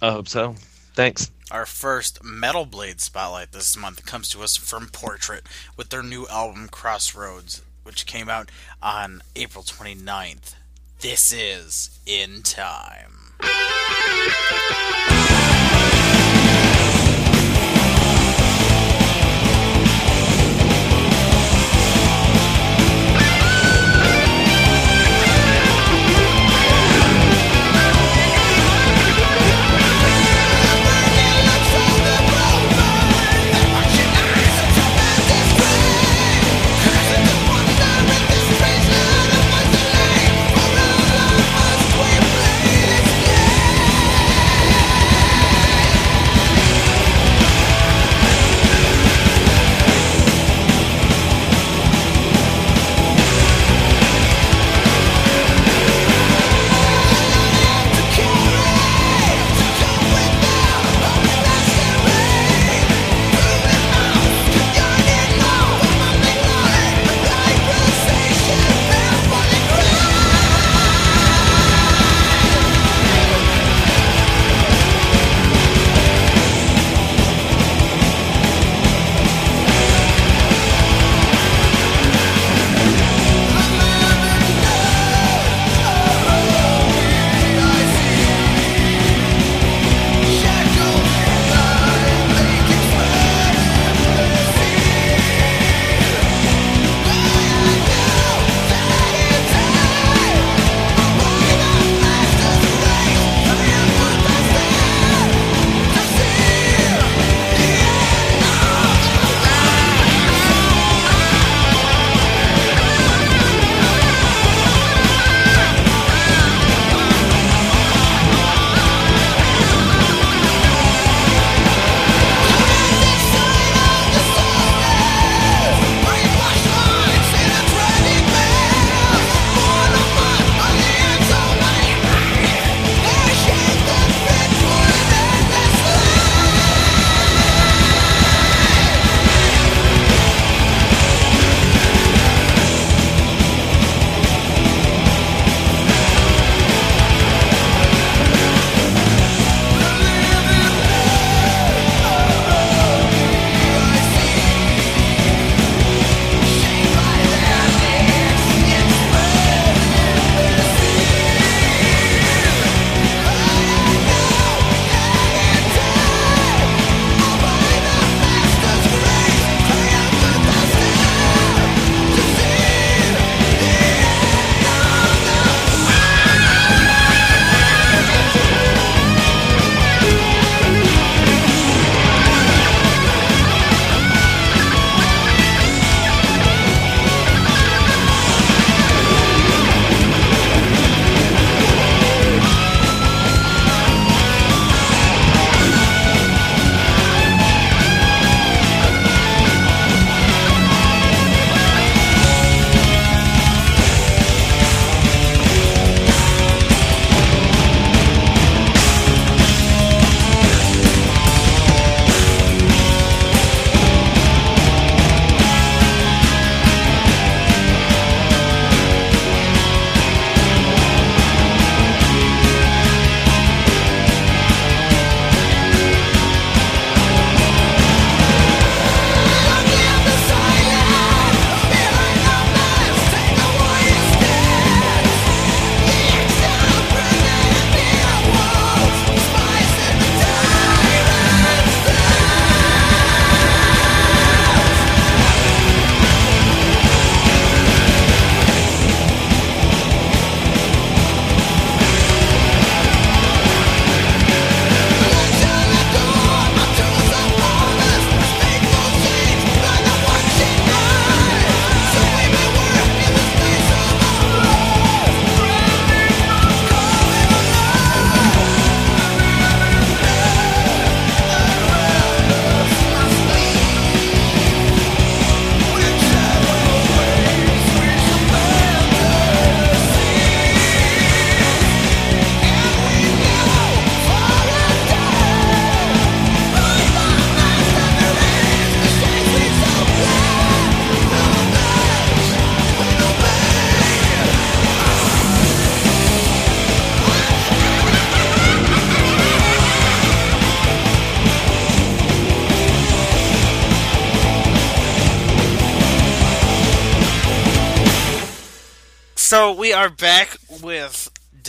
I hope so. Thanks. Our first Metal Blade spotlight this month comes to us from Portrait with their new album Crossroads, which came out on April 29th. This is In Time.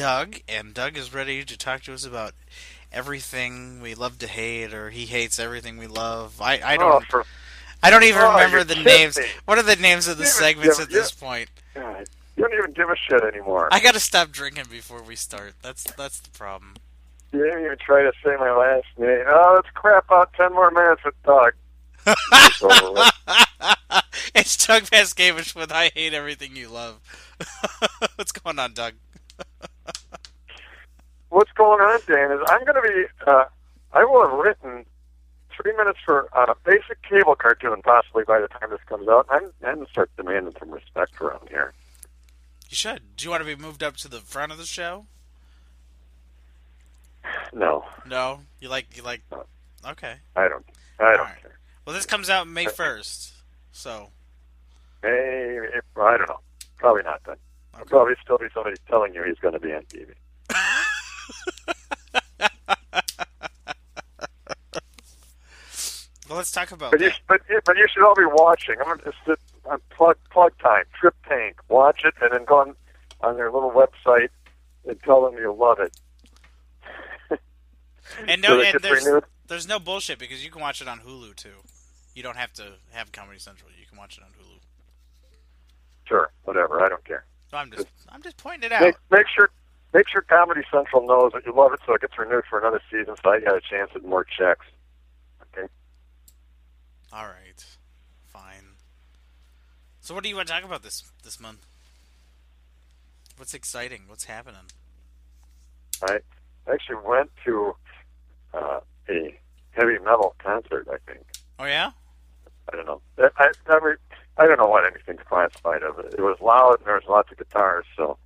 Doug, and Doug is ready to talk to us about everything we love to hate, or he hates everything we love. I, I Oh, don't for I don't even Oh, remember the names. me. What are the names of the segments give- at this point? God, you don't even give a shit anymore. I gotta stop drinking before we start. That's that's the problem. You didn't even try to say my last name. Oh, let's crap out ten more minutes with Doug. It's over with. it's Doug Pascavage with I hate everything you love. What's going on, Doug? What's going on, Dan? Is I'm going to be. Uh, I will have written three minutes for uh, a basic cable cartoon, possibly by the time this comes out. I'm, I'm going to start demanding some respect around here. You should. Do you want to be moved up to the front of the show? No, No. You like you like. Okay. I don't. I don't Alright. care. Well, this comes out May first, so Hey, I don't know. Probably not then. There'll probably still be somebody telling you he's going to be on TV. well, let's talk about But you, but you- but you should all be watching. I'm gonna just on plug plug time. Trip Tank. Watch it and then go on on their little website and tell them you love it. And no, it and there's renewed. there's no bullshit because you can watch it on Hulu too. You don't have to have Comedy Central. You can watch it on Hulu. Sure, whatever. I don't care. So I'm just I'm just pointing it Make out. make sure make sure Comedy Central knows that you love it, so it gets renewed for another season. So I got a chance at more checks. Okay. All right, fine. So what do you want to talk about this this month? What's exciting? What's happening? I actually went to uh, a heavy metal concert. I think. Oh yeah. I don't know. I, I never. I don't know what anything's classified of it. It was loud and there was lots of guitars. So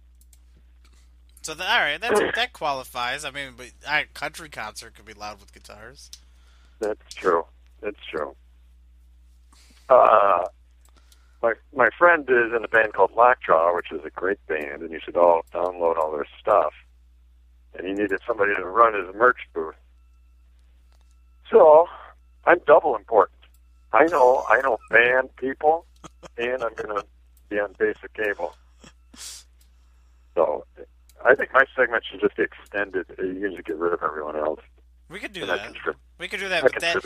So the, all right, that's that qualifies. I mean, but a country concert could be loud with guitars. that's true. That's true. Uh, my my friend is in a band called Lockjaw, which is a great band, and you should all download all their stuff. And he needed somebody to run his merch booth. So I'm double important. I know I know band people, and I'm gonna be on basic cable. So I think my segment should just be extended. You can just get rid of everyone else. We could do And that. contrib- We could do that, but that,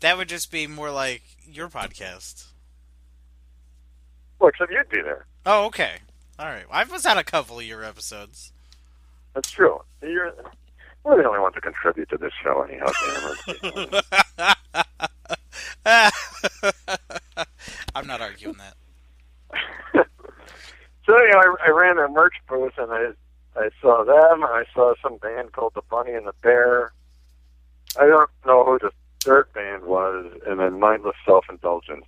that would just be more like your podcast. Well, except you'd be there. Oh, okay. All right. I was on a couple of your episodes. That's true. You're we're the only ones that contribute to this show, anyhow. I'm not arguing that. so you know, I, I ran a merch booth, and I I saw them. I saw some band called the Bunny and the Bear. I don't know who the third band was, and then Mindless Self Indulgence.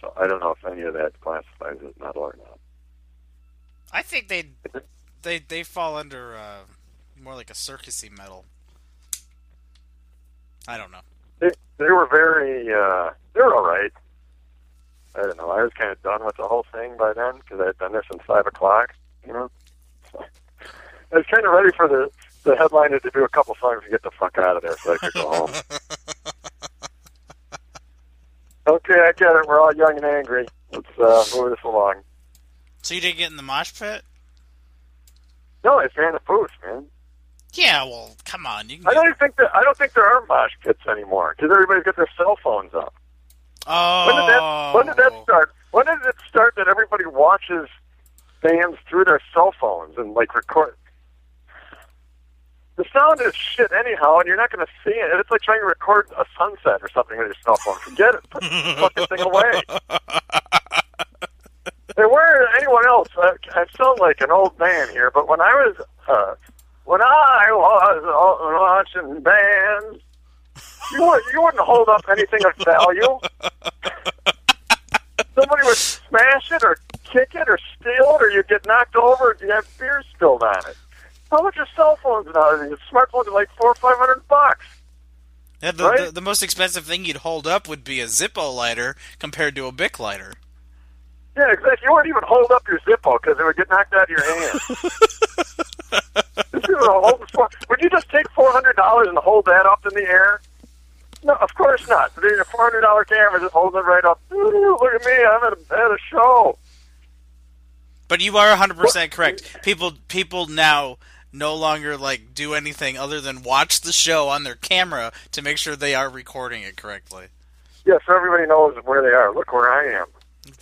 So I don't know if any of that classifies as metal or not. I think they they they fall under uh, more like a circusy metal. I don't know. They they were very uh, they were all right. I don't know. I was kind of done with the whole thing by then because I had been there since five o'clock. You know, I was kind of ready for the the headliner to do a couple songs and get the fuck out of there so I could go home. okay, I get it. We're all young and angry. Let's uh, move this along. So you didn't get in the mosh pit? No, I ran the booth, man. Yeah. Well, come on. You can I don't even think that I don't think there are mosh pits anymore because everybody's got their cell phones up. Oh. When did that When did that start? When did it start that everybody watches bands through their cell phones and like record? The sound is shit anyhow, and you're not going to see it. It's like trying to record a sunset or something with your cell phone. Forget it. Put the fucking thing away. Hey, where anyone else? I, I sound like an old man here, but when I was uh, when I was watching bands, you wouldn't you wouldn't hold up anything of value. Somebody would smash it or kick it or steal it, or you'd get knocked over and you have beer spilled on it. How much are cell phones nowadays? Smartphones are like four or five hundred bucks. Yeah, the, Right? the, the most expensive thing you'd hold up would be a Zippo lighter compared to a Bic lighter. Yeah, exactly. You wouldn't even hold up your Zippo because it would get knocked out of your hand. This is a whole- would you just take four hundred dollars and hold that up in the air? No, of course not. There's a four hundred dollar camera just holding it right up. Ooh, look at me! I'm at a, at a show. But you are 100% correct. People people now no longer like do anything other than watch the show on their camera to make sure they are recording it correctly. Yeah, so everybody knows where they are. Look where I am.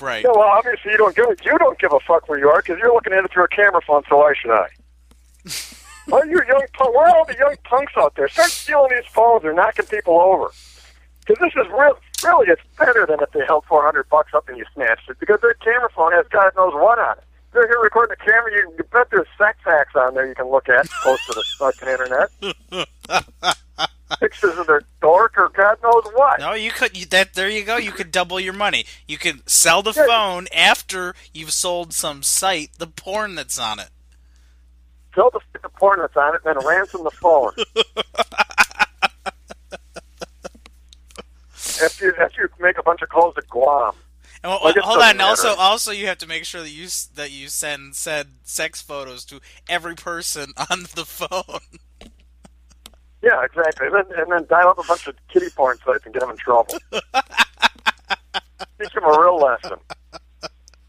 Right. Yeah, well, obviously you don't give you don't give a fuck where you are because you're looking at it through a camera phone. So why should I? well, you young punk. Where are all the young punks out there? Start stealing these phones or knocking people over. Because this is real. Really, it's better than if they held 400 bucks up and you snatched it. Because their camera phone has God knows what on it. They're here recording the camera. You, you bet there's sex acts on there you can look at close to the fucking internet. Pictures of their dork or God knows what. No, you could you, that there you go. You could double your money. You could sell the Yeah. phone after you've sold some site the porn that's on it. Sell the, the porn that's on it, and then ransom the phone. after, you, after you make a bunch of calls to Guam. And well, hold on. Also, matter. also, you have to make sure that you that you send said sex photos to every person on the phone. Yeah, exactly. And then, and then dial up a bunch of kitty porn sites and get them in trouble. Teach them a real lesson.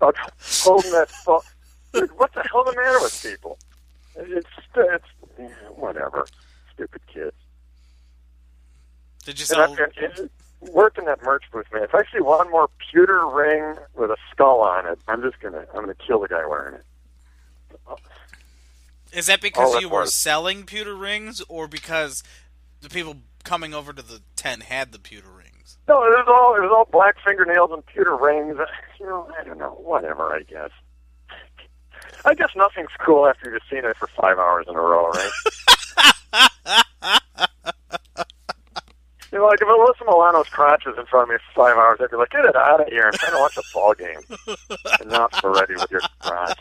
About holding that phone. Dude, what the hell the matter with people? It's, it's yeah, whatever. Stupid kids. Did you sell? and working that merch booth, man. If I see one more pewter ring with a skull on it, I'm just gonna I'm gonna kill the guy wearing it. Is that because all you were selling pewter rings, or because the people coming over to the tent had the pewter rings? No, it was all it was all black fingernails and pewter rings. You know, I don't know. Whatever, I guess. I guess nothing's cool after you've seen it for five hours in a row, right? you know, like if Alyssa Milano's crotch was in front of me for five hours, I'd be like, "Get it out of here! I'm trying to watch a ball game." Enough already with your crotch.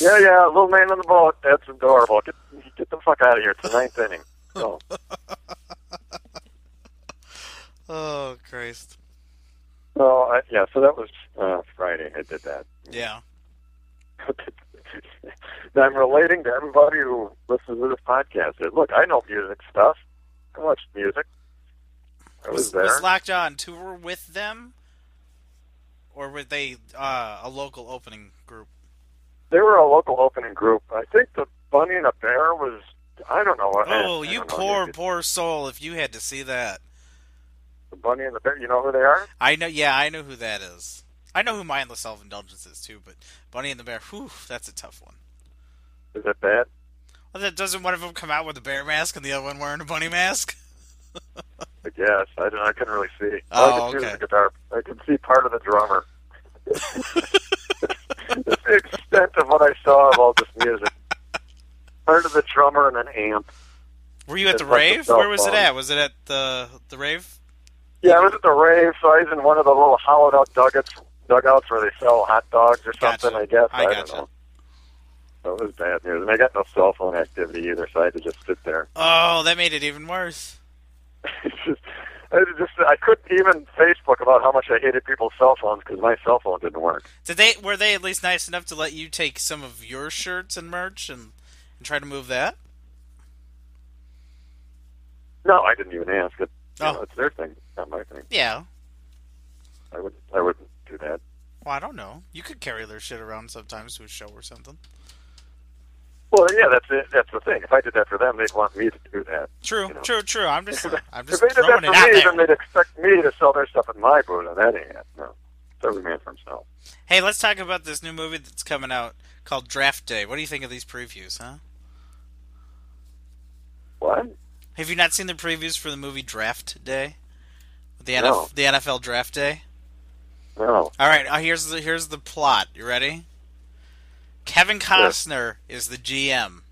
Yeah, yeah, little man on the boat. That's adorable. Get get the fuck out of here. It's the ninth inning. So. Oh Christ! So I, yeah, so that was uh, Friday. I did that. Yeah. I'm relating to everybody who listens to this podcast. Look, I know music stuff. I watch music. I was, Was, there. was Lockjaw on tour with them, or were they uh, a local opening group? they were a local opening group. I think the Bunny and a Bear was. I don't know. Oh, I you don't know. poor, poor soul! If you had to see that, The Bunny and the Bear. You know who they are? I know. Yeah, I know who that is. I know who mindless self indulgence is too, but Bunny and the Bear. Whew, that's a tough one. Is that bad? Well, that doesn't one of them come out with a bear mask and the other one wearing a bunny mask? I guess. I, don't, I couldn't really see. Oh, All I could oh, see okay. was the guitar. I could see part of the drummer. That's the extent of what I saw of all this music. Part of the drummer and an amp. Were you at the rave? cell Where was it at? Was it at the the rave? Yeah, I was at the rave, so I was in one of the little hollowed out dugouts, dugouts where they sell hot dogs or something. Gotcha. I guess I I, gotcha. don't know. So it was bad news, and I got no cell phone activity either, so I had to just sit there. Oh, that made it even worse. Just, I just, I couldn't even Facebook about how much I hated people's cell phones because my cell phone didn't work. Did they were they at least nice enough to let you take some of your shirts and merch and, and try to move that? No, I didn't even ask it. Oh. know, it's their thing, not my thing. Yeah. I would, I wouldn't do that. Well, I don't know. You could carry their shit around sometimes to a show or something. Well, yeah, that's it. That's the thing. If I did that for them, they'd want me to do that. True, You know. true, true. I'm just I'm just if they did that for me, then they'd expect me to sell their stuff at my booth, and that ain't it. No, it's every man for himself. Hey, let's talk about this new movie that's coming out called Draft Day. What do you think of these previews, huh? What? Have you not seen the previews for the movie Draft Day? The NF- No. the NFL Draft Day. No. All right, uh, here's the here's the plot. You ready? Kevin Costner is the GM,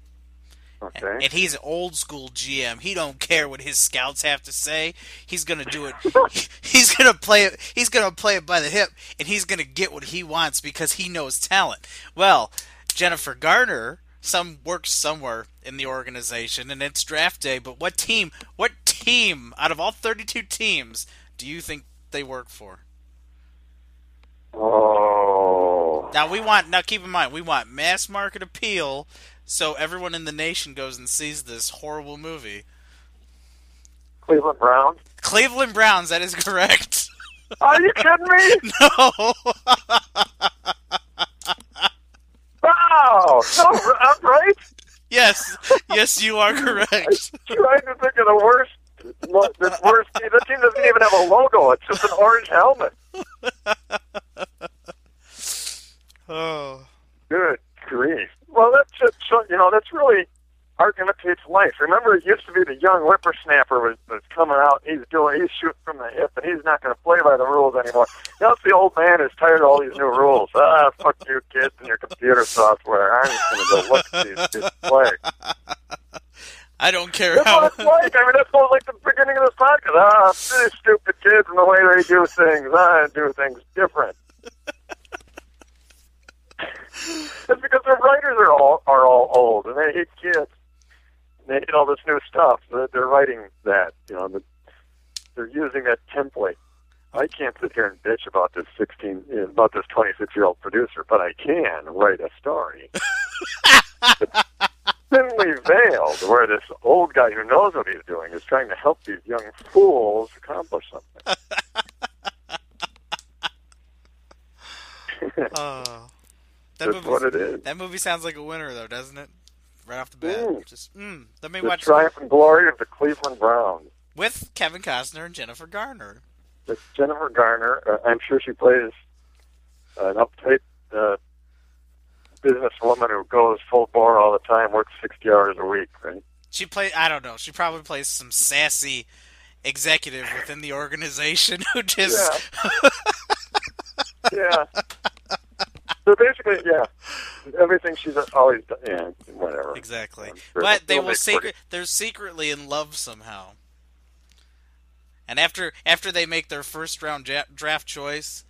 Okay. and he's an old school GM. He don't care what his scouts have to say. He's gonna do it. He's gonna play it. He's gonna play it by the hip, and he's gonna get what he wants because he knows talent. Well, Jennifer Garner, some works somewhere in the organization, and it's draft day. But what team? What team out of all 32 teams do you think they work for? Oh. Now we want. Now keep in mind, we want mass market appeal, so everyone in the nation goes and sees this horrible movie. Cleveland Browns. Cleveland Browns. That is correct. Are you kidding me? no. wow. No, I'm uh, right. Yes, yes, you are correct. I'm trying to think of the worst. The worst. The team doesn't even have a logo. It's just an orange helmet. Oh, Good grief. Well, that's just so- you know that's really art imitates life. Remember, it used to be the young whippersnapper was, was coming out. He's doing he's shooting from the hip, and he's not going to play by the rules anymore. Now it's the old man who's tired of all these new rules. Ah, fuck you, kids, and your computer software. I'm just going to go look at these kids play. I don't care That's how. what it's like. I mean, that's what like the beginning of this podcast. Ah, these stupid kids and the way they do things. I do things different. It's because the writers are all are all old and they hate kids. And they hate all this new stuff. They're, they're writing that. You know, the, they're using that template. I can't sit here and bitch about this sixteen about this twenty six year old producer, but I can write a story. thinly veiled, where this old guy who knows what he's doing is trying to help these young fools accomplish something. Oh. That That's movie, what it is. that movie sounds like a winner, though, doesn't it? Right off the bat. Mm. Just, mm, let me The watch triumph and glory of the Cleveland Browns. with Kevin Costner and Jennifer Garner. It's Jennifer Garner. Uh, I'm sure she plays an uptight uh, businesswoman who goes full bore all the time, works 60 hours a week, right? She play. I don't know. She probably plays some sassy executive within the organization who just. Yeah. So basically, yeah, everything she's always done, yeah, whatever. Exactly. Sure But they will secret. pretty- They're secretly in love somehow. And after after they make their first round draft choice,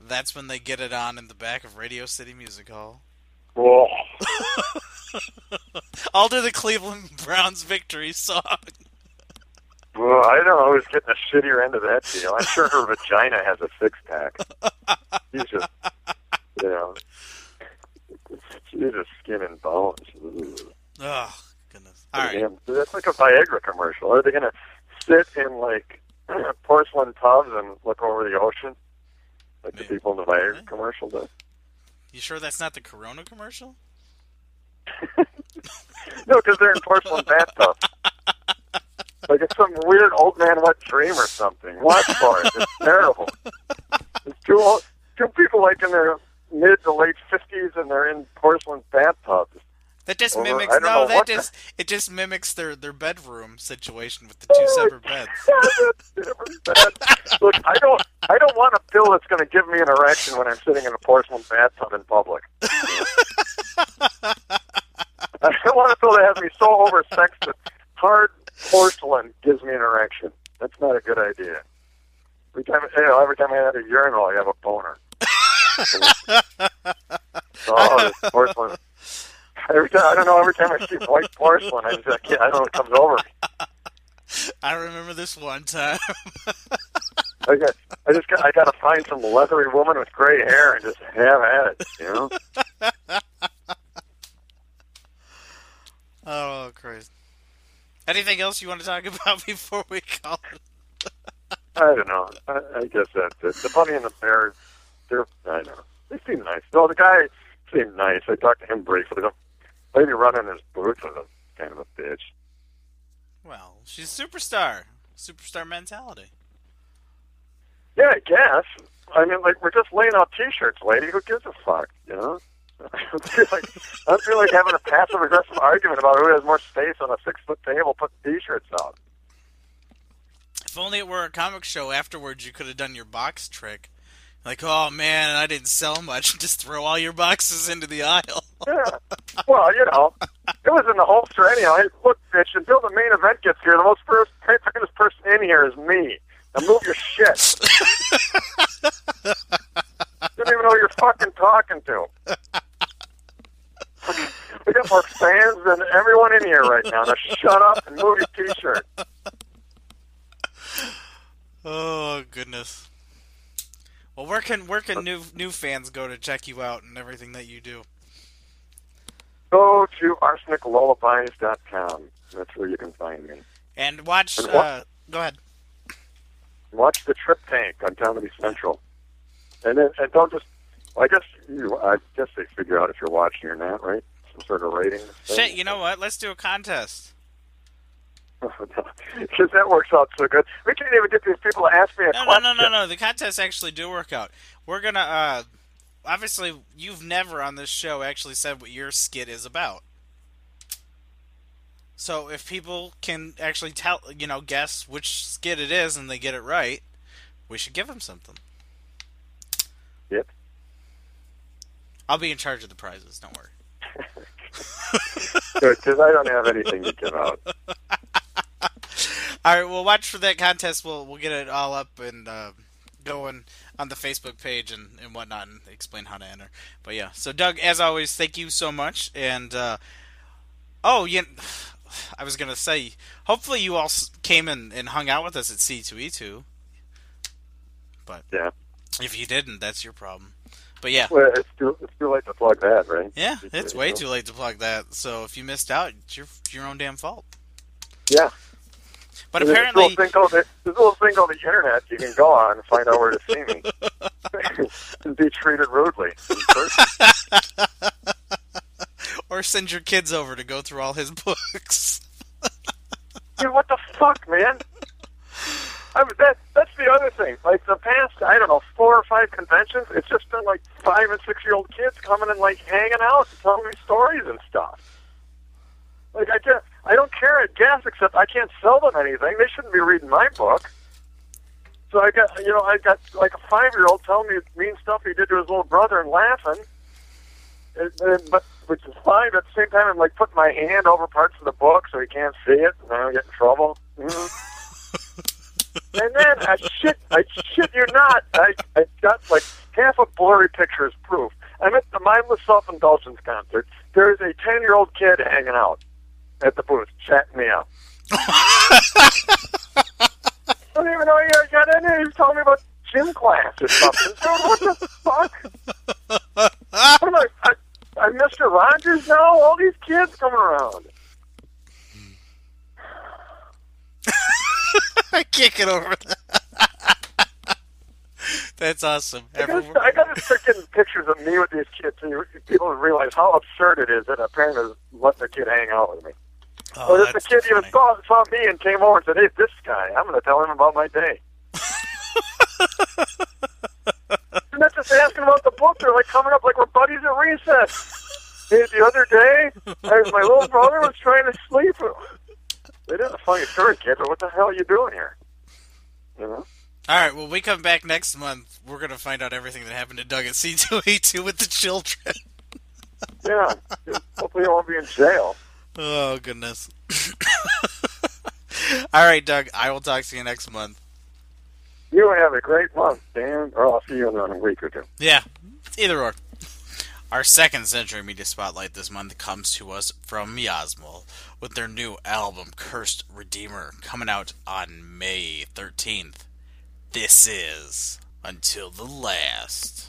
that's when they get it on in the back of Radio City Music Hall. Whoa. I'll do the Cleveland Browns victory song. Well, I don't know who's getting a shittier end of that deal. I'm sure her vagina has a six pack. She's just, you know, just skin and bones. Ugh. Oh goodness! All right. That's like a Viagra commercial. Are they going to sit in like porcelain tubs and look over the ocean, like the people in the Viagra commercial do? You sure that's not the Corona commercial? No, because they're in porcelain bathtubs. Like it's some weird old man wet dream or something. Watch for it. It's terrible. It's two old, two people like in their mid to late fifties and they're in porcelain bathtubs. That just mimics. No, that just it just mimics their their bedroom situation with the two oh, separate beds. Look, I don't, I don't want a pill that's going to give me an erection when I'm sitting in a porcelain bathtub in public. I don't want a pill that has me so oversexed that hard porcelain gives me an erection. That's not a good idea. Every time, you know, every time I have a urinal, I have a boner. Oh, this porcelain. Every time, I don't know. Every time I see white porcelain, I just, I, can't, I don't know what comes over me. I remember this one time. I got, I just got, I got to find some leathery woman with gray hair and just have at it. You know, oh Christ! Anything else you want to talk about before we call it? I don't know. I, I guess that's it. The bunny and the bear, they're, I know. They seem nice. No, the guy seemed nice. I talked to him briefly. The lady running his boots was a kind of a bitch. Well, she's a superstar. Superstar mentality. Yeah, I guess. I mean, like we're just laying out T-shirts, lady. Who gives a fuck? You know. I don't feel like I feel like having a passive aggressive argument about who has more space on a six foot table putting T-shirts out. If only it were a comic show afterwards, you could have done your box trick. Like, oh man, I didn't sell much. Just throw all your boxes into the aisle. Yeah. Well, you know, it was in the holster anyhow. Hey, look, bitch, until the main event gets here, the most first famous person in here is me. Now move your shit. you don't even know who you're fucking talking to. We got more fans than everyone in here right now. Now shut up and move your t-shirt. Oh goodness. Well, where can where can new new fans go to check you out and everything that you do? Go to arseniclullabies.com. That's where you can find me. And watch. And Uh, go ahead. Watch the Trip Tank on Comedy Central, and then and don't just. I guess you. I guess they figure out if you're watching or not, right? some sort of rating. Shit, you know what? Let's do a contest. Because that works out so good. We can't even get these people to ask me a No, no, no, no, no. The contests actually do work out. We're gonna. uh Obviously, you've never on this show actually said what your skit is about. So if people can actually tell, you know, guess which skit it is, and they get it right, we should give them something. Yep. I'll be in charge of the prizes. Don't worry. Because I don't have anything to give out. All right, well, watch for that contest. We'll we'll get it all up and uh, going on the Facebook page and, and whatnot, and explain how to enter. But yeah, so Doug, as always, thank you so much. And uh, oh, yeah, I was gonna say, hopefully you all came in and hung out with us at C2E2. But Yeah. if you didn't, that's your problem. But yeah, Well, it's too, it's too late to plug that, right? yeah, it's way too late to plug that. So if you missed out, it's your your own damn fault. Yeah. But There's apparently, this little, thing called the, there's a little thing called the internet you can go on and find out where to see me. and be treated rudely. or send your kids over to go through all his books. Dude, what the fuck, man? I mean, that that's the other thing. Like the past, I don't know, four or five conventions, it's just been like five and six year old kids coming and like hanging out and telling me stories and stuff. Like I just, I don't care at gas except I can't sell them anything. They shouldn't be reading my book. So I got, you know, I got like a five year old telling me mean stuff he did to his little brother and laughing. And, and, but which is fine. But at the same time, I'm like putting my hand over parts of the book so he can't see it, and I don't get in trouble. Mhm. and then I shit, I shit you not, I I got like half a blurry picture as proof. I'm at the Mindless Self Indulgence concert. There is a ten year old kid hanging out at the booth, chatting me up. I don't even know he got in there. He was telling me about gym class or something. Dude, what the fuck? What am I, I, I'm Mr. Rogers now? All these kids come around. I can't get over that. That's awesome. I gotta, Everyone- I gotta start getting pictures of me with these kids so you, people realize how absurd it is that a parent is letting their kid hang out with me. Oh, if the kid funny. even saw, saw me and came over and said, hey, this guy, I'm going to tell him about my day. and not just asking about the book. They're like coming up like we're buddies at recess. Hey, the other day, I, my little brother was trying to sleep. They didn't a funny story, kid, but what the hell are you doing here? You know? All right, well, we come back next month. We're going to find out everything that happened to Doug at C2E2 with the children. Yeah. Hopefully you won't be in jail. Oh, goodness. All right, Doug, I will talk to you next month. You have a great month, Dan, or I'll see you in a week or two. Yeah, either or. Our second Century Media Spotlight this month comes to us from Miasmal with their new album, Cursed Redeemer, coming out on May 13th. This is Until the Last.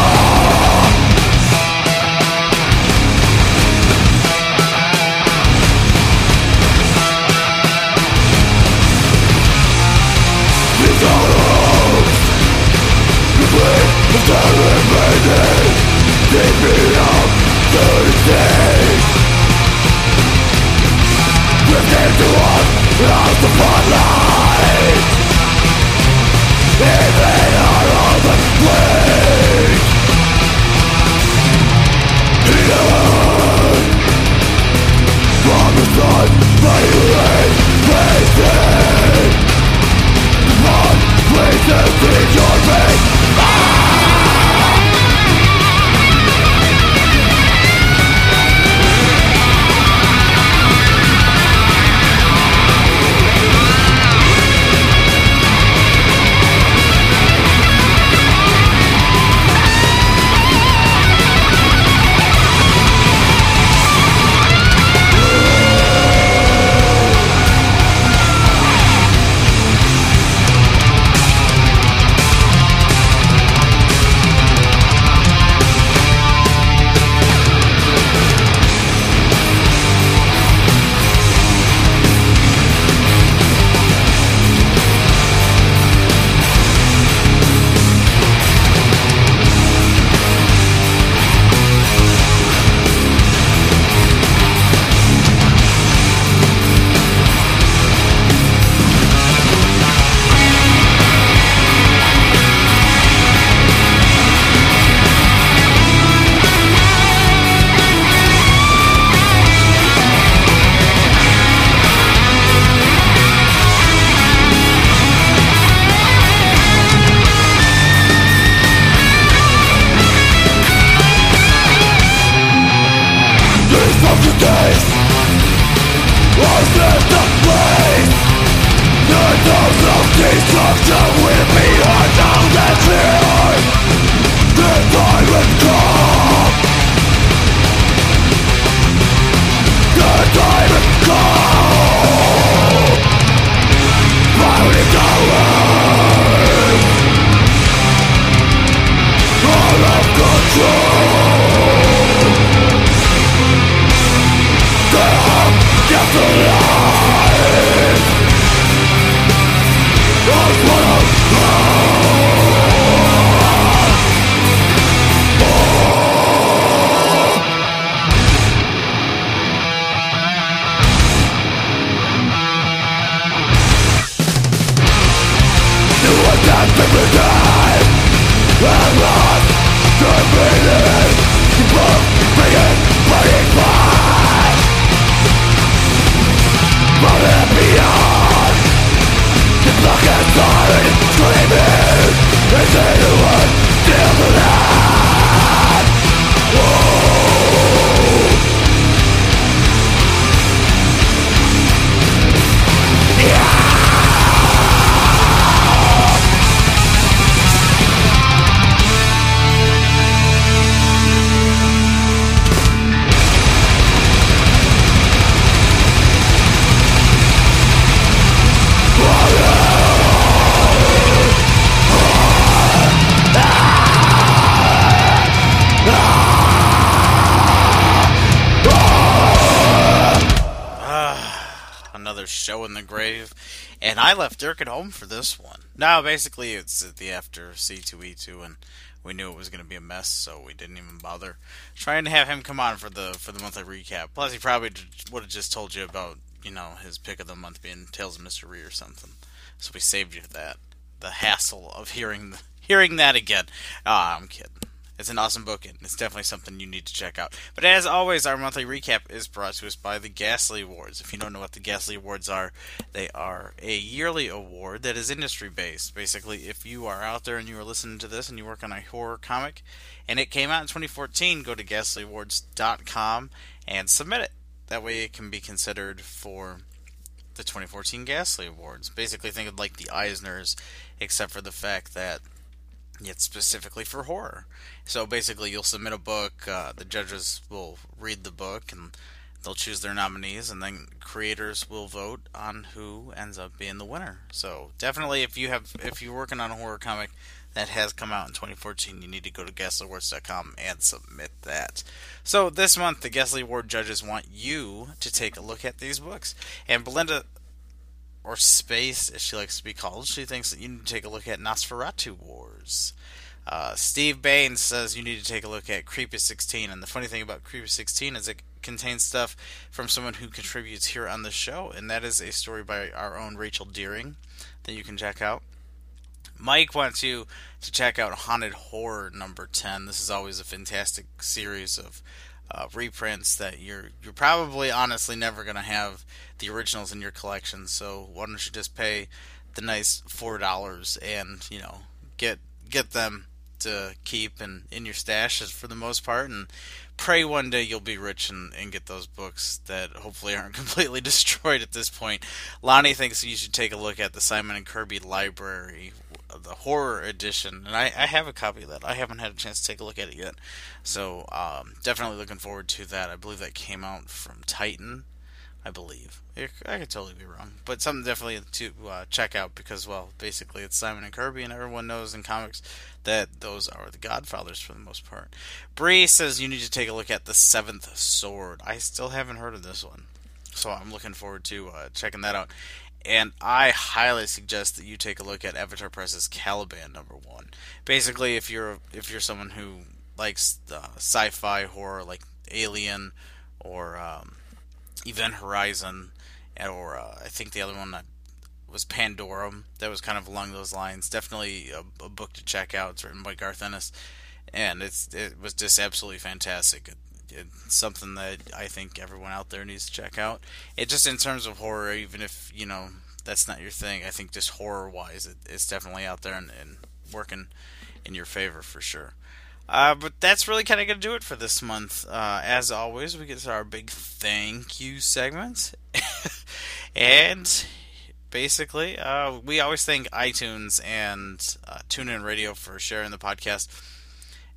Listen to us, out the front line. Now, basically, it's at the after C2E2, and we knew it was going to be a mess, so we didn't even bother trying to have him come on for the for the monthly recap. Plus, he probably would have just told you about you know his pick of the month being Tales of Mr. Rhee or something. So we saved you that the hassle of hearing hearing that again. Ah, I'm kidding. It's an awesome book, and it's definitely something you need to check out. But as always, our monthly recap is brought to us by the Ghastly Awards. If you don't know what the Ghastly Awards are, they are a yearly award that is industry based. Basically, if you are out there and you are listening to this and you work on a horror comic and it came out in 2014, go to ghastlyawards.com and submit it. That way, it can be considered for the 2014 Ghastly Awards. Basically, think of like the Eisners, except for the fact that it's specifically for horror. So basically, you'll submit a book, uh, the judges will read the book, and they'll choose their nominees, and then creators will vote on who ends up being the winner. So definitely, if you have if you're working on a horror comic that has come out in 2014, you need to go to GhastlyAwards.com and submit that. So this month, the Ghastly Award judges want you to take a look at these books, and Belinda or Space, as she likes to be called, she thinks that you need to take a look at Nosferatu Wars. Uh, Steve Bain says you need to take a look at Creepy 16, and the funny thing about Creepy 16 is it contains stuff from someone who contributes here on the show, and that is a story by our own Rachel Deering that you can check out. Mike wants you to check out Haunted Horror number 10. This is always a fantastic series of uh, reprints that you're you're probably honestly never going to have the originals in your collection. So why don't you just pay the nice four dollars and you know get get them to keep and in your stash for the most part and pray one day you'll be rich and, and get those books that hopefully aren't completely destroyed at this point. Lonnie thinks you should take a look at the Simon and Kirby Library, the horror edition, and I, I have a copy of that. I haven't had a chance to take a look at it yet, so um, definitely looking forward to that. I believe that came out from Titan, I believe. I could totally be wrong, but something definitely to uh, check out because, well, basically it's Simon and Kirby, and everyone knows in comics that those are the Godfathers for the most part. Bree says you need to take a look at the Seventh Sword. I still haven't heard of this one, so I'm looking forward to uh, checking that out. And I highly suggest that you take a look at Avatar Press's Caliban number one. Basically, if you're if you're someone who likes uh, sci-fi horror like Alien or um, Event Horizon, or uh, I think the other one that was Pandorum. That was kind of along those lines. Definitely a, a, book to check out. It's written by Garth Ennis, and it's it was just absolutely fantastic. It, it's something that I think everyone out there needs to check out. It just in terms of horror, even if you know that's not your thing, I think just horror wise, it, it's definitely out there and, and working in your favor for sure. Uh, but that's really kind of going to do it for this month. Uh, as always, we get to our big thank you segment. and basically, uh, we always thank iTunes and uh, TuneIn Radio for sharing the podcast,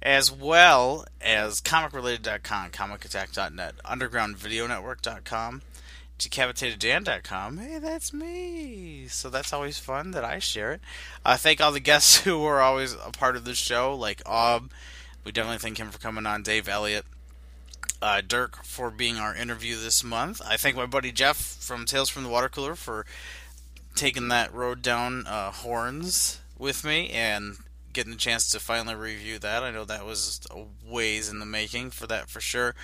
as well as comicrelated.com, comicattack.net, undergroundvideonetwork.com, decapitateddan.com. Hey, that's me. So that's always fun that I share it. I thank all the guests who are always a part of the show, like Ob. We definitely thank him for coming on, Dave Elliott. Uh, Dirk for being our interview this month. I thank my buddy Jeff from Tales from the Water Cooler for taking that road down uh, horns with me and getting a chance to finally review that. I know that was a ways in the making for that for sure.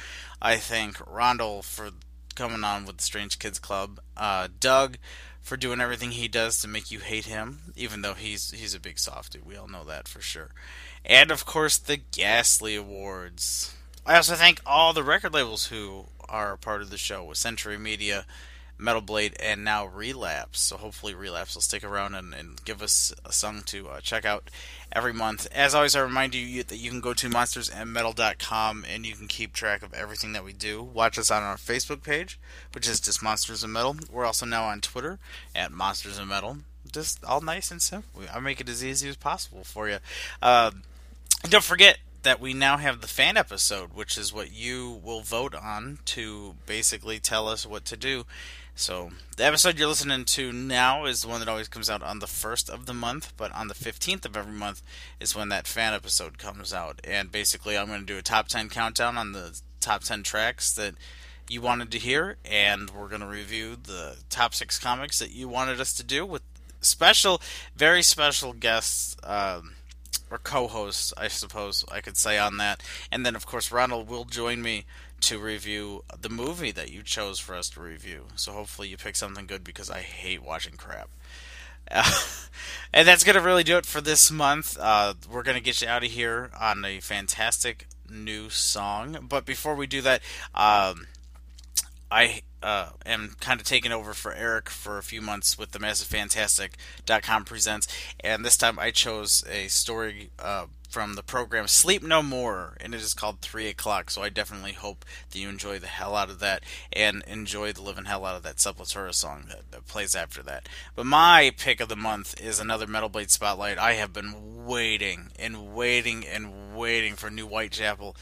I thank Rondell for coming on with the Strange Kids Club. Uh, Doug for doing everything he does to make you hate him, even though he's he's a big softy. We all know that for sure. And of course, the Ghastly Awards. I also thank all the record labels who are a part of the show with Century Media, Metal Blade, and now Relapse. So hopefully, Relapse will stick around and, and give us a song to uh, check out every month. As always, I remind you that you can go to monstersandmetal.com and you can keep track of everything that we do. Watch us on our Facebook page, which is just Monsters and Metal. We're also now on Twitter at Monsters and Metal. Just all nice and simple. I make it as easy as possible for you. Uh, don't forget that we now have the fan episode, which is what you will vote on to basically tell us what to do. So the episode you're listening to now is the one that always comes out on the first of the month, but on the 15th of every month is when that fan episode comes out. And basically, I'm going to do a top 10 countdown on the top 10 tracks that you wanted to hear, and we're going to review the top six comics that you wanted us to do with special, very special guests. Um, or co-hosts, I suppose I could say on that. And then, of course, Ronald will join me to review the movie that you chose for us to review. So hopefully you pick something good because I hate watching crap. Uh, and that's going to really do it for this month. Uh, we're going to get you out of here on a fantastic new song. But before we do that, um, I uh, am kind of taking over for Eric for a few months with the MassiveFantastic.com presents, and this time I chose a story uh, from the program Sleep No More, and it is called Three O'clock. So I definitely hope that you enjoy the hell out of that and enjoy the living hell out of that Sepultura song that, that plays after that. But my pick of the month is another Metal Blade Spotlight. I have been waiting and waiting and waiting for New Whitechapel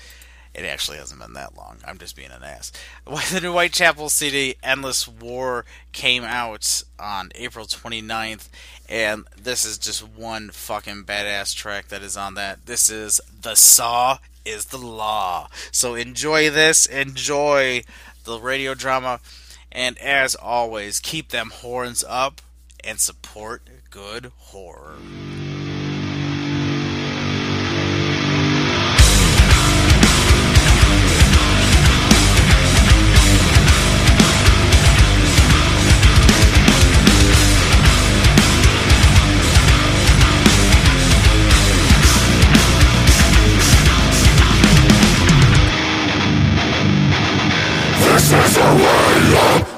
it actually hasn't been that long. I'm just being an ass. The new Whitechapel CD, Endless War, came out on April 29th, and this is just one fucking badass track that is on that. This is The Saw is the Law. So enjoy this, enjoy the radio drama, and as always, keep them horns up and support good horror. This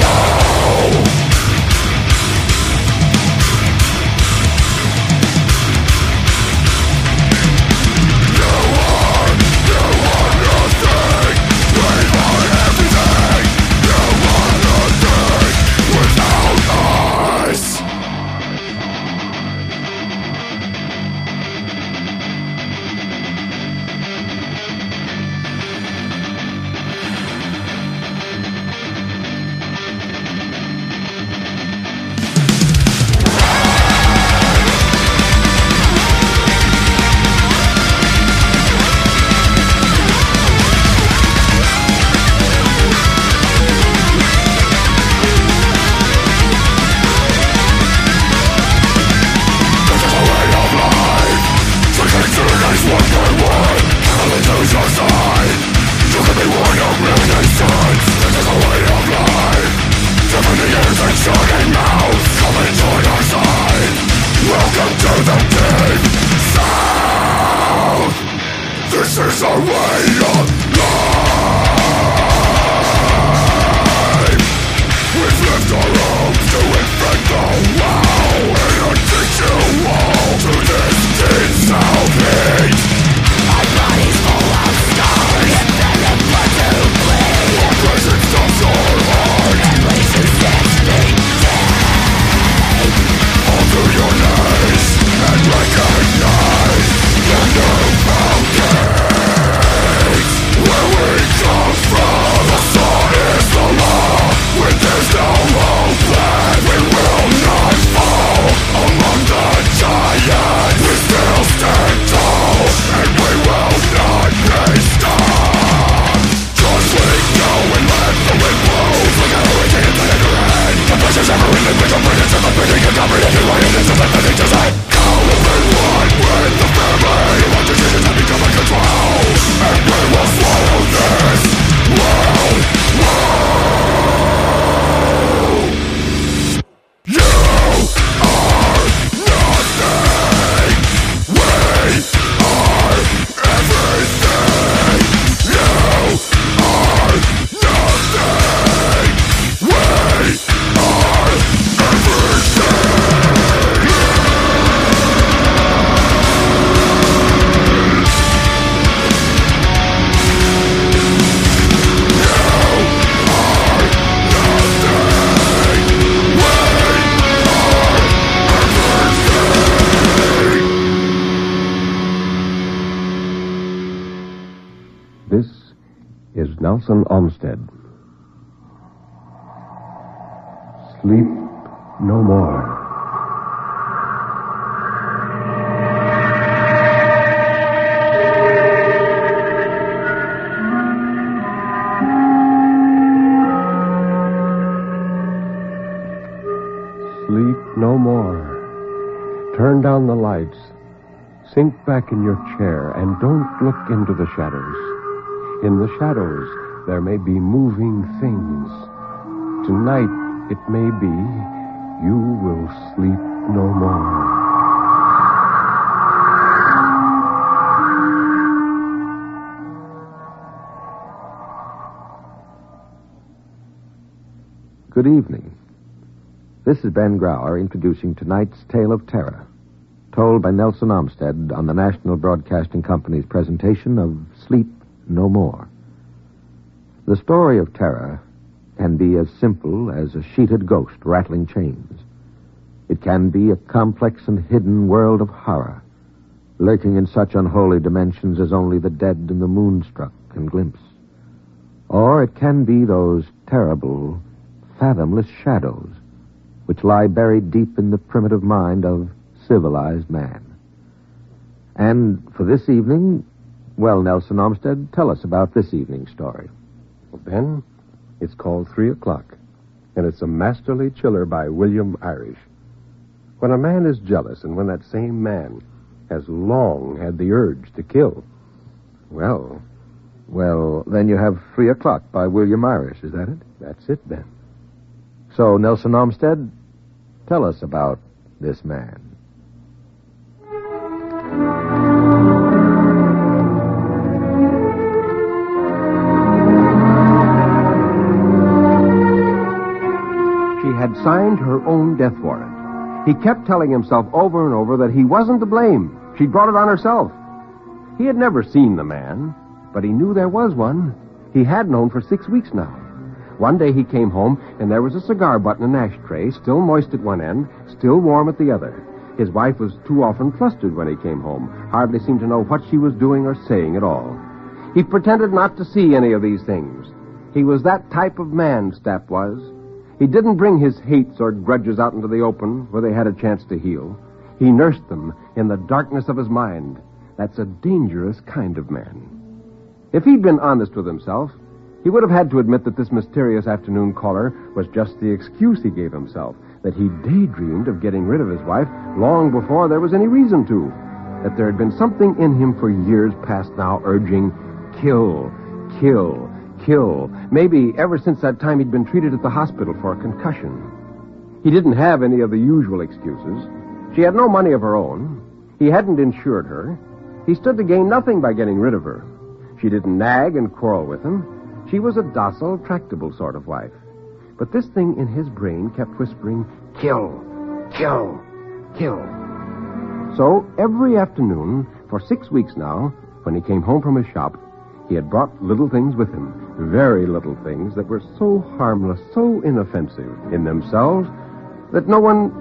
down the lights. Sink back in your chair and don't look into the shadows. In the shadows, there may be moving things. Tonight, it may be you will sleep no more. Good evening. This is Ben Grauer introducing tonight's Tale of Terror, told by Nelson Olmsted on the National Broadcasting Company's presentation of Sleep No More. The story of terror can be as simple as a sheeted ghost rattling chains. It can be a complex and hidden world of horror, lurking in such unholy dimensions as only the dead and the moonstruck can glimpse. Or it can be those terrible, fathomless shadows which lie buried deep in the primitive mind of civilized man. And for this evening, well, Nelson Olmsted, tell us about this evening's story. Well, Ben, it's called Three O'Clock, and it's a masterly chiller by William Irish. When a man is jealous, and when that same man has long had the urge to kill, well, Well, then you have Three O'Clock by William Irish, is that it? that's it, Ben. So, Nelson Olmsted, tell us about this man. Had signed her own death warrant. He kept telling himself over and over that he wasn't to blame. She'd brought it on herself. He had never seen the man, but he knew there was one. He had known for six weeks now. One day he came home, and there was a cigar butt in an ashtray, still moist at one end, still warm at the other. His wife was too often flustered when he came home, hardly seemed to know what she was doing or saying at all. He pretended not to see any of these things. He was that type of man, Stapp was. He didn't bring his hates or grudges out into the open where they had a chance to heal. He nursed them in the darkness of his mind. That's a dangerous kind of man. If he'd been honest with himself, he would have had to admit that this mysterious afternoon caller was just the excuse he gave himself, that he daydreamed of getting rid of his wife long before there was any reason to, that there had been something in him for years past now urging, kill, kill, kill. Maybe ever since that time he'd been treated at the hospital for a concussion. He didn't have any of the usual excuses. She had no money of her own. He hadn't insured her. He stood to gain nothing by getting rid of her. She didn't nag and quarrel with him. She was a docile, tractable sort of wife. But this thing in his brain kept whispering, kill, kill, kill. So every afternoon, for six weeks now, when he came home from his shop, he had brought little things with him. Very little things that were so harmless, so inoffensive in themselves, that no one,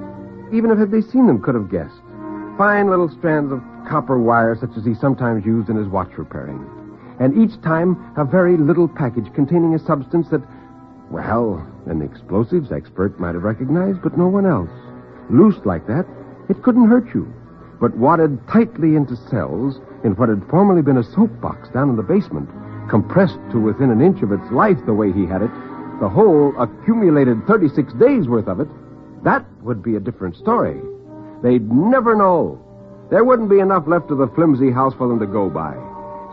even if had they seen them, could have guessed. Fine little strands of copper wire, such as he sometimes used in his watch repairing. And each time, a very little package containing a substance that, well, an explosives expert might have recognized, but no one else. Loose like that, it couldn't hurt you. But wadded tightly into cells in what had formerly been a soapbox down in the basement, compressed to within an inch of its life the way he had it, the whole accumulated 36 days worth of it, that would be a different story. They'd never know. There wouldn't be enough left of the flimsy house for them to go by.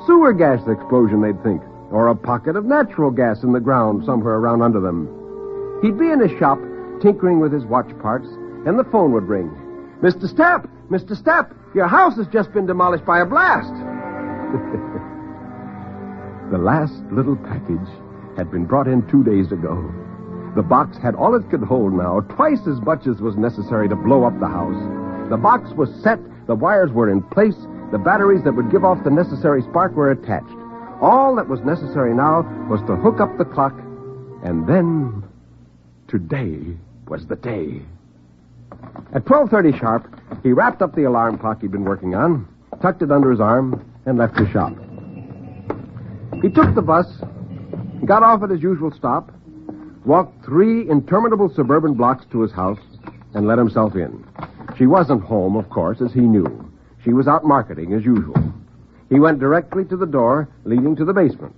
Sewer gas explosion, they'd think, or a pocket of natural gas in the ground somewhere around under them. He'd be in his shop, tinkering with his watch parts, and the phone would ring. Mr. Stapp! Mr. Stapp! Your house has just been demolished by a blast! the last little package had been brought in two days ago. The box had all it could hold now, twice as much as was necessary to blow up the house. The box was set, the wires were in place, the batteries that would give off the necessary spark were attached. All that was necessary now was to hook up the clock, and then today was the day. At 12:30 sharp, he wrapped up the alarm clock he'd been working on, tucked it under his arm, and left the shop. He took the bus, got off at his usual stop, walked three interminable suburban blocks to his house, and let himself in. She wasn't home, of course, as he knew. She was out marketing as usual. He went directly to the door leading to the basement.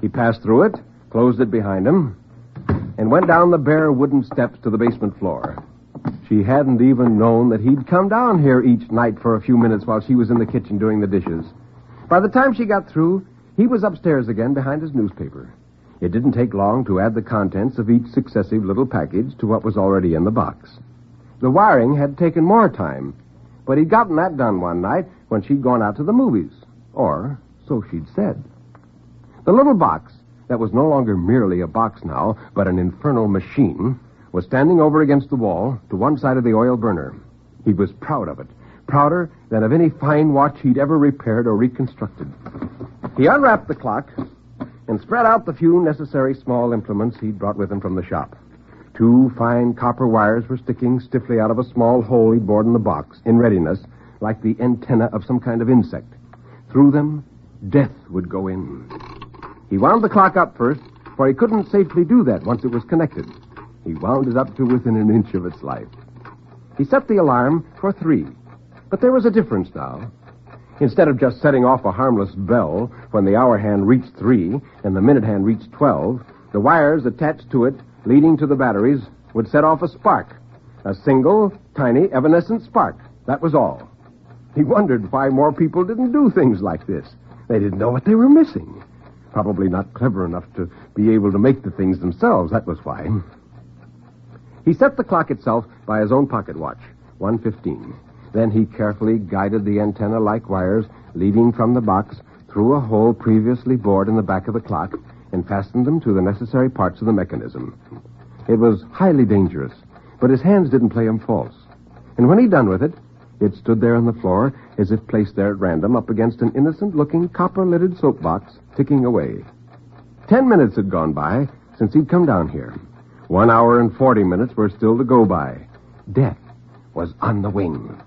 He passed through it, closed it behind him, and went down the bare wooden steps to the basement floor. She hadn't even known that he'd come down here each night for a few minutes while she was in the kitchen doing the dishes. By the time she got through, he was upstairs again behind his newspaper. It didn't take long to add the contents of each successive little package to what was already in the box. The wiring had taken more time, but he'd gotten that done one night when she'd gone out to the movies. Or so she'd said. The little box, that was no longer merely a box now, but an infernal machine, was standing over against the wall to one side of the oil burner. He was proud of it, prouder than of any fine watch he'd ever repaired or reconstructed. He unwrapped the clock and spread out the few necessary small implements he'd brought with him from the shop. Two fine copper wires were sticking stiffly out of a small hole he'd bored in the box, in readiness, like the antenna of some kind of insect. Through them, death would go in. He wound the clock up first, for he couldn't safely do that once it was connected. He wound it up to within an inch of its life. He set the alarm for three. But there was a difference now. Instead of just setting off a harmless bell when the hour hand reached three and the minute hand reached twelve, the wires attached to it, leading to the batteries, would set off a spark. A single, tiny, evanescent spark. That was all. He wondered why more people didn't do things like this. They didn't know what they were missing. Probably not clever enough to be able to make the things themselves. That was why. He set the clock itself by his own pocket watch, 115. Then he carefully guided the antenna-like wires leading from the box through a hole previously bored in the back of the clock and fastened them to the necessary parts of the mechanism. It was highly dangerous, but his hands didn't play him false. And when he'd done with it, it stood there on the floor as if placed there at random up against an innocent-looking copper-lidded soapbox, ticking away. Ten minutes had gone by since he'd come down here. One hour and forty minutes were still to go by. Death was on the wing.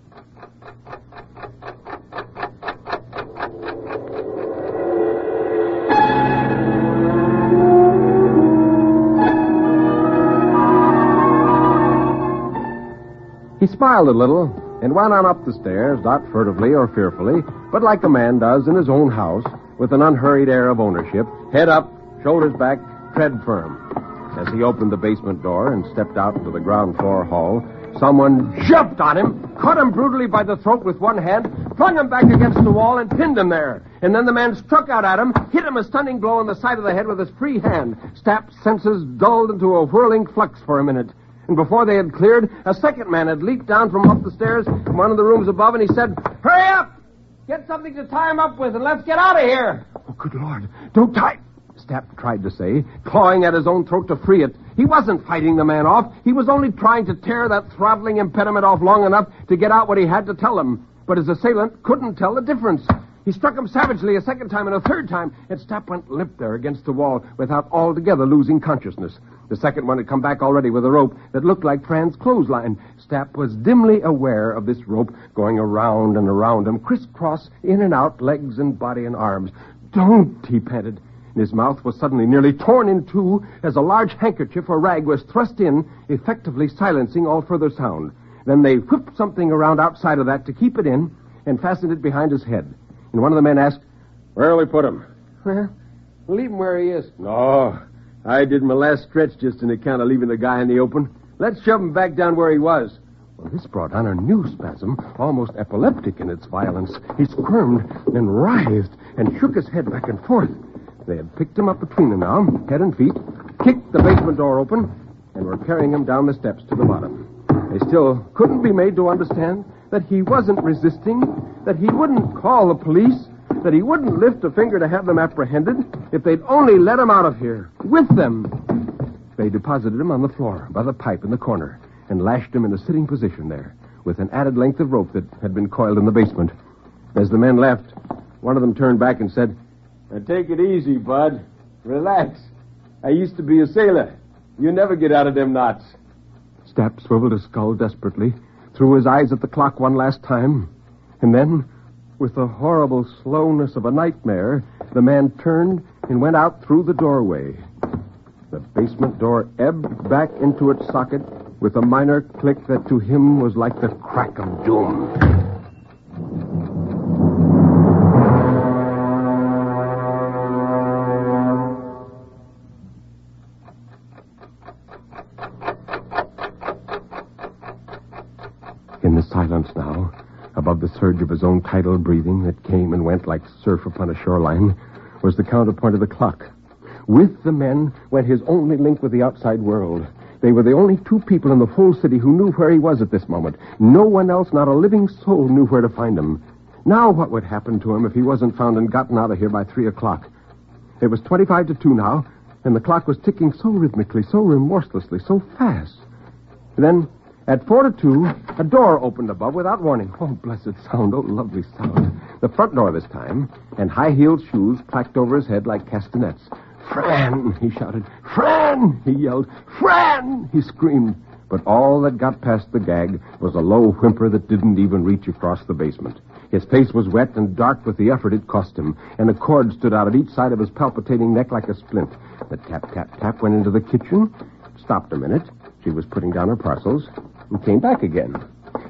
He smiled a little and went on up the stairs, not furtively or fearfully, but like a man does in his own house, with an unhurried air of ownership, head up, shoulders back, tread firm. As he opened the basement door and stepped out into the ground floor hall, someone jumped on him, caught him brutally by the throat with one hand, flung him back against the wall, and pinned him there. And then the man struck out at him, hit him a stunning blow on the side of the head with his free hand. Stapp's senses dulled into a whirling flux for a minute. And before they had cleared, a second man had leaped down from up the stairs from one of the rooms above, and he said, Hurry up! Get something to tie him up with, and let's get out of here! Oh, good Lord. Don't tie... Stapp tried to say, clawing at his own throat to free it. He wasn't fighting the man off. He was only trying to tear that throttling impediment off long enough to get out what he had to tell him. But his assailant couldn't tell the difference. He struck him savagely a second time and a third time, and Stapp went limp there against the wall without altogether losing consciousness. The second one had come back already with a rope that looked like Fran's clothesline. Stapp was dimly aware of this rope going around and around him, crisscross, in and out, legs and body and arms. Don't, he panted. And his mouth was suddenly nearly torn in two as a large handkerchief or rag was thrust in, effectively silencing all further sound. Then they whipped something around outside of that to keep it in and fastened it behind his head. And one of the men asked, Where'll we put him? Well, leave him where he is. No, I did my last stretch just in account of leaving the guy in the open. Let's shove him back down where he was. Well, this brought on a new spasm, almost epileptic in its violence. He squirmed and writhed and shook his head back and forth. They had picked him up between them now, head and feet, kicked the basement door open, and were carrying him down the steps to the bottom. They still couldn't be made to understand that he wasn't resisting, that he wouldn't call the police, that he wouldn't lift a finger to have them apprehended if they'd only let him out of here, with them. They deposited him on the floor by the pipe in the corner and lashed him in a sitting position there with an added length of rope that had been coiled in the basement. As the men left, one of them turned back and said, now take it easy, Bud. Relax. I used to be a sailor. You never get out of them knots. Stapp swiveled his skull desperately, threw his eyes at the clock one last time, and then, with the horrible slowness of a nightmare, the man turned and went out through the doorway. The basement door ebbed back into its socket with a minor click that to him was like the crack of doom. Breathing that came and went like surf upon a shoreline, was the counterpoint of the clock. With the men went his only link with the outside world. They were the only two people in the whole city who knew where he was at this moment. No one else, not a living soul, knew where to find him. Now, what would happen to him if he wasn't found and gotten out of here by three o'clock? It was 25 to 2 now, and the clock was ticking so rhythmically, so remorselessly, so fast. Then, at four to two, a door opened above without warning. Oh, blessed sound, oh, lovely sound. The front door this time, and high-heeled shoes clacked over his head like castanets. Fran, he shouted. Fran, he yelled. Fran, he screamed. But all that got past the gag was a low whimper that didn't even reach across the basement. His face was wet and dark with the effort it cost him, and a cord stood out at each side of his palpitating neck like a splint. The tap, tap, tap went into the kitchen, stopped a minute. She was putting down her parcels, and came back again.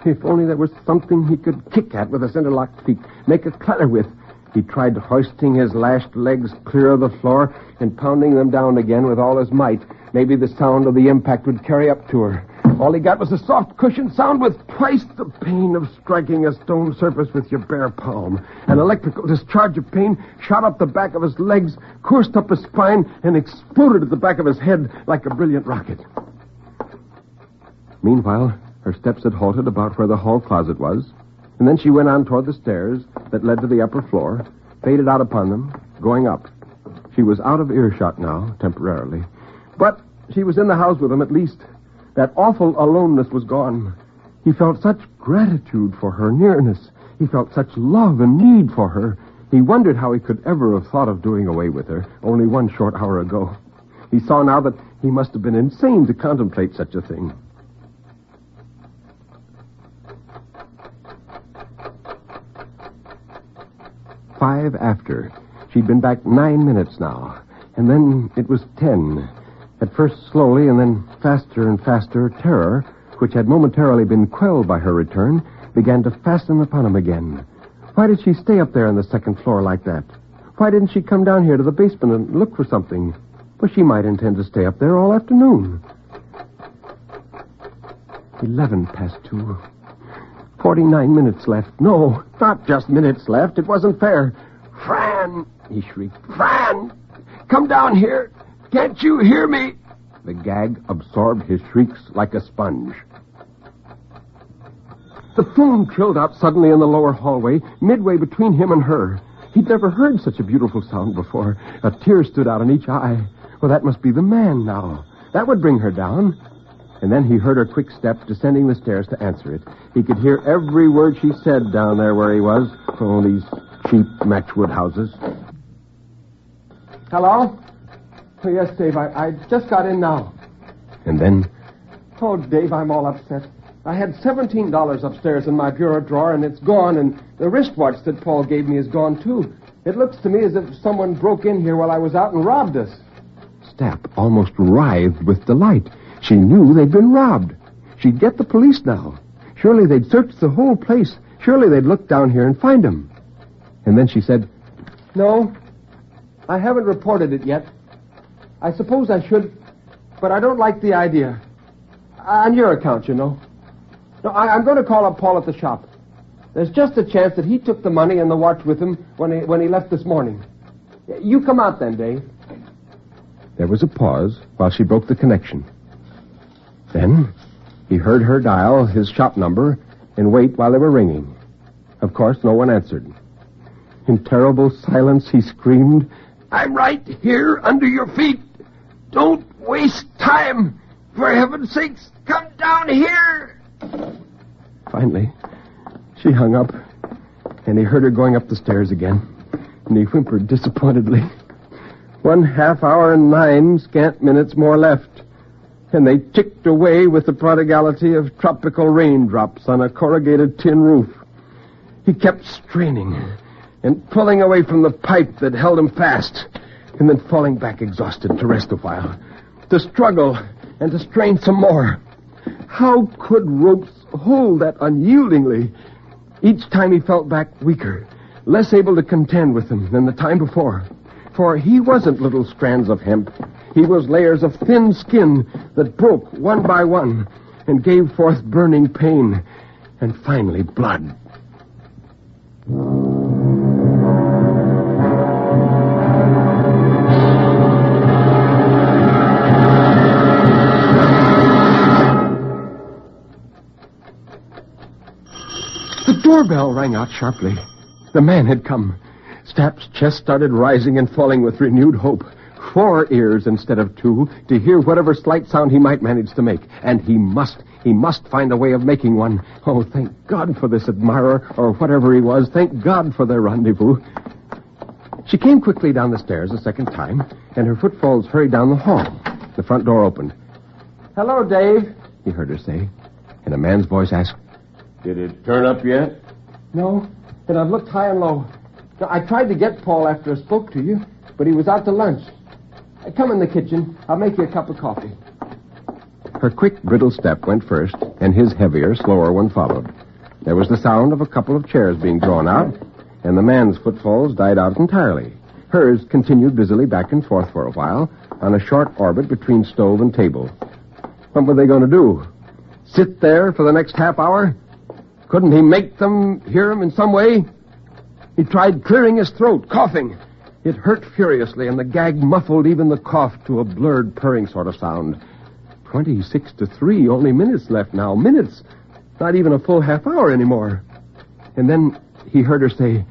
If only there was something he could kick at with his interlocked feet, make a clatter with. He tried hoisting his lashed legs clear of the floor and pounding them down again with all his might. Maybe the sound of the impact would carry up to her. All he got was a soft cushioned sound with twice the pain of striking a stone surface with your bare palm. An electrical discharge of pain shot up the back of his legs, coursed up his spine, and exploded at the back of his head like a brilliant rocket. Meanwhile, her steps had halted about where the hall closet was, and then she went on toward the stairs that led to the upper floor, faded out upon them, going up. She was out of earshot now, temporarily. But she was in the house with him at least. That awful aloneness was gone. He felt such gratitude for her nearness. He felt such love and need for her. He wondered how he could ever have thought of doing away with her only one short hour ago. He saw now that he must have been insane to contemplate such a thing. Five after. She'd been back nine minutes now. And then it was ten. At first slowly, and then faster and faster, terror, which had momentarily been quelled by her return, began to fasten upon him again. Why did she stay up there on the second floor like that? Why didn't she come down here to the basement and look for something? Well, she might intend to stay up there all afternoon. Eleven past two. Forty-nine minutes left. No, not just minutes left. It wasn't fair. Fran, he shrieked. Fran, come down here. Can't you hear me? The gag absorbed his shrieks like a sponge. The phone trilled out suddenly in the lower hallway, midway between him and her. He'd never heard such a beautiful sound before. A tear stood out in each eye. Well, that must be the man now. That would bring her down. And then he heard her quick step descending the stairs to answer it. He could hear every word she said down there where he was. Oh, these cheap matchwood houses. Hello? Oh, yes, Dave. I, I just got in now. And then? Oh, Dave, I'm all upset. I had $17 upstairs in my bureau drawer, and it's gone, and the wristwatch that Paul gave me is gone, too. It looks to me as if someone broke in here while I was out and robbed us. Stapp almost writhed with delight. She knew they'd been robbed. She'd get the police now. Surely they'd search the whole place. Surely they'd look down here and find him. And then she said, No, I haven't reported it yet. I suppose I should, but I don't like the idea. On your account, you know. No, I, am going to call up Paul at the shop. There's just a chance that he took the money and the watch with him when he, when he left this morning. You come out then, Dave. There was a pause while she broke the connection. Then he heard her dial his shop number and wait while they were ringing. Of course, no one answered. In terrible silence, he screamed, I'm right here under your feet. Don't waste time. For heaven's sakes, come down here. Finally, she hung up, and he heard her going up the stairs again, and he whimpered disappointedly. One half hour and nine scant minutes more left and they ticked away with the prodigality of tropical raindrops on a corrugated tin roof. He kept straining and pulling away from the pipe that held him fast. and then falling back exhausted to rest a while, to struggle and to strain some more. How could ropes hold that unyieldingly? Each time he felt back weaker, less able to contend with them than the time before. For he wasn't little strands of hemp. He was layers of thin skin that broke one by one and gave forth burning pain and finally blood. The doorbell rang out sharply. The man had come. Stapp's chest started rising and falling with renewed hope. Four ears instead of two to hear whatever slight sound he might manage to make. And he must, he must find a way of making one. Oh, thank God for this admirer, or whatever he was. Thank God for their rendezvous. She came quickly down the stairs a second time, and her footfalls hurried down the hall. The front door opened. Hello, Dave, he heard her say. And a man's voice asked, Did it turn up yet? No, but I've looked high and low. I tried to get Paul after I spoke to you, but he was out to lunch. Uh, Come in the kitchen. I'll make you a cup of coffee. Her quick, brittle step went first, and his heavier, slower one followed. There was the sound of a couple of chairs being drawn out, and the man's footfalls died out entirely. Hers continued busily back and forth for a while on a short orbit between stove and table. What were they going to do? Sit there for the next half hour? Couldn't he make them hear him in some way? He tried clearing his throat, coughing. It hurt furiously, and the gag muffled even the cough to a blurred, purring sort of sound. Twenty-six to three, only minutes left now. Minutes. Not even a full half hour anymore. And then he heard her say,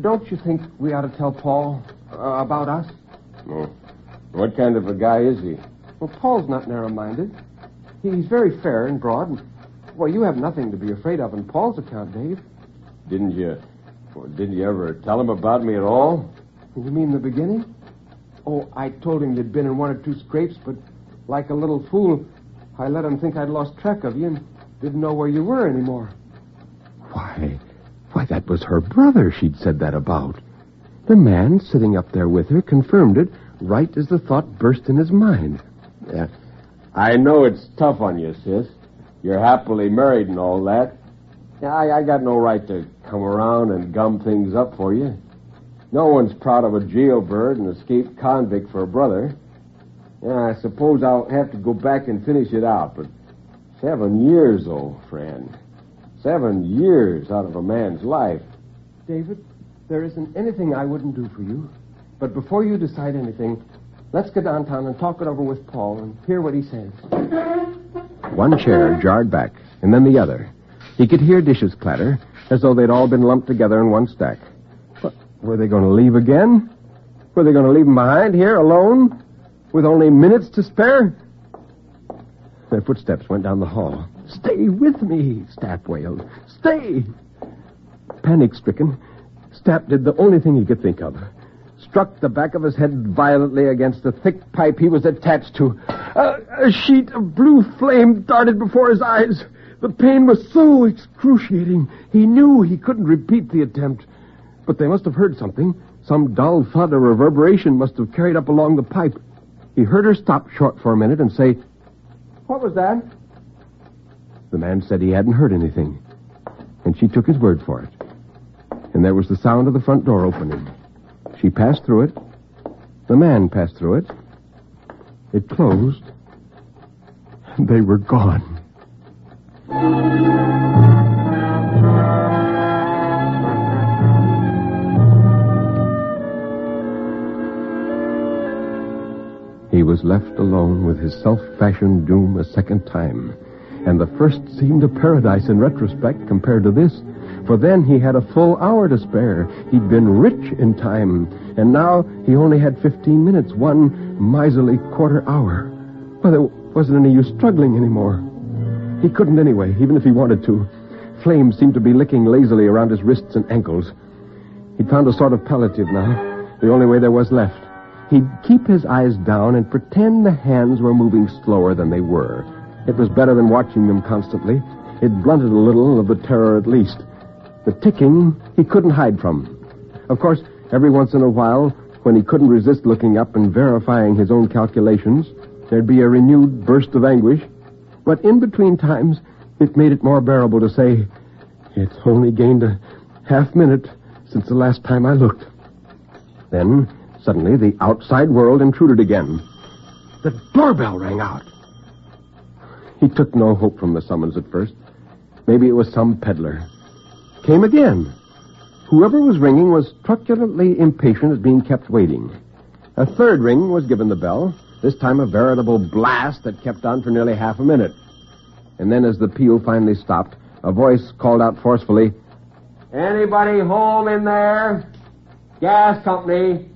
Don't you think we ought to tell Paul uh, about us? No. What kind of a guy is he? Well, Paul's not narrow-minded. He's very fair and broad. And, well, you have nothing to be afraid of on Paul's account, Dave. Didn't you? Well, didn't you ever tell him about me at all? You mean the beginning? Oh, I told him you'd been in one or two scrapes, but like a little fool, I let him think I'd lost track of you and didn't know where you were anymore. Why, why, that was her brother she'd said that about. The man sitting up there with her confirmed it right as the thought burst in his mind. Yeah. I know it's tough on you, sis. You're happily married and all that. Yeah, I, I got no right to come around and gum things up for you. No one's proud of a jailbird and escaped convict for a brother. Yeah, I suppose I'll have to go back and finish it out, but seven years, old friend. Seven years out of a man's life. David, there isn't anything I wouldn't do for you. But before you decide anything, let's go downtown and talk it over with Paul and hear what he says. One chair jarred back, and then the other. He could hear dishes clatter, as though they'd all been lumped together in one stack. What, were they going to leave again? Were they going to leave him behind here, alone, with only minutes to spare? Their footsteps went down the hall. Stay with me, Stapp wailed. Stay! Panic stricken, Stapp did the only thing he could think of. Struck the back of his head violently against the thick pipe he was attached to. A, a sheet of blue flame darted before his eyes. The pain was so excruciating, he knew he couldn't repeat the attempt. But they must have heard something. Some dull thud or reverberation must have carried up along the pipe. He heard her stop short for a minute and say, What was that? The man said he hadn't heard anything. And she took his word for it. And there was the sound of the front door opening. She passed through it. The man passed through it. It closed. And they were gone. He was left alone with his self-fashioned doom a second time. And the first seemed a paradise in retrospect compared to this. For then he had a full hour to spare. He'd been rich in time. And now he only had 15 minutes, one miserly quarter hour. Well, there wasn't any use struggling anymore. He couldn't anyway, even if he wanted to. Flames seemed to be licking lazily around his wrists and ankles. He'd found a sort of palliative now, the only way there was left. He'd keep his eyes down and pretend the hands were moving slower than they were. It was better than watching them constantly. It blunted a little of the terror at least. The ticking he couldn't hide from. Of course, every once in a while, when he couldn't resist looking up and verifying his own calculations, there'd be a renewed burst of anguish. But in between times, it made it more bearable to say, It's only gained a half minute since the last time I looked. Then, suddenly, the outside world intruded again. The doorbell rang out. He took no hope from the summons at first. Maybe it was some peddler. Came again. Whoever was ringing was truculently impatient at being kept waiting. A third ring was given the bell, this time a veritable blast that kept on for nearly half a minute. And then, as the peal finally stopped, a voice called out forcefully, Anybody home in there? Gas company.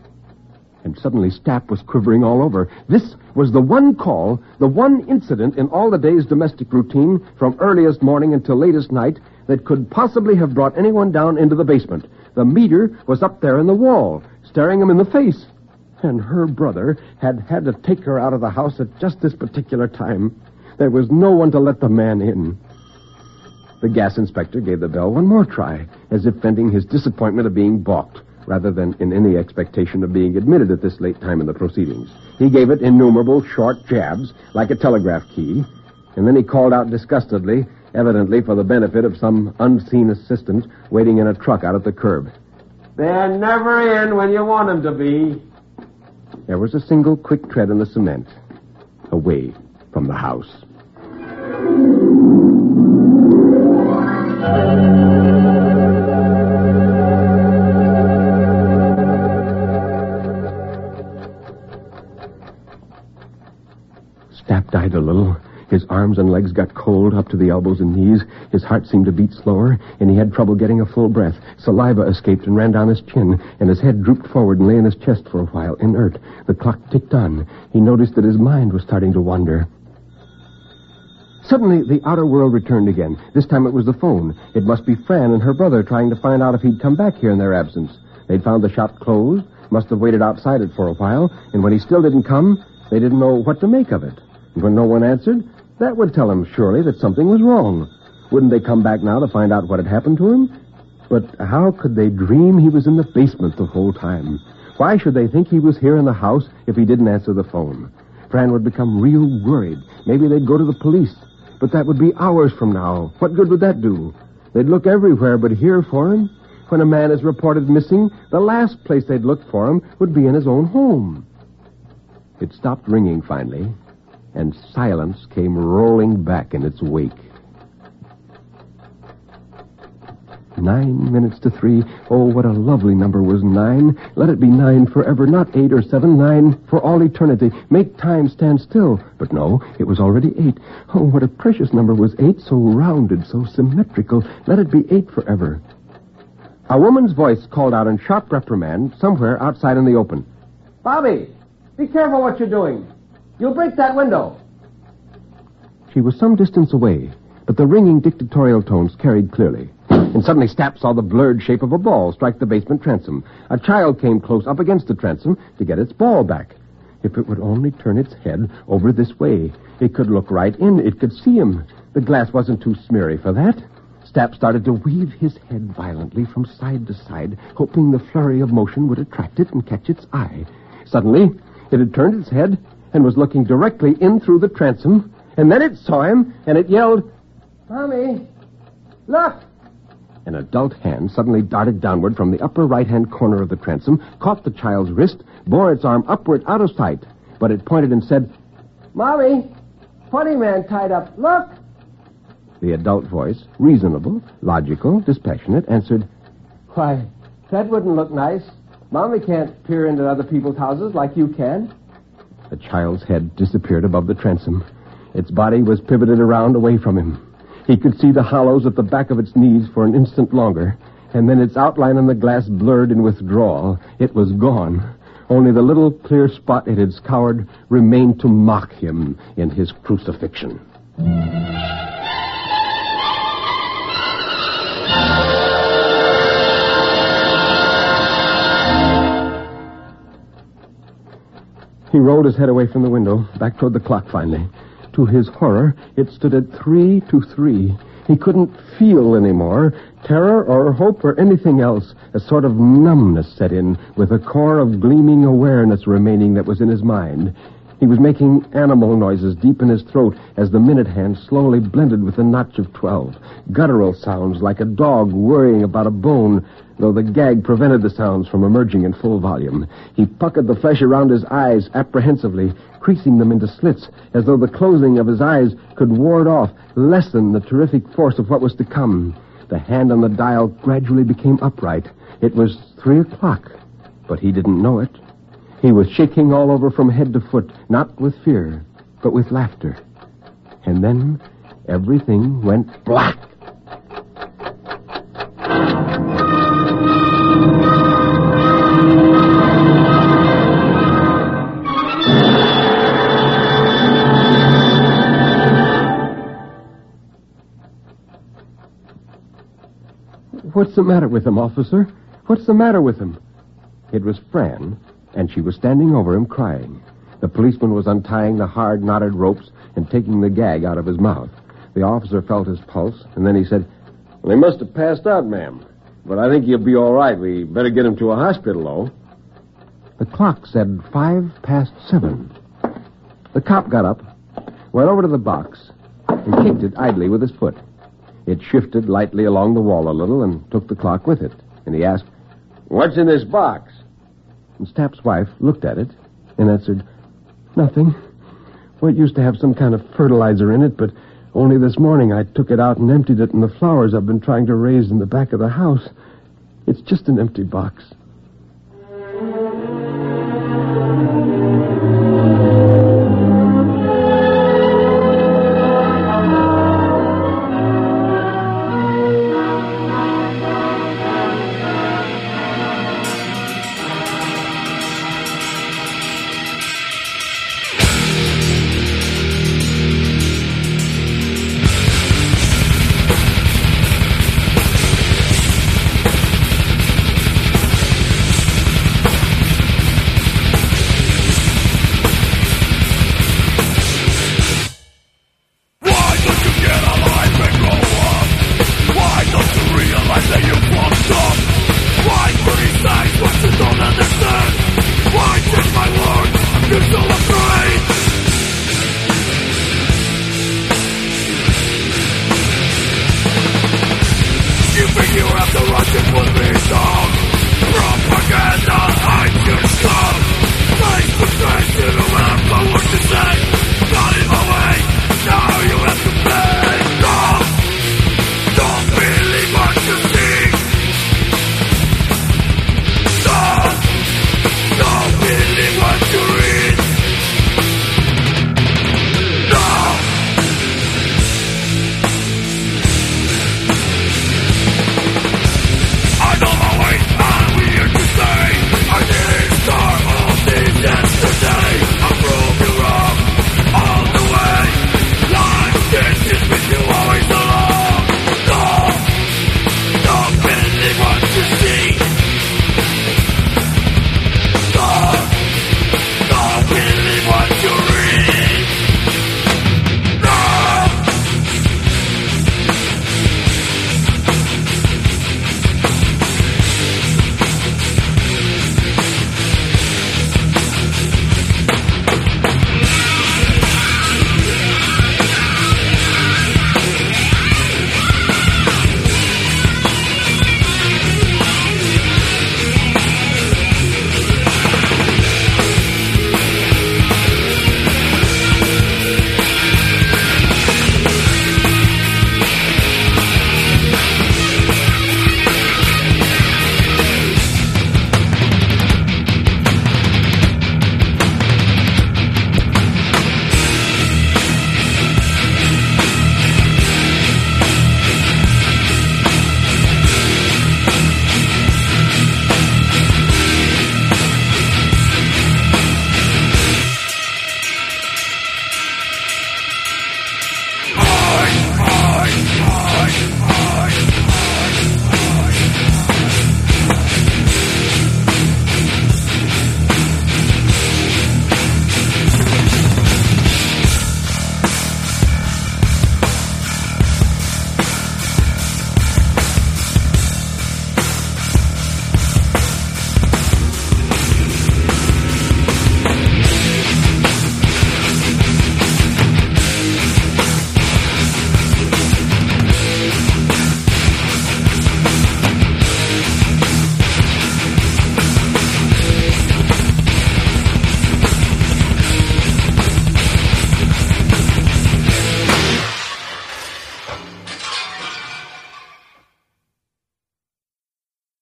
And suddenly Stapp was quivering all over. This was the one call, the one incident in all the day's domestic routine from earliest morning until latest night that could possibly have brought anyone down into the basement. The meter was up there in the wall, staring him in the face. And her brother had had to take her out of the house at just this particular time. There was no one to let the man in. The gas inspector gave the bell one more try, as if venting his disappointment of being balked, rather than in any expectation of being admitted at this late time in the proceedings. He gave it innumerable short jabs, like a telegraph key, and then he called out disgustedly, evidently for the benefit of some unseen assistant waiting in a truck out at the curb. They're never in when you want them to be. There was a single quick tread in the cement, away from the house. Stapp died a little. His arms and legs got cold up to the elbows and knees. His heart seemed to beat slower, and he had trouble getting a full breath. Saliva escaped and ran down his chin, and his head drooped forward and lay in his chest for a while, inert. The clock ticked on. He noticed that his mind was starting to wander. Suddenly, the outer world returned again. This time it was the phone. It must be Fran and her brother trying to find out if he'd come back here in their absence. They'd found the shop closed, must have waited outside it for a while, and when he still didn't come, they didn't know what to make of it. And when no one answered, that would tell them surely that something was wrong. Wouldn't they come back now to find out what had happened to him? But how could they dream he was in the basement the whole time? Why should they think he was here in the house if he didn't answer the phone? Fran would become real worried. Maybe they'd go to the police. But that would be hours from now. What good would that do? They'd look everywhere but here for him. When a man is reported missing, the last place they'd look for him would be in his own home. It stopped ringing finally, and silence came rolling back in its wake. Nine minutes to three. Oh, what a lovely number was nine. Let it be nine forever, not eight or seven. Nine for all eternity. Make time stand still. But no, it was already eight. Oh, what a precious number was eight. So rounded, so symmetrical. Let it be eight forever. A woman's voice called out in sharp reprimand somewhere outside in the open. Bobby, be careful what you're doing. You'll break that window. She was some distance away, but the ringing dictatorial tones carried clearly. And suddenly Stapp saw the blurred shape of a ball strike the basement transom. A child came close up against the transom to get its ball back. If it would only turn its head over this way, it could look right in. It could see him. The glass wasn't too smeary for that. Stapp started to weave his head violently from side to side, hoping the flurry of motion would attract it and catch its eye. Suddenly, it had turned its head and was looking directly in through the transom, and then it saw him, and it yelled, Mommy, look! An adult hand suddenly darted downward from the upper right-hand corner of the transom, caught the child's wrist, bore its arm upward out of sight. But it pointed and said, Mommy, funny man tied up. Look! The adult voice, reasonable, logical, dispassionate, answered, Why, that wouldn't look nice. Mommy can't peer into other people's houses like you can. The child's head disappeared above the transom. Its body was pivoted around away from him. He could see the hollows at the back of its knees for an instant longer, and then its outline on the glass blurred in withdrawal. It was gone. Only the little clear spot it had scoured remained to mock him in his crucifixion. He rolled his head away from the window, back toward the clock finally. To his horror, it stood at three to three. He couldn't feel anymore. terror or hope or anything else. A sort of numbness set in, with a core of gleaming awareness remaining that was in his mind. He was making animal noises deep in his throat as the minute hand slowly blended with the notch of twelve. Guttural sounds like a dog worrying about a bone, though the gag prevented the sounds from emerging in full volume. He puckered the flesh around his eyes apprehensively, creasing them into slits, as though the closing of his eyes could ward off, lessen the terrific force of what was to come. The hand on the dial gradually became upright. It was three o'clock, but he didn't know it. He was shaking all over from head to foot, not with fear, but with laughter. And then everything went black. What's the matter with him, officer? What's the matter with him? It was Fran, and she was standing over him crying. The policeman was untying the hard knotted ropes and taking the gag out of his mouth. The officer felt his pulse, and then he said, Well, he must have passed out, ma'am. But I think he'll be all right. We better get him to a hospital, though. The clock said five past seven. The cop got up, went over to the box, and kicked it idly with his foot. It shifted lightly along the wall a little and took the clock with it. And he asked, What's in this box? And Stapp's wife looked at it and answered, Nothing. Well, it used to have some kind of fertilizer in it, but only this morning I took it out and emptied it in the flowers I've been trying to raise in the back of the house. It's just an empty box.